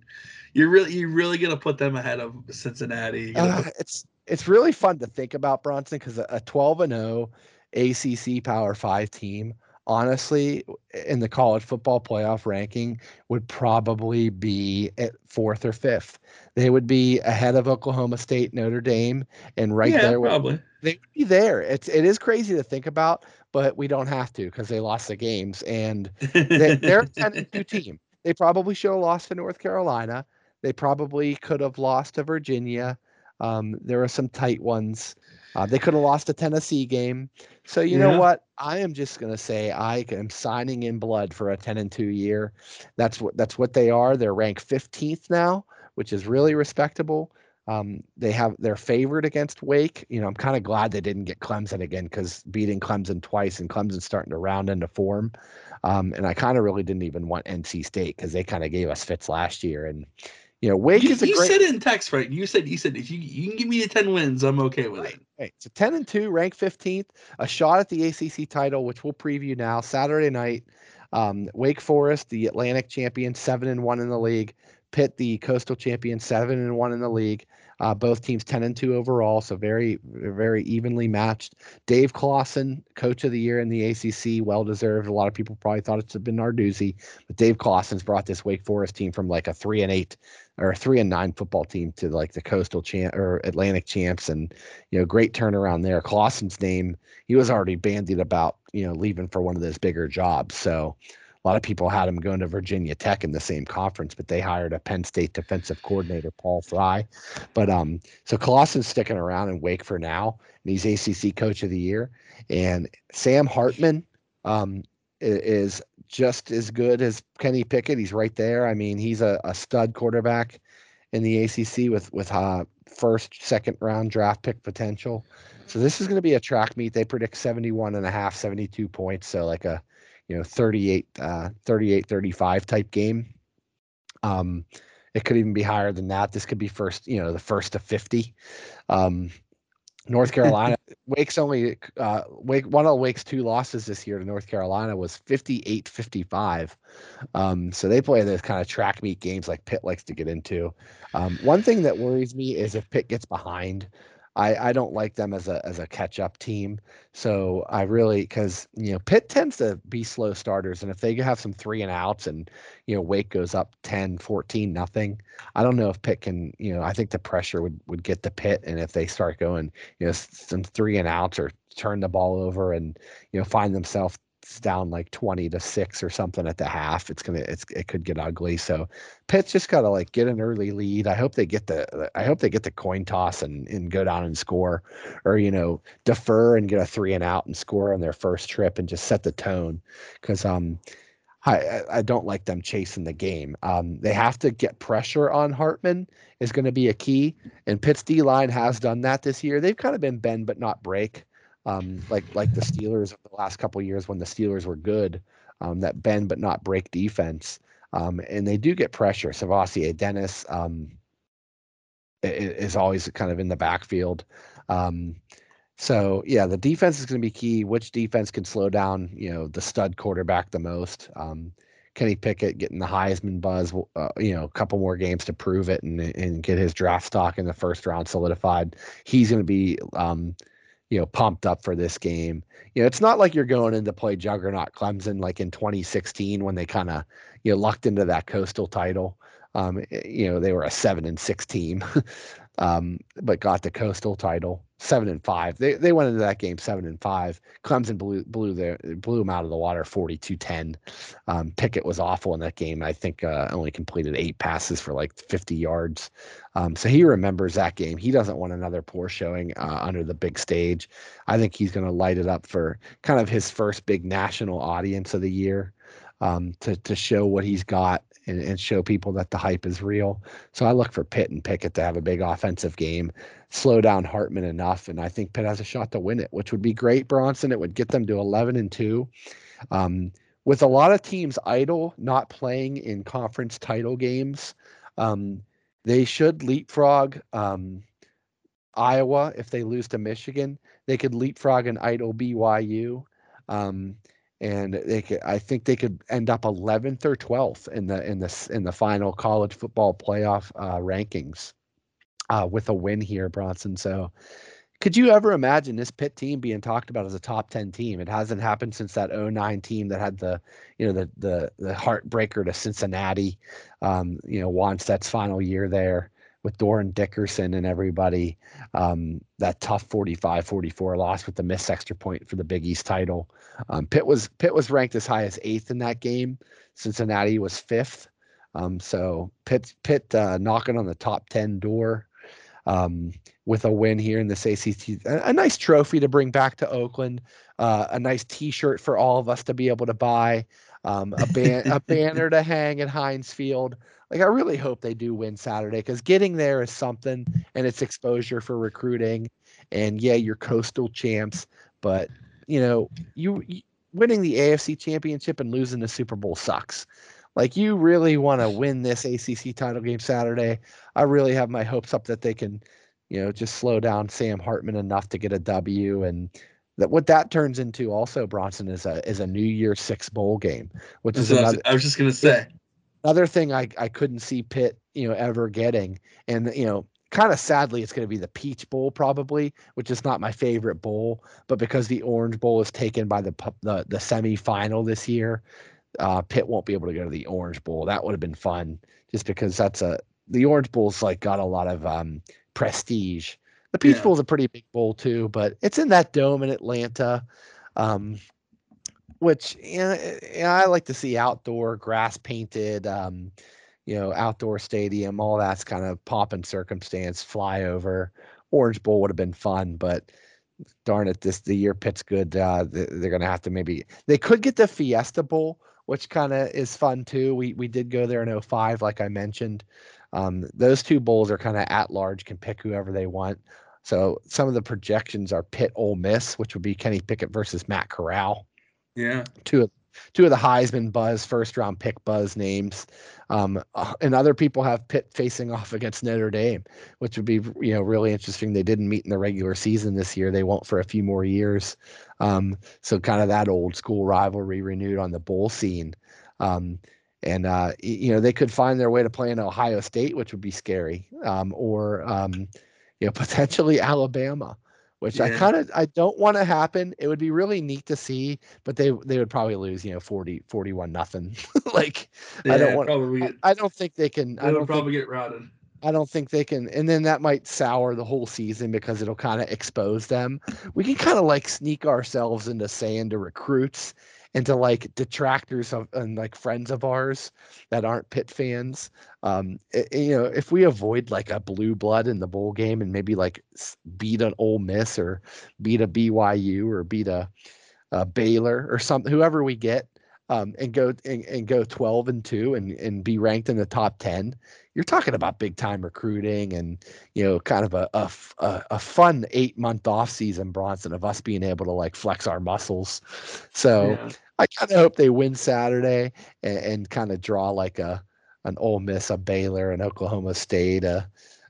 You're really you're really gonna put them ahead of Cincinnati. Uh, put- it's it's really fun to think about Bronson because a, a 12 and 0 ACC Power 5 team honestly in the college football playoff ranking would probably be at fourth or fifth. They would be ahead of Oklahoma State, Notre Dame, and right yeah, there probably. they would be there. It's it is crazy to think about, but we don't have to because they lost the games and they, they're a 10 2 team. They probably should have lost to North Carolina. They probably could have lost to Virginia. Um, there are some tight ones. Uh, they could have lost a Tennessee game. So you Yeah. know what? I am just gonna say I am signing in blood for a 10 and 2 year. That's what that's what they are. They're ranked 15th now, which is really respectable. Um, they have they're favored against Wake. You know, I'm kind of glad they didn't get Clemson again because beating Clemson twice and Clemson's starting to round into form. Um, and I kind of really didn't even want NC State because they kind of gave us fits last year. And you know, Wake You, is a you great. said it in text, right? You said you said if you you can give me the ten wins, I'm okay with Right, it. right. So 10 and 2, ranked 15th, a shot at the ACC title, which we'll preview now. Saturday night, um, Wake Forest, the Atlantic champion, 7 and 1 in the league. Pitt, the coastal champion, 7 and 1 in the league. Uh, both teams 10 and 2 overall, so very, very evenly matched. Dave Clawson, coach of the year in the ACC, well deserved. A lot of people probably thought it's been Narduzzi, but Dave Clawson's brought this Wake Forest team from like a 3 and 8 or a 3 and 9 football team to like the coastal champ or Atlantic champs and you know, great turnaround there. Clawson's name, he was already bandied about, you know, leaving for one of those bigger jobs. So a lot of people had him going to Virginia Tech in the same conference, but they hired a Penn State defensive coordinator, Paul Fry. But um, so Clawson's sticking around in Wake for now, and he's ACC Coach of the Year. And Sam Hartman um, is just as good as Kenny Pickett. He's right there. I mean, he's a, a stud quarterback in the ACC with with uh, first, second round draft pick potential. So this is going to be a track meet. They predict 71 and a half, 72 points. So like a, you know, 38, uh, 38, 35 type game. Um, it could even be higher than that. This could be first, you know, the first to 50. Um, North Carolina, Wake's only, uh, Wake, one of Wake's two losses this year to North Carolina was 58 55. Um, so they play those kind of track meet games like Pitt likes to get into. Um, one thing that worries me is if Pitt gets behind. I, I don't like them as a as a catch up team. So I really because you know Pitt tends to be slow starters, and if they have some three and outs and you know Wake goes up 10, 14, nothing, I don't know if Pitt can. You know I think the pressure would would get the Pitt, and if they start going you know some three and outs or turn the ball over and you know find themselves down like 20 to 6 or something at the half it's gonna it's it could get ugly so pitt's just gotta like get an early lead i hope they get the i hope they get the coin toss and and go down and score or you know defer and get a three and out and score on their first trip and just set the tone because um I, I- I don't like them chasing the game. Um, they have to get pressure on Hartman is going to be a key, and Pitt's D line has done that this year. They've kind of been bend but not break, um, like like the Steelers of the last couple years when the Steelers were good. Um, that bend but not break defense, um, and they do get pressure. SirVocea Dennis um, is always kind of in the backfield. Um, so yeah, the defense is going to be key. Which defense can slow down, you know, the stud quarterback the most? Um, Kenny Pickett getting the Heisman buzz, uh, you know, a couple more games to prove it and and get his draft stock in the first round solidified. He's going to be, um, you know, pumped up for this game. You know, it's not like you're going in to play juggernaut Clemson like in 2016 when they kind of you know lucked into that coastal title. Um, eh, you know, they were a seven and six team, um, but got the coastal title seven and five. They they went into that game seven and five. Clemson blew blew their blew them out of the water 42-10. Um, Pickett was awful in that game. I think uh, only completed eight passes for like 50 yards. Um, so he remembers that game. He doesn't want another poor showing uh, under the big stage. I think he's going to light it up for kind of his first big national audience of the year. um, to to show what he's got and, and show people that the hype is real. So I look for Pitt and Pickett to have a big offensive game, slow down Hartman enough, and I think Pitt has a shot to win it, which would be great. Bronson, it would get them to eleven and two. Um, with a lot of teams idle, not playing in conference title games, um, they should leapfrog um, Iowa if they lose to Michigan. They could leapfrog an idle BYU. Um, and they could, I think they could end up 11th or 12th in the in the in the final college football playoff uh, rankings uh, with a win here, Bronson. So, could you ever imagine this Pitt team being talked about as a top 10 team? It hasn't happened since that 09 team that had the you know the the the heartbreaker to Cincinnati, um, you know Wannstedt's final year there with Dorin Dickerson and everybody. Um, that tough 45-44 loss with the missed extra point for the Big East title. Um, Pitt was Pitt was ranked as high as eighth in that game. Cincinnati was fifth. Um, so Pitt Pitt uh, knocking on the top ten door um, with a win here in this ACC. A, a, nice trophy to bring back to Oakland. Uh, a nice T-shirt for all of us to be able to buy. Um, a, ban- a banner to hang at Heinz Field like I really hope they do win Saturday because getting there is something and it's exposure for recruiting. And yeah, you're coastal champs, but you know, you, you winning the AFC championship and losing the Super Bowl sucks. Like you really want to win this ACC title game Saturday. I really have my hopes up that they can, you know, just slow down Sam Hartman enough to get a W and that what that turns into also Bronson is a is a New Year Six bowl game, which is another. I was just gonna say Another thing I, I couldn't see Pitt, you know, ever getting, and you know, kind of sadly, it's going to be the Peach Bowl probably, which is not my favorite bowl, but because the Orange Bowl is taken by the the, the semifinal this year, uh, Pitt won't be able to go to the Orange Bowl. That would have been fun, just because that's a the Orange Bowl's like got a lot of um, prestige. The Peach yeah. Bowl is a pretty big bowl too, but it's in that dome in Atlanta. Um, which you know, you know, I like to see outdoor grass painted, um, you know, outdoor stadium, all that's kind of pop and circumstance, flyover. Orange Bowl would have been fun, but darn it, this the year Pitt's good. Uh, they're gonna have to maybe they could get the Fiesta Bowl, which kind of is fun too. We we did go there in 05, like I mentioned. Um, those two bowls are kind of at large, can pick whoever they want. So some of the projections are Pitt Ole Miss, which would be Kenny Pickett versus Matt Corral. Yeah. Two of two of the Heisman buzz first round pick buzz names. Um, uh, and other people have Pitt facing off against Notre Dame, which would be you know really interesting. They didn't meet in the regular season this year. They won't for a few more years. Um, so kind of that old school rivalry renewed on the bowl scene. Um, and uh, you know they could find their way to play in Ohio State, which would be scary, um, or um, you know potentially Alabama which yeah. I kind of I don't want to happen. It would be really neat to see, but they they would probably lose, you know, 40 41 nothing. like yeah, I don't want probably I, I, don't think they can they I don't probably think, get routed. I don't think they can and then that might sour the whole season because it'll kind of expose them. We can kind of like sneak ourselves into saying to recruits into like detractors of and like friends of ours that aren't Pitt fans. Um, it, eh, eh, you know, if we avoid like a blue blood in the bowl game and maybe like beat an Ole Miss or beat a BYU or beat a, a Baylor or something, whoever we get, um, and go and, and go 12 and 2 and, and be ranked in the top 10 you're talking about big time recruiting and you know kind of a, a, a fun eight month off season bronson of us being able to like flex our muscles so yeah. i kind of hope they win saturday and, and kind of draw like a an Ole Miss, a Baylor, an Oklahoma State, a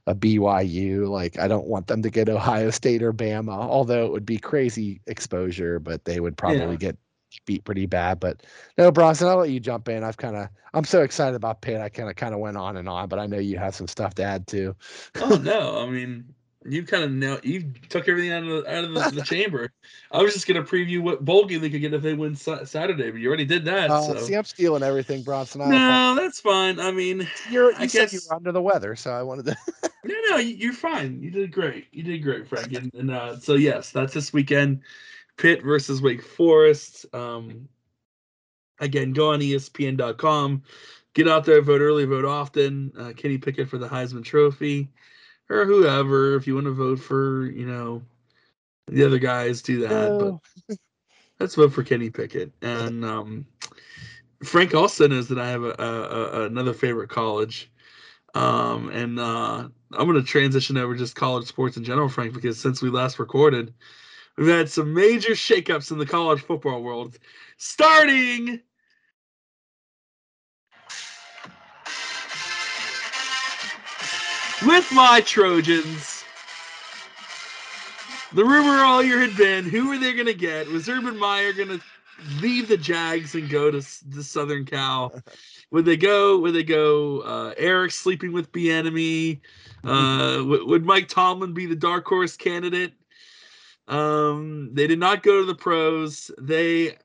a BYU. Like I don't want them to get Ohio State or Bama, although it would be crazy exposure, but they would probably yeah. get beat pretty bad. But no, Bronson, I'll let you jump in. I've kind of I'm so excited about Pitt. I kind of kind of went on and on, but I know you have some stuff to add too. oh no, I mean you kind of know you took everything out of the, out of the, the, chamber. I was just gonna preview what bowl game they could get if they win Saturday, but you already did that. Uh, so. See, I'm stealing everything, Bronson. No, that's fine. I mean, you're, you I said guess... you were under the weather, so I wanted to. no, no, you're fine. You did great. You did great, Frank. And, and uh, so yes, that's this weekend. Pitt versus Wake Forest. Um, again, go on ESPN.com. Get out there, vote early, vote often. Uh, Kenny Pickett for the Heisman Trophy, or whoever. If you want to vote for, you know, the other guys, do that. But let's vote for Kenny Pickett. And um, Frank also knows that I have a, a, a another favorite college, um, and uh, I'm going to transition over just college sports in general, Frank, because since we last recorded, we've had some major shakeups in the college football world, starting. With my Trojans. The rumor all year had been who are they going to get? Was Urban Meyer going to leave the Jags and go to the Southern Cal? Would they go? Would they go? Uh, Eric sleeping with Bieniemy. Uh, would, would Mike Tomlin be the dark horse candidate? Um, they did not go to the pros. They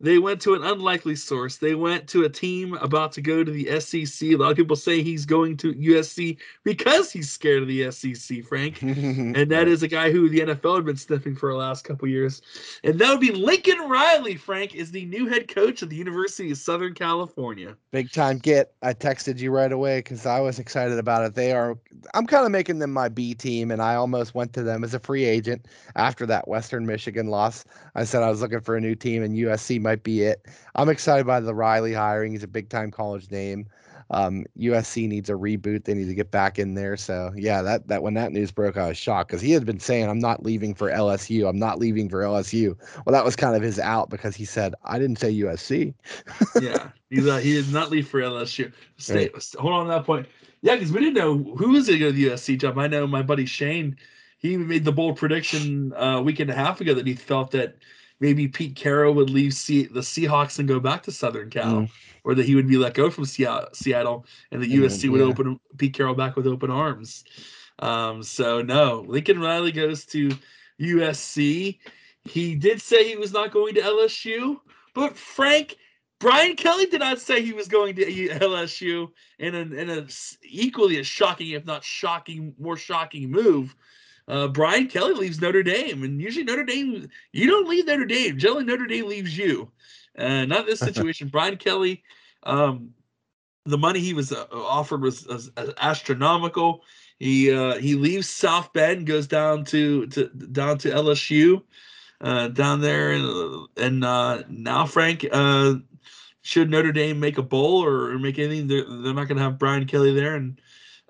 they went to an unlikely source. They went to a team about to go to the SEC. A lot of people say he's going to USC because he's scared of the SEC, Frank. and that is a guy who the NFL had been sniffing for the last couple years. And that would be Lincoln Riley, Frank, is the new head coach of the University of Southern California. Big time get. I texted you right away because I was excited about it. They are, I'm kind of making them my B team, and I almost went to them as a free agent after that Western Michigan loss. I said I was looking for a new team, and USC might be it. I'm excited by the Riley hiring. He's a big time college name. Um, USC needs a reboot. They need to get back in there. So yeah, that that when that news broke, I was shocked because he had been saying, "I'm not leaving for LSU. I'm not leaving for LSU." Well, that was kind of his out because he said, "I didn't say USC." yeah, he's uh, he did not leave for LSU. Stay, right. hold on to that point. Yeah, because we didn't know who was going to go to the USC job. I know my buddy Shane. He made the bold prediction uh, a week and a half ago that he felt that maybe Pete Carroll would leave C- the Seahawks and go back to Southern Cal, mm. or that he would be let go from Seattle and the USC mm, would open Pete Carroll back with open arms. Um, so no, Lincoln Riley goes to USC. He did say he was not going to LSU, but Frank Brian Kelly did not say he was going to LSU in an in a equally as shocking, if not shocking, more shocking move uh, Brian Kelly leaves Notre Dame, and usually Notre Dame, you don't leave Notre Dame. Generally, Notre Dame leaves you. Uh, not this situation. Brian Kelly, um, the money he was uh, offered was, was, astronomical. He uh, he leaves South Bend, goes down to, to down to LSU, uh, down there, and and uh, now Frank, uh, should Notre Dame make a bowl or, or make anything, they're, they're not going to have Brian Kelly there, and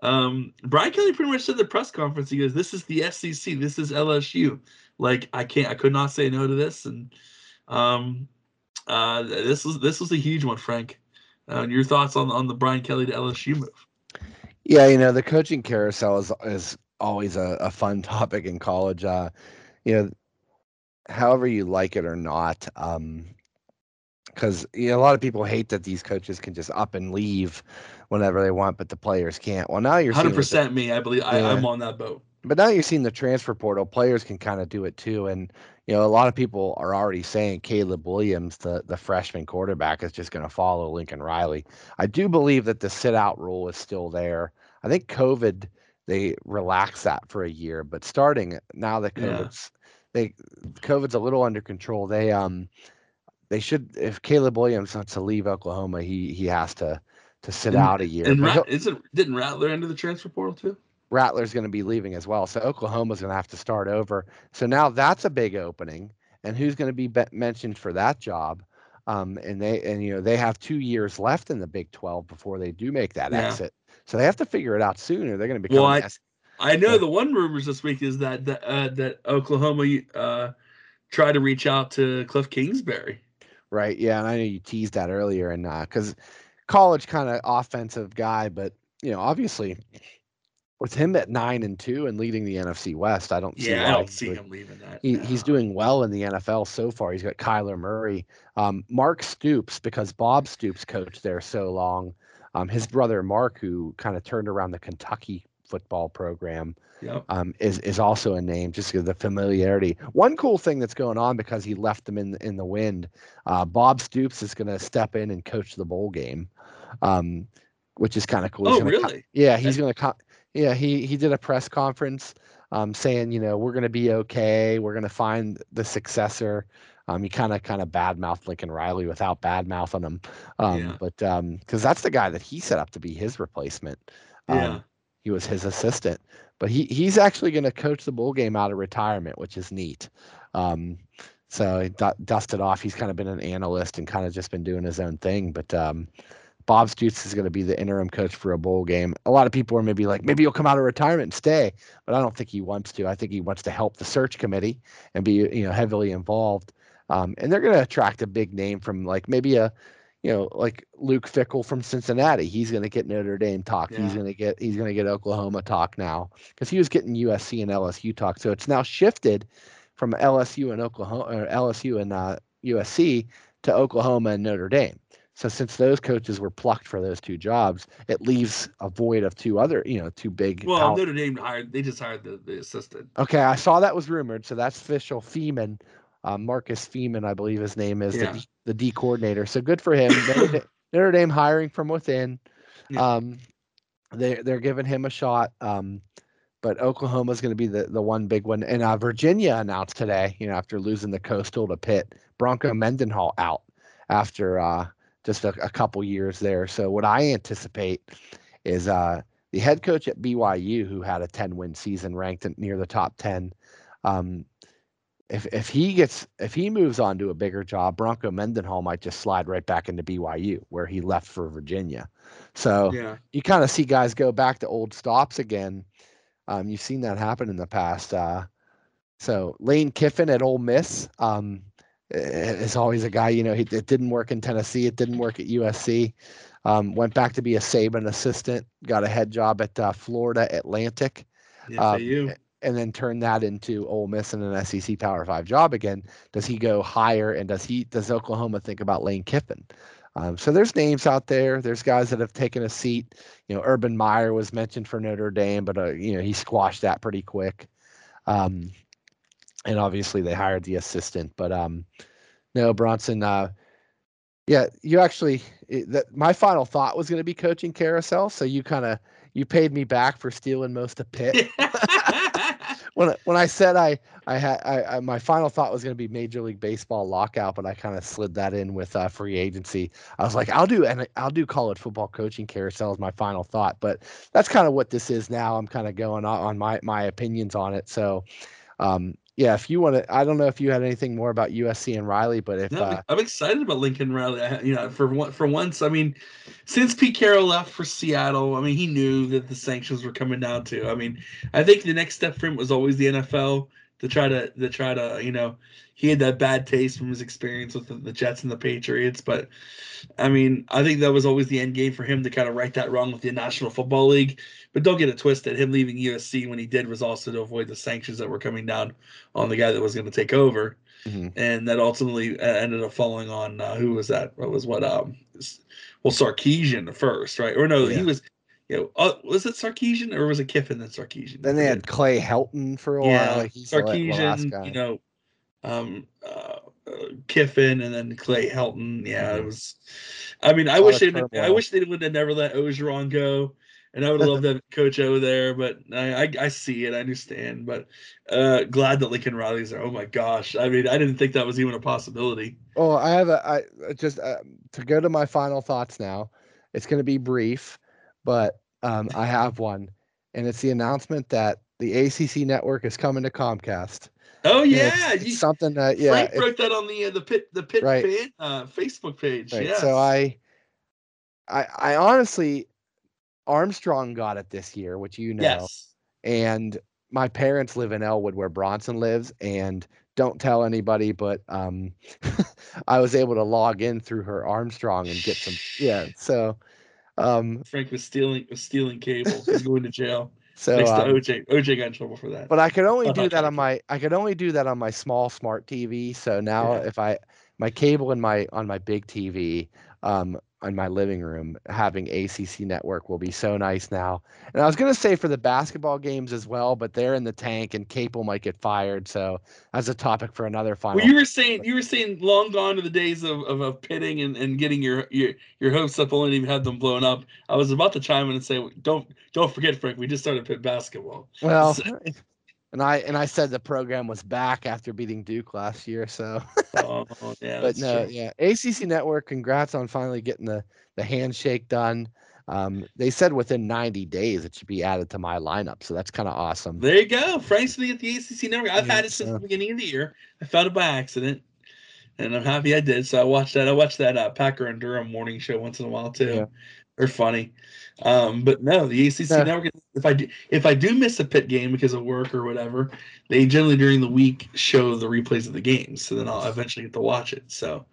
um, Brian Kelly pretty much said the press conference. He goes, "This is the SEC. This is LSU. Like I can't, I could not say no to this." And um, uh, this was this was a huge one, Frank. Uh, your thoughts on on the Brian Kelly to LSU move? Yeah, you know the coaching carousel is is always a, a fun topic in college. Uh, you know, however you like it or not, um, because you know, a lot of people hate that these coaches can just up and leave whenever they want, but the players can't. Well, now you're hundred percent me. I believe yeah. I, I'm on that boat. But now you're seeing the transfer portal. Players can kind of do it too, and you know a lot of people are already saying Caleb Williams, the the freshman quarterback, is just going to follow Lincoln Riley. I do believe that the sit out rule is still there. I think COVID they relaxed that for a year, but starting now that COVID's yeah. they COVID's a little under control. They um they should if Caleb Williams wants to leave Oklahoma, he he has to to sit and, out a year. And Rat, isn't didn't Rattler enter the transfer portal too? Rattler's going to be leaving as well, so Oklahoma's going to have to start over. So now that's a big opening, and who's going to be, be- mentioned for that job? Um, and they and you know they have two years left in the Big Twelve before they do make that yeah. exit. So they have to figure it out sooner. They're going to become. Well, I, I know the one rumors this week is that that, uh, that Oklahoma uh, tried to reach out to Cliff Kingsbury. Right. Yeah, and I know you teased that earlier, and because uh, college kind of offensive guy, but you know, obviously with him at nine and two and leading the NFC West, I don't see. Yeah, I don't see would, him leaving that. He, no. He's doing well in the NFL so far. He's got Kyler Murray, um, Mark Stoops, because Bob Stoops coached there so long. Um, his brother Mark, who kind of turned around the Kentucky football program, yep. um, is is also a name just because the familiarity. One cool thing that's going on because he left them in in the wind. Uh, Bob Stoops is going to step in and coach the bowl game um, which is kind of cool. Oh, really? Co- yeah, he's going to come. Yeah, he he did a press conference um, saying, you know, we're going to be okay. We're going to find the successor. Um, he kind of kind of badmouthed Lincoln Riley without badmouthing him, um, yeah. but because um, that's the guy that he set up to be his replacement. Um, yeah. he was his assistant, but he he's actually going to coach the bowl game out of retirement, which is neat. Um, so he du- dusted off. He's kind of been an analyst and kind of just been doing his own thing. But um, Bob Stoops is going to be the interim coach for a bowl game. A lot of people are maybe like, maybe he'll come out of retirement and stay, but I don't think he wants to. I think he wants to help the search committee and be you know heavily involved. Um, and they're going to attract a big name from like maybe a you know, like Luke Fickell from Cincinnati. He's going to get Notre Dame talk. Yeah. He's going to get he's going to get Oklahoma talk now because he was getting USC and LSU talk. So it's now shifted from LSU and Oklahoma or LSU and uh, USC to Oklahoma and Notre Dame. So since those coaches were plucked for those two jobs, it leaves a void of two other, you know, two big. Well, out- Notre Dame hired. They just hired the, the assistant. Okay, I saw that was rumored, so that's official. Freeman, uh, Marcus Freeman, I believe his name is Yeah. the, the D coordinator. So good for him. Notre, Da- Dame hiring from within. Yeah. Um, they they're giving him a shot. Um, but Oklahoma's going to be the the one big one. And uh, Virginia announced today, you know, after losing the Coastal to Pitt, Bronco Mendenhall out after uh, just a, a couple years there. So what I anticipate is uh, the head coach at BYU, who had a 10 win season, ranked near the top 10. Um, if if he gets if he moves on to a bigger job, Bronco Mendenhall might just slide right back into BYU where he left for Virginia. So Yeah. you kind of see guys go back to old stops again. Um, you've seen that happen in the past. Uh, so Lane Kiffin at Ole Miss um, is always a guy. You know, he, it didn't work in Tennessee. It didn't work at USC. Um, went back to be a Saban assistant. Got a head job at uh, Florida Atlantic The Um, FAU. And then turn that into Ole Miss and an SEC Power Five job again. Does he go higher? And does he does Oklahoma think about Lane Kiffin? Um, so there's names out there. There's guys that have taken a seat. You know, Urban Meyer was mentioned for Notre Dame, but uh, you know he squashed that pretty quick. Um, and obviously they hired the assistant, but um, no Bronson. Uh, yeah, you actually. It, that my final thought was going to be coaching carousel. So you kind of you paid me back for stealing most of Pitt when when I said I I had I, I my final thought was going to be Major League Baseball lockout, but I kind of slid that in with uh, free agency. I was like, I'll do and I'll do college football coaching carousel as my final thought, but that's kind of what this is now. I'm kind of going on, on my my opinions on it. So, um, yeah, if you want to, I don't know if you had anything more about USC and Riley, but if No, uh, I'm excited about Lincoln Riley. I, you know, for one, for once, I mean, since Pete Carroll left for Seattle, I mean, he knew that the sanctions were coming down too. I mean, I think the next step for him was always the NFL to try to to try to you know he had that bad taste from his experience with the, the Jets and the Patriots, but I mean, I think that was always the end game for him to kind of right that wrong with the National Football League. But don't get it twisted. Him leaving USC when he did was also to avoid the sanctions that were coming down on the guy that was going to take over mhm. and that ultimately uh, ended up falling on uh, who was that? What was what? Um, well, Sarkisian first, right? Or no, Yeah. he was. You know, uh, was it Sarkisian or was it Kiffin then Sarkisian? then they had. Clay Helton for a yeah, while. Like he's the la- the last Sarkisian. You know, um, uh, uh, Kiffin and then Clay Helton. Yeah, it Mhm. was. I mean, I wish they. I wish they would have never let Orgeron go. And I would have loved to have Coach O there, but I, I I see it, I understand. But uh glad that Lincoln Riley's there. Oh my gosh. I mean, I didn't think that was even a possibility. Oh, I have a I I just uh, to go to my final thoughts now. It's going to be brief, but um, I have one, and it's the announcement that the ACC network is coming to Comcast. Oh yeah, it's, it's you, something that yeah, Frank wrote that on the uh, the pit the pit Right. fan uh, Facebook page. right. Yes. So I, I, I honestly, Armstrong got it this year, which you know, yes. and my parents live in Elwood where Bronson lives, and don't tell anybody, but um, I was able to log in through her Armstrong and get some yeah. So, um, Frank was stealing was stealing cable. He's going to jail. so Next to um, OJ. OJ got in trouble for that. but I could only do that on my I could only do that on my small smart TV. So now Yeah. if I my cable in my on my big TV um in my living room having ACC network will be so nice now. And I was going to say for the basketball games as well, but they're in the tank and Capel might get fired. So that's a topic for another final. well, you were saying you were saying long gone to the days of, of, of pitting and, and getting your, your your hopes up only to even have them blown up. I was about to chime in and say don't don't forget Frank, we just started pit basketball. well, and I and I said the program was back after beating Duke last year, so Oh, yeah, but no, true. yeah, ACC Network. Congrats on finally getting the the handshake done. Um, they said within 90 days it should be added to my lineup, so that's kind of awesome. There you go. Frank's gonna get the ACC network. I've had it since so- the beginning of the year. I found it by accident, and I'm happy I did. So I watched that. I watched that uh, Packer and Durham morning show once in a while too. Yeah. They're funny. Um, but no, the ACC Yeah. network. If I do, if I do miss a pit game because of work or whatever, they generally during the week show the replays of the games. So then I'll eventually get to watch it. So,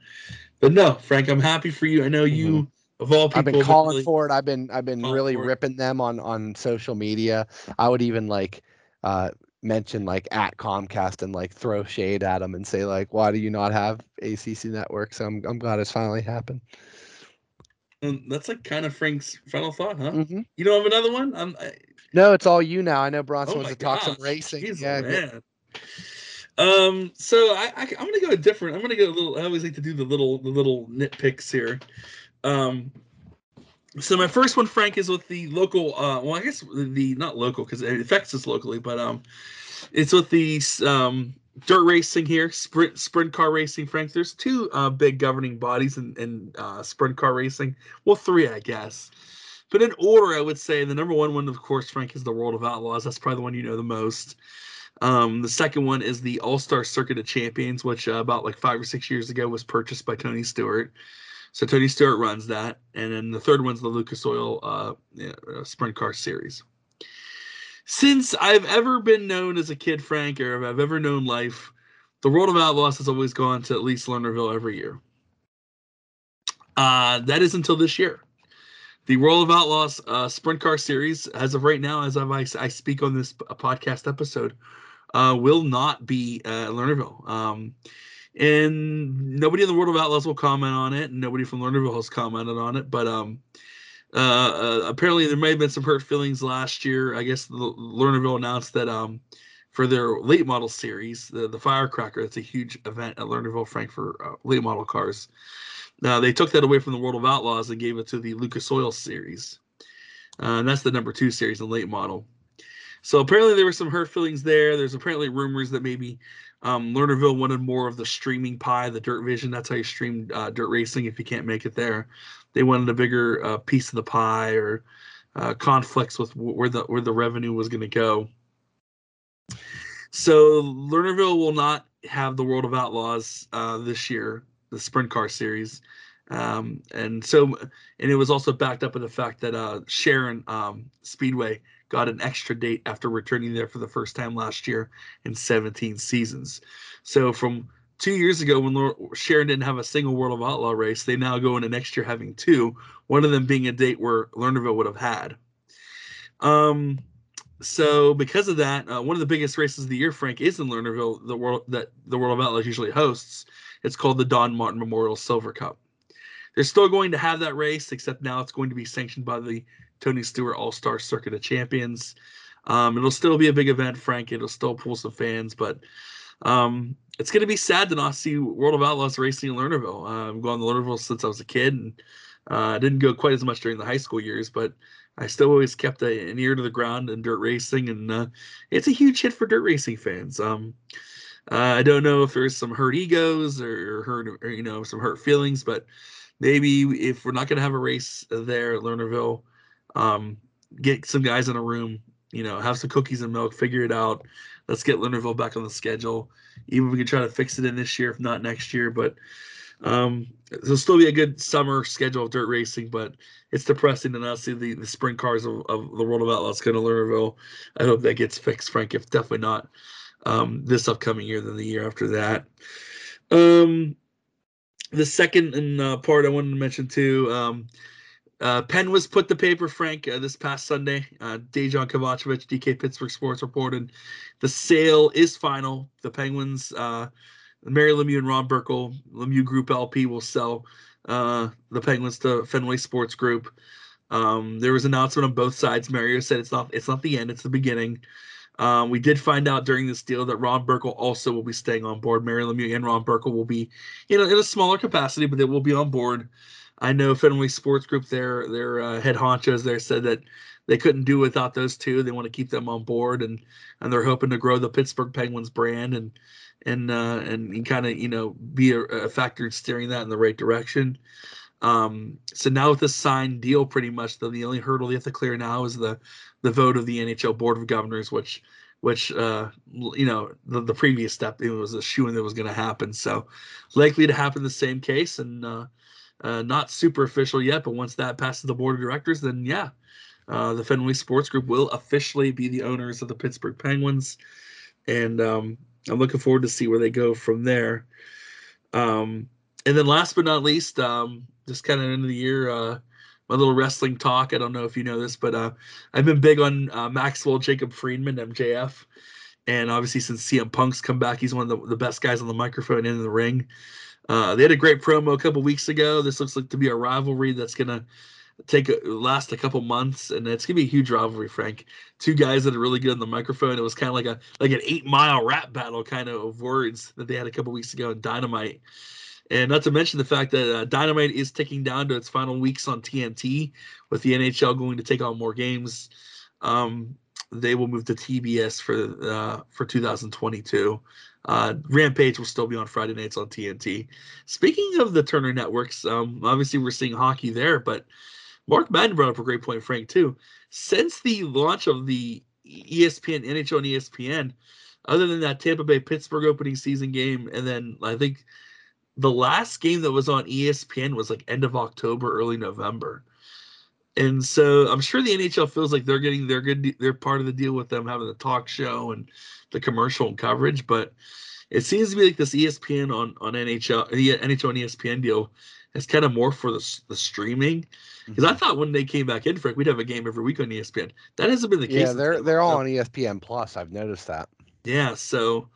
but no, Frank, I'm happy for you. I know you of all people. Mm-hmm. I've been calling really- for it. I've been I've been really ripping them on on social media. I would even like uh mention like at Comcast and like throw shade at them and say like, why do you not have ACC network? So I'm I'm glad it's finally happened. Um, that's like kind of Frank's final thought, huh? hmm You don't have another one? I'm, I, No, it's all you now. I know Bronson Oh wants to talk some racing. jeez, yeah, man. Um, so I, I I'm gonna go a different. I'm gonna go a little. I always like to do the little the little nitpicks here. Um, so my first one, Frank, is with the local. Uh, well, I guess the not local because it affects us locally, but um, it's with the um dirt racing here, sprint sprint car racing. Frank, there's two uh big governing bodies in in uh, sprint car racing. Well, three, I guess. But in order, I would say the number one one, of course, Frank, is the World of Outlaws. That's probably the one you know the most. Um, the second one is the All Star Circuit of Champions, which uh, about like five or six years ago was purchased by Tony Stewart. So Tony Stewart runs that, and then the third one's the Lucas Oil uh, uh, Sprint Car Series. Since I've ever been known as a kid, Frank, or if I've ever known life, the World of Outlaws has always gone to at least Lernerville every year. Uh, that is until this year. The World of Outlaws uh, Sprint Car Series, as of right now, as of I, I speak on this podcast episode, uh, will not be Lernerville. Um, and nobody in the World of Outlaws will comment on it, nobody from Lernerville has commented on it. But um, uh, uh, apparently, there may have been some hurt feelings last year. I guess the Lernerville announced that um, for their late model series, the, the Firecracker, that's a huge event at Lernerville, Frank, for uh, late model cars. Now they took that away from the World of Outlaws and gave it to the Lucas Oil series. Uh, and that's the number two series, the late model. So apparently there were some hurt feelings there. There's apparently rumors that maybe um, Lernerville wanted more of the streaming pie, the dirt vision. That's how you stream uh, dirt racing if you can't make it there. They wanted a bigger uh, piece of the pie or uh, conflicts with where the where the revenue was going to go. So Lernerville will not have the World of Outlaws uh, this year, the Sprint Car Series, um, and so and it was also backed up with the fact that uh, Sharon um, Speedway got an extra date after returning there for the first time last year in 17 seasons. So from two years ago when Sharon didn't have a single World of Outlaw race, they now go into next year having two. One of them being a date where Lernerville would have had. Um, so because of that, uh, one of the biggest races of the year, Frank, is in Lernerville. The world that the World of Outlaws usually hosts. It's called the Don Martin Memorial Silver Cup. They're still going to have that race, except now it's going to be sanctioned by the Tony Stewart All Star Circuit of Champions. Um, it'll still be a big event, Frank. It'll still pull some fans, but um, it's going to be sad to not see World of Outlaws racing in Lernerville. Uh, I've gone to Lernerville since I was a kid, and uh, I didn't go quite as much during the high school years, but I still always kept a, an ear to the ground in dirt racing, and uh, it's a huge hit for dirt racing fans. Um, uh, I don't know if there's some hurt egos or, or hurt, or, you know, some hurt feelings, but maybe if we're not going to have a race there at Lernerville, um, get some guys in a room, you know, have some cookies and milk, figure it out. Let's get Lernerville back on the schedule. Even if we can try to fix it in this year, if not next year. But um, there'll still be a good summer schedule of dirt racing, but it's depressing to not see the, the sprint cars of, of the World of Outlaws go to Lernerville. I hope that gets fixed, Frank. If definitely not um, this upcoming year, then the year after that. Um, the second uh, part I wanted to mention too. Um, uh, pen was put to paper, Frank, uh, this past Sunday. Uh, Dejan Kovacevic, DK Pittsburgh Sports reported the sale is final. The Penguins, uh, Mario Lemieux and Ron Burkle, Lemieux Group LP will sell uh, the Penguins to Fenway Sports Group. Um, there was an announcement on both sides. Mario said it's not it's not the end, it's the beginning. Um, we did find out during this deal that Ron Burkle also will be staying on board. Mario Lemieux and Ron Burkle will be, you know, in a smaller capacity, but they will be on board. I know Fenway Sports Group, their their uh, head honchos there said that they couldn't do without those two. They want to keep them on board, and and they're hoping to grow the Pittsburgh Penguins brand and and uh, and, and kind of you know be a, a factor in steering that in the right direction. Um, so now with the signed deal, pretty much the, the only hurdle they have to clear now is the the vote of the NHL Board of Governors, which which uh, you know the, the previous step it was a shoe that was going to happen. So likely to happen the same case, and uh, uh, not super official yet. But once that passes the board of directors, then yeah, uh, the Fenway Sports Group will officially be the owners of the Pittsburgh Penguins, and um, I'm looking forward to see where they go from there. Um, and then last but not least, um, just kind of end of the year, uh, my little wrestling talk. I don't know if you know this, but uh, I've been big on uh, Maxwell Jacob Friedman, MJF. And obviously, since CM Punk's come back, he's one of the, the best guys on the microphone and in the ring. Uh, they had a great promo a couple weeks ago. This looks like to be a rivalry that's to take a, last a couple months, and it's gonna be a huge rivalry. Frank, two guys that are really good on the microphone. It was kind of like a like an eight mile rap battle kind of of words that they had a couple weeks ago in Dynamite. And not to mention the fact that uh, Dynamite is ticking down to its final weeks on TNT, with the NHL going to take on more games. Um, they will move to TBS for uh, for 2022. Uh, Rampage will still be on Friday nights on TNT. Speaking of the Turner networks, um, obviously we're seeing hockey there, but Mark Madden brought up a great point, Frank, too. Since the launch of the ESPN, NHL and ESPN, other than that Tampa Bay Pittsburgh opening season game, and then I think the last game that was on ESPN was like end of October, early November. And so I'm sure the NHL feels like they're getting their good they're part of the deal with them having the talk show and the commercial and coverage, but it seems to be like this ESPN on on NHL the NHL and ESPN deal is kind of more for the, the streaming because mm-hmm. I thought when they came back in, Frank, we'd have a game every week on ESPN. That hasn't been the case. Yeah, they're they're all on ESPN Plus. I've noticed that. Yeah, so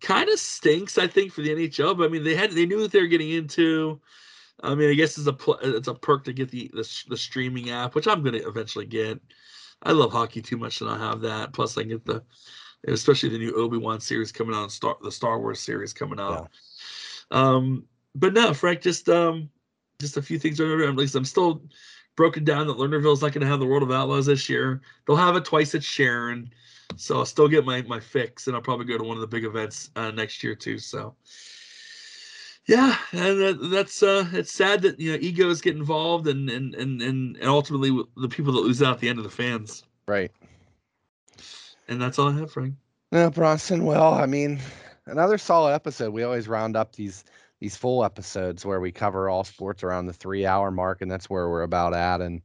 kind of stinks, I think, for the NHL. But I mean, they had they knew what they were getting into. I mean, I guess it's a it's a perk to get the the, the streaming app, which I'm going to eventually get. I love hockey too much to not have that. Plus, I get the especially the new Obi Wan series coming out, Star the Star Wars series coming out. Yeah. Um, but no, Frank, just um, just a few things. At least I'm still broken down that Lernerville's not going to have the World of Outlaws this year. They'll have it twice at Sharon, so I'll still get my my fix, and I'll probably go to one of the big events uh, next year too. So. Yeah, and that, that's uh, it's sad that you know egos get involved, and and and and ultimately the people that lose out, at the end of the fans. Right. And that's all I have, Frank. No, Bronson. Well, I mean, another solid episode. We always round up these these full episodes where we cover all sports around the three hour mark, and that's where we're about at. And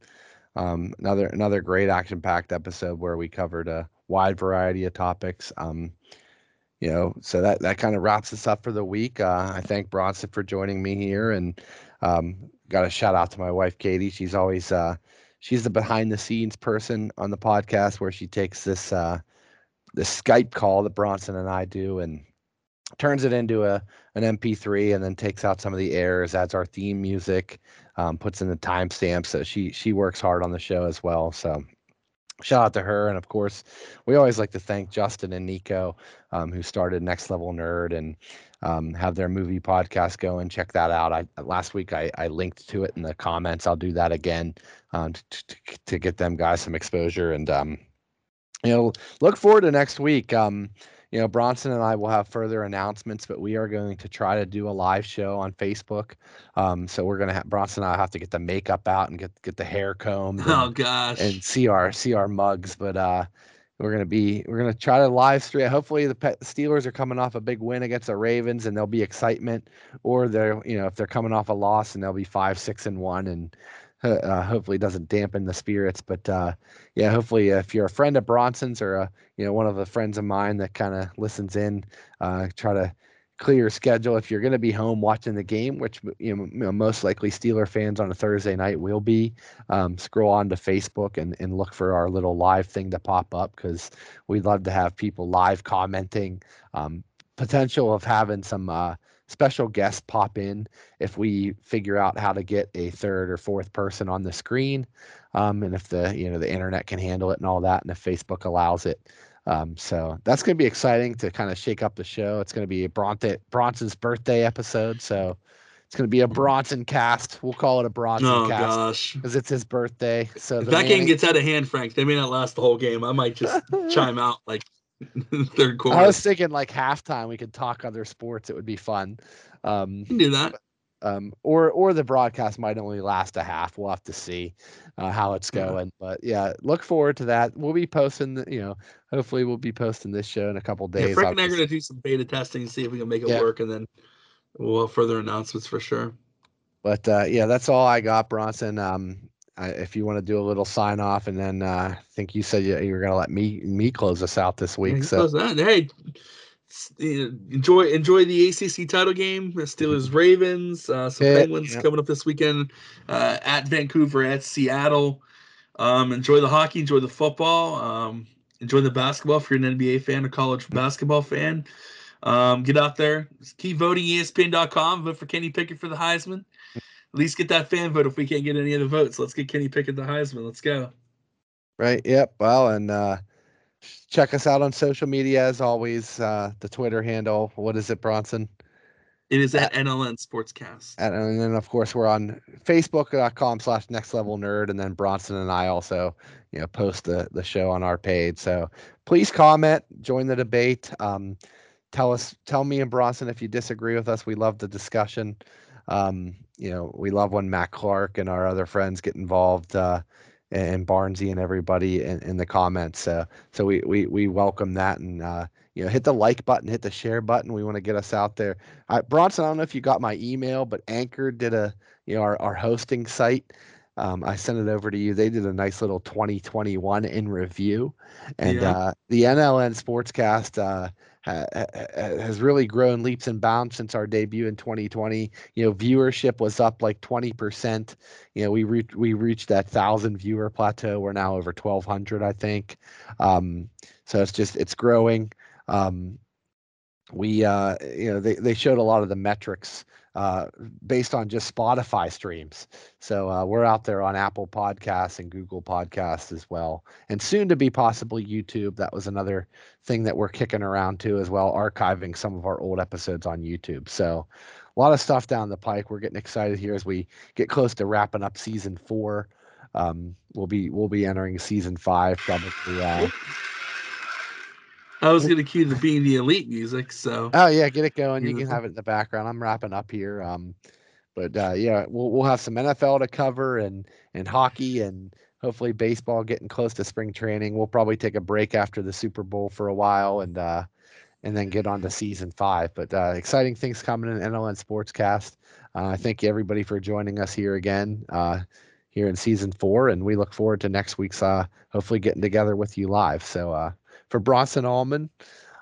um, another another great action packed episode where we covered a wide variety of topics. Um, you know, so that that kind of wraps us up for the week. Uh, I thank Bronson for joining me here, and um, got a shout out to my wife Katie. She's always uh, she's the behind the scenes person on the podcast where she takes this uh, this Skype call that Bronson and I do and turns it into a an MP3 and then takes out some of the errors, adds our theme music, um, puts in the timestamps. So she she works hard on the show as well. So shout out to her, and of course, we always like to thank Justin and Nico, um, who started Next Level Nerd and um, have their movie podcast going. Check that out. I last week I, I linked to it in the comments. I'll do that again um, to, to, to get them guys some exposure and um, you know look forward to next week. You know, Bronson and I will have further announcements, but we are going to try to do a live show on Facebook. Um, so we're gonna have Bronson and I have to get the makeup out and get get the hair combed. And, oh gosh. And see our see our mugs, but uh, we're gonna be we're gonna try to live stream. Hopefully, the Steelers are coming off a big win against the Ravens, and there'll be excitement. Or they're you know if they're coming off a loss and they'll be five six and one and uh, hopefully doesn't dampen the spirits. But uh, yeah, hopefully if you're a friend of Bronson's or a, you know one of the friends of mine that kind of listens in, uh, try to clear your schedule. If you're going to be home watching the game, which you know, most likely Steeler fans on a Thursday night will be, um, scroll on to Facebook and, and look for our little live thing to pop up because we'd love to have people live commenting. Um, potential of having some uh, special guests pop in if we figure out how to get a third or fourth person on the screen um, and if the you know the internet can handle it and all that and if facebook allows it um, so that's going to be exciting to kind of shake up the show it's going to be a Bronte, bronson's birthday episode so it's going to be a Bronson cast. We'll call it a Bronson oh, cast. Because it's his birthday. So if that Manning... game gets out of hand, Frank, they may not last the whole game. I might just chime out like third quarter. I was thinking like halftime we could talk other sports. It would be fun. Um, can do that. um, or or the broadcast might only last a half. We'll have to see uh, how it's Yeah. going. But yeah, look forward to that. We'll be posting. The, you know, hopefully we'll be posting this show in a couple days. Yeah. Frank and I are going to do some beta testing see if we can make it Yeah. work, and then we'll have further announcements for sure. But uh, yeah, that's all I got, Bronson. Um, I, if you want to do a little sign off, and then uh, I think you said you, you were going to let me me close us out this week. he So. Hey, know, enjoy enjoy the ACC title game. The Steelers Ravens. Uh, some Yeah, Penguins yeah. coming up this weekend uh, at Vancouver at Seattle. Um, enjoy the hockey. Enjoy the football. Um, enjoy the basketball if you're an NBA fan or college basketball fan. Um, get out there. Just keep voting ESPN.com. Vote for Kenny Pickett for the Heisman. At least get that fan vote if we can't get any other votes. Let's get Kenny Pickett the Heisman. Let's go. right, yep. Well, and uh, check us out on social media as always. Uh, the Twitter handle. What is it, Bronson? It is at NLN Sportscast. And, and then of course we're on facebook.com slash next level nerd and then bronson and i also you know post the the show on our page so please comment join the debate um, tell us tell me and bronson if you disagree with us we love the discussion um, you know we love when matt clark and our other friends get involved uh, and barnesy and everybody in, in the comments so so we, we we welcome that and uh, you know hit the like button hit the share button we want to get us out there I, Bronson, I don't know if you got my email, but Anchor did a, you know, our, our hosting site. Um, I sent it over to you. They did a nice little 2021 in review, and Yeah. uh, the NLN Sportscast uh, ha, ha, ha- has really grown leaps and bounds since our debut in 2020. You know, viewership was up like 20 percent. You know, we reached we reached that thousand viewer plateau. We're now over 1,200, I think. Um, so it's just it's growing. Um, we uh you know they, they showed a lot of the metrics uh based on just spotify streams. So uh, we're out there on apple podcasts and google podcasts as well. And soon to be possibly youtube. That was another thing that we're kicking around too as well archiving some of our old episodes on youtube. So a lot of stuff down the pike. We're getting excited here as we get close to wrapping up season four. Um we'll be we'll be entering season five probably uh I was going to cue the being the elite music, so Oh yeah, get it going. You can have it in the background. I'm wrapping up here. Um, but uh, yeah, we'll we'll have some NFL to cover and and hockey and hopefully baseball getting close to spring training. We'll probably take a break after the Super Bowl for a while and uh, and then get on to season five. But uh, exciting things coming in NLN Sportscast. Uh, I thank everybody for joining us here again uh, here in season four, and we look forward to next week's uh, hopefully getting together with you live. So uh, for Bronson Allman.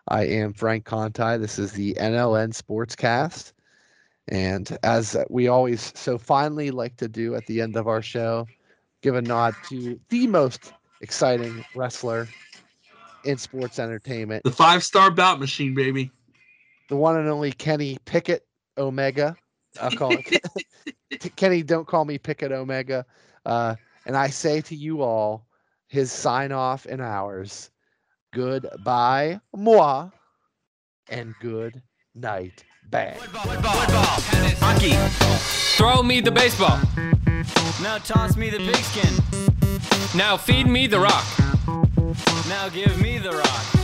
I am Frank Conti. This is the NLN Sportscast. And as we always so finally like to do at the end of our show, give a nod to the most exciting wrestler in sports entertainment, the five star bout machine, baby. the one and only Kenny Pickett Omega. I'll call it Kenny. Don't call me Pickett Omega. Uh, and I say to you all, his sign off and ours. Goodbye, moi, and good night, bang. Football, football, tennis, hockey. Throw me the baseball. Now toss me the pigskin. Now feed me the rock. Now give me the rock.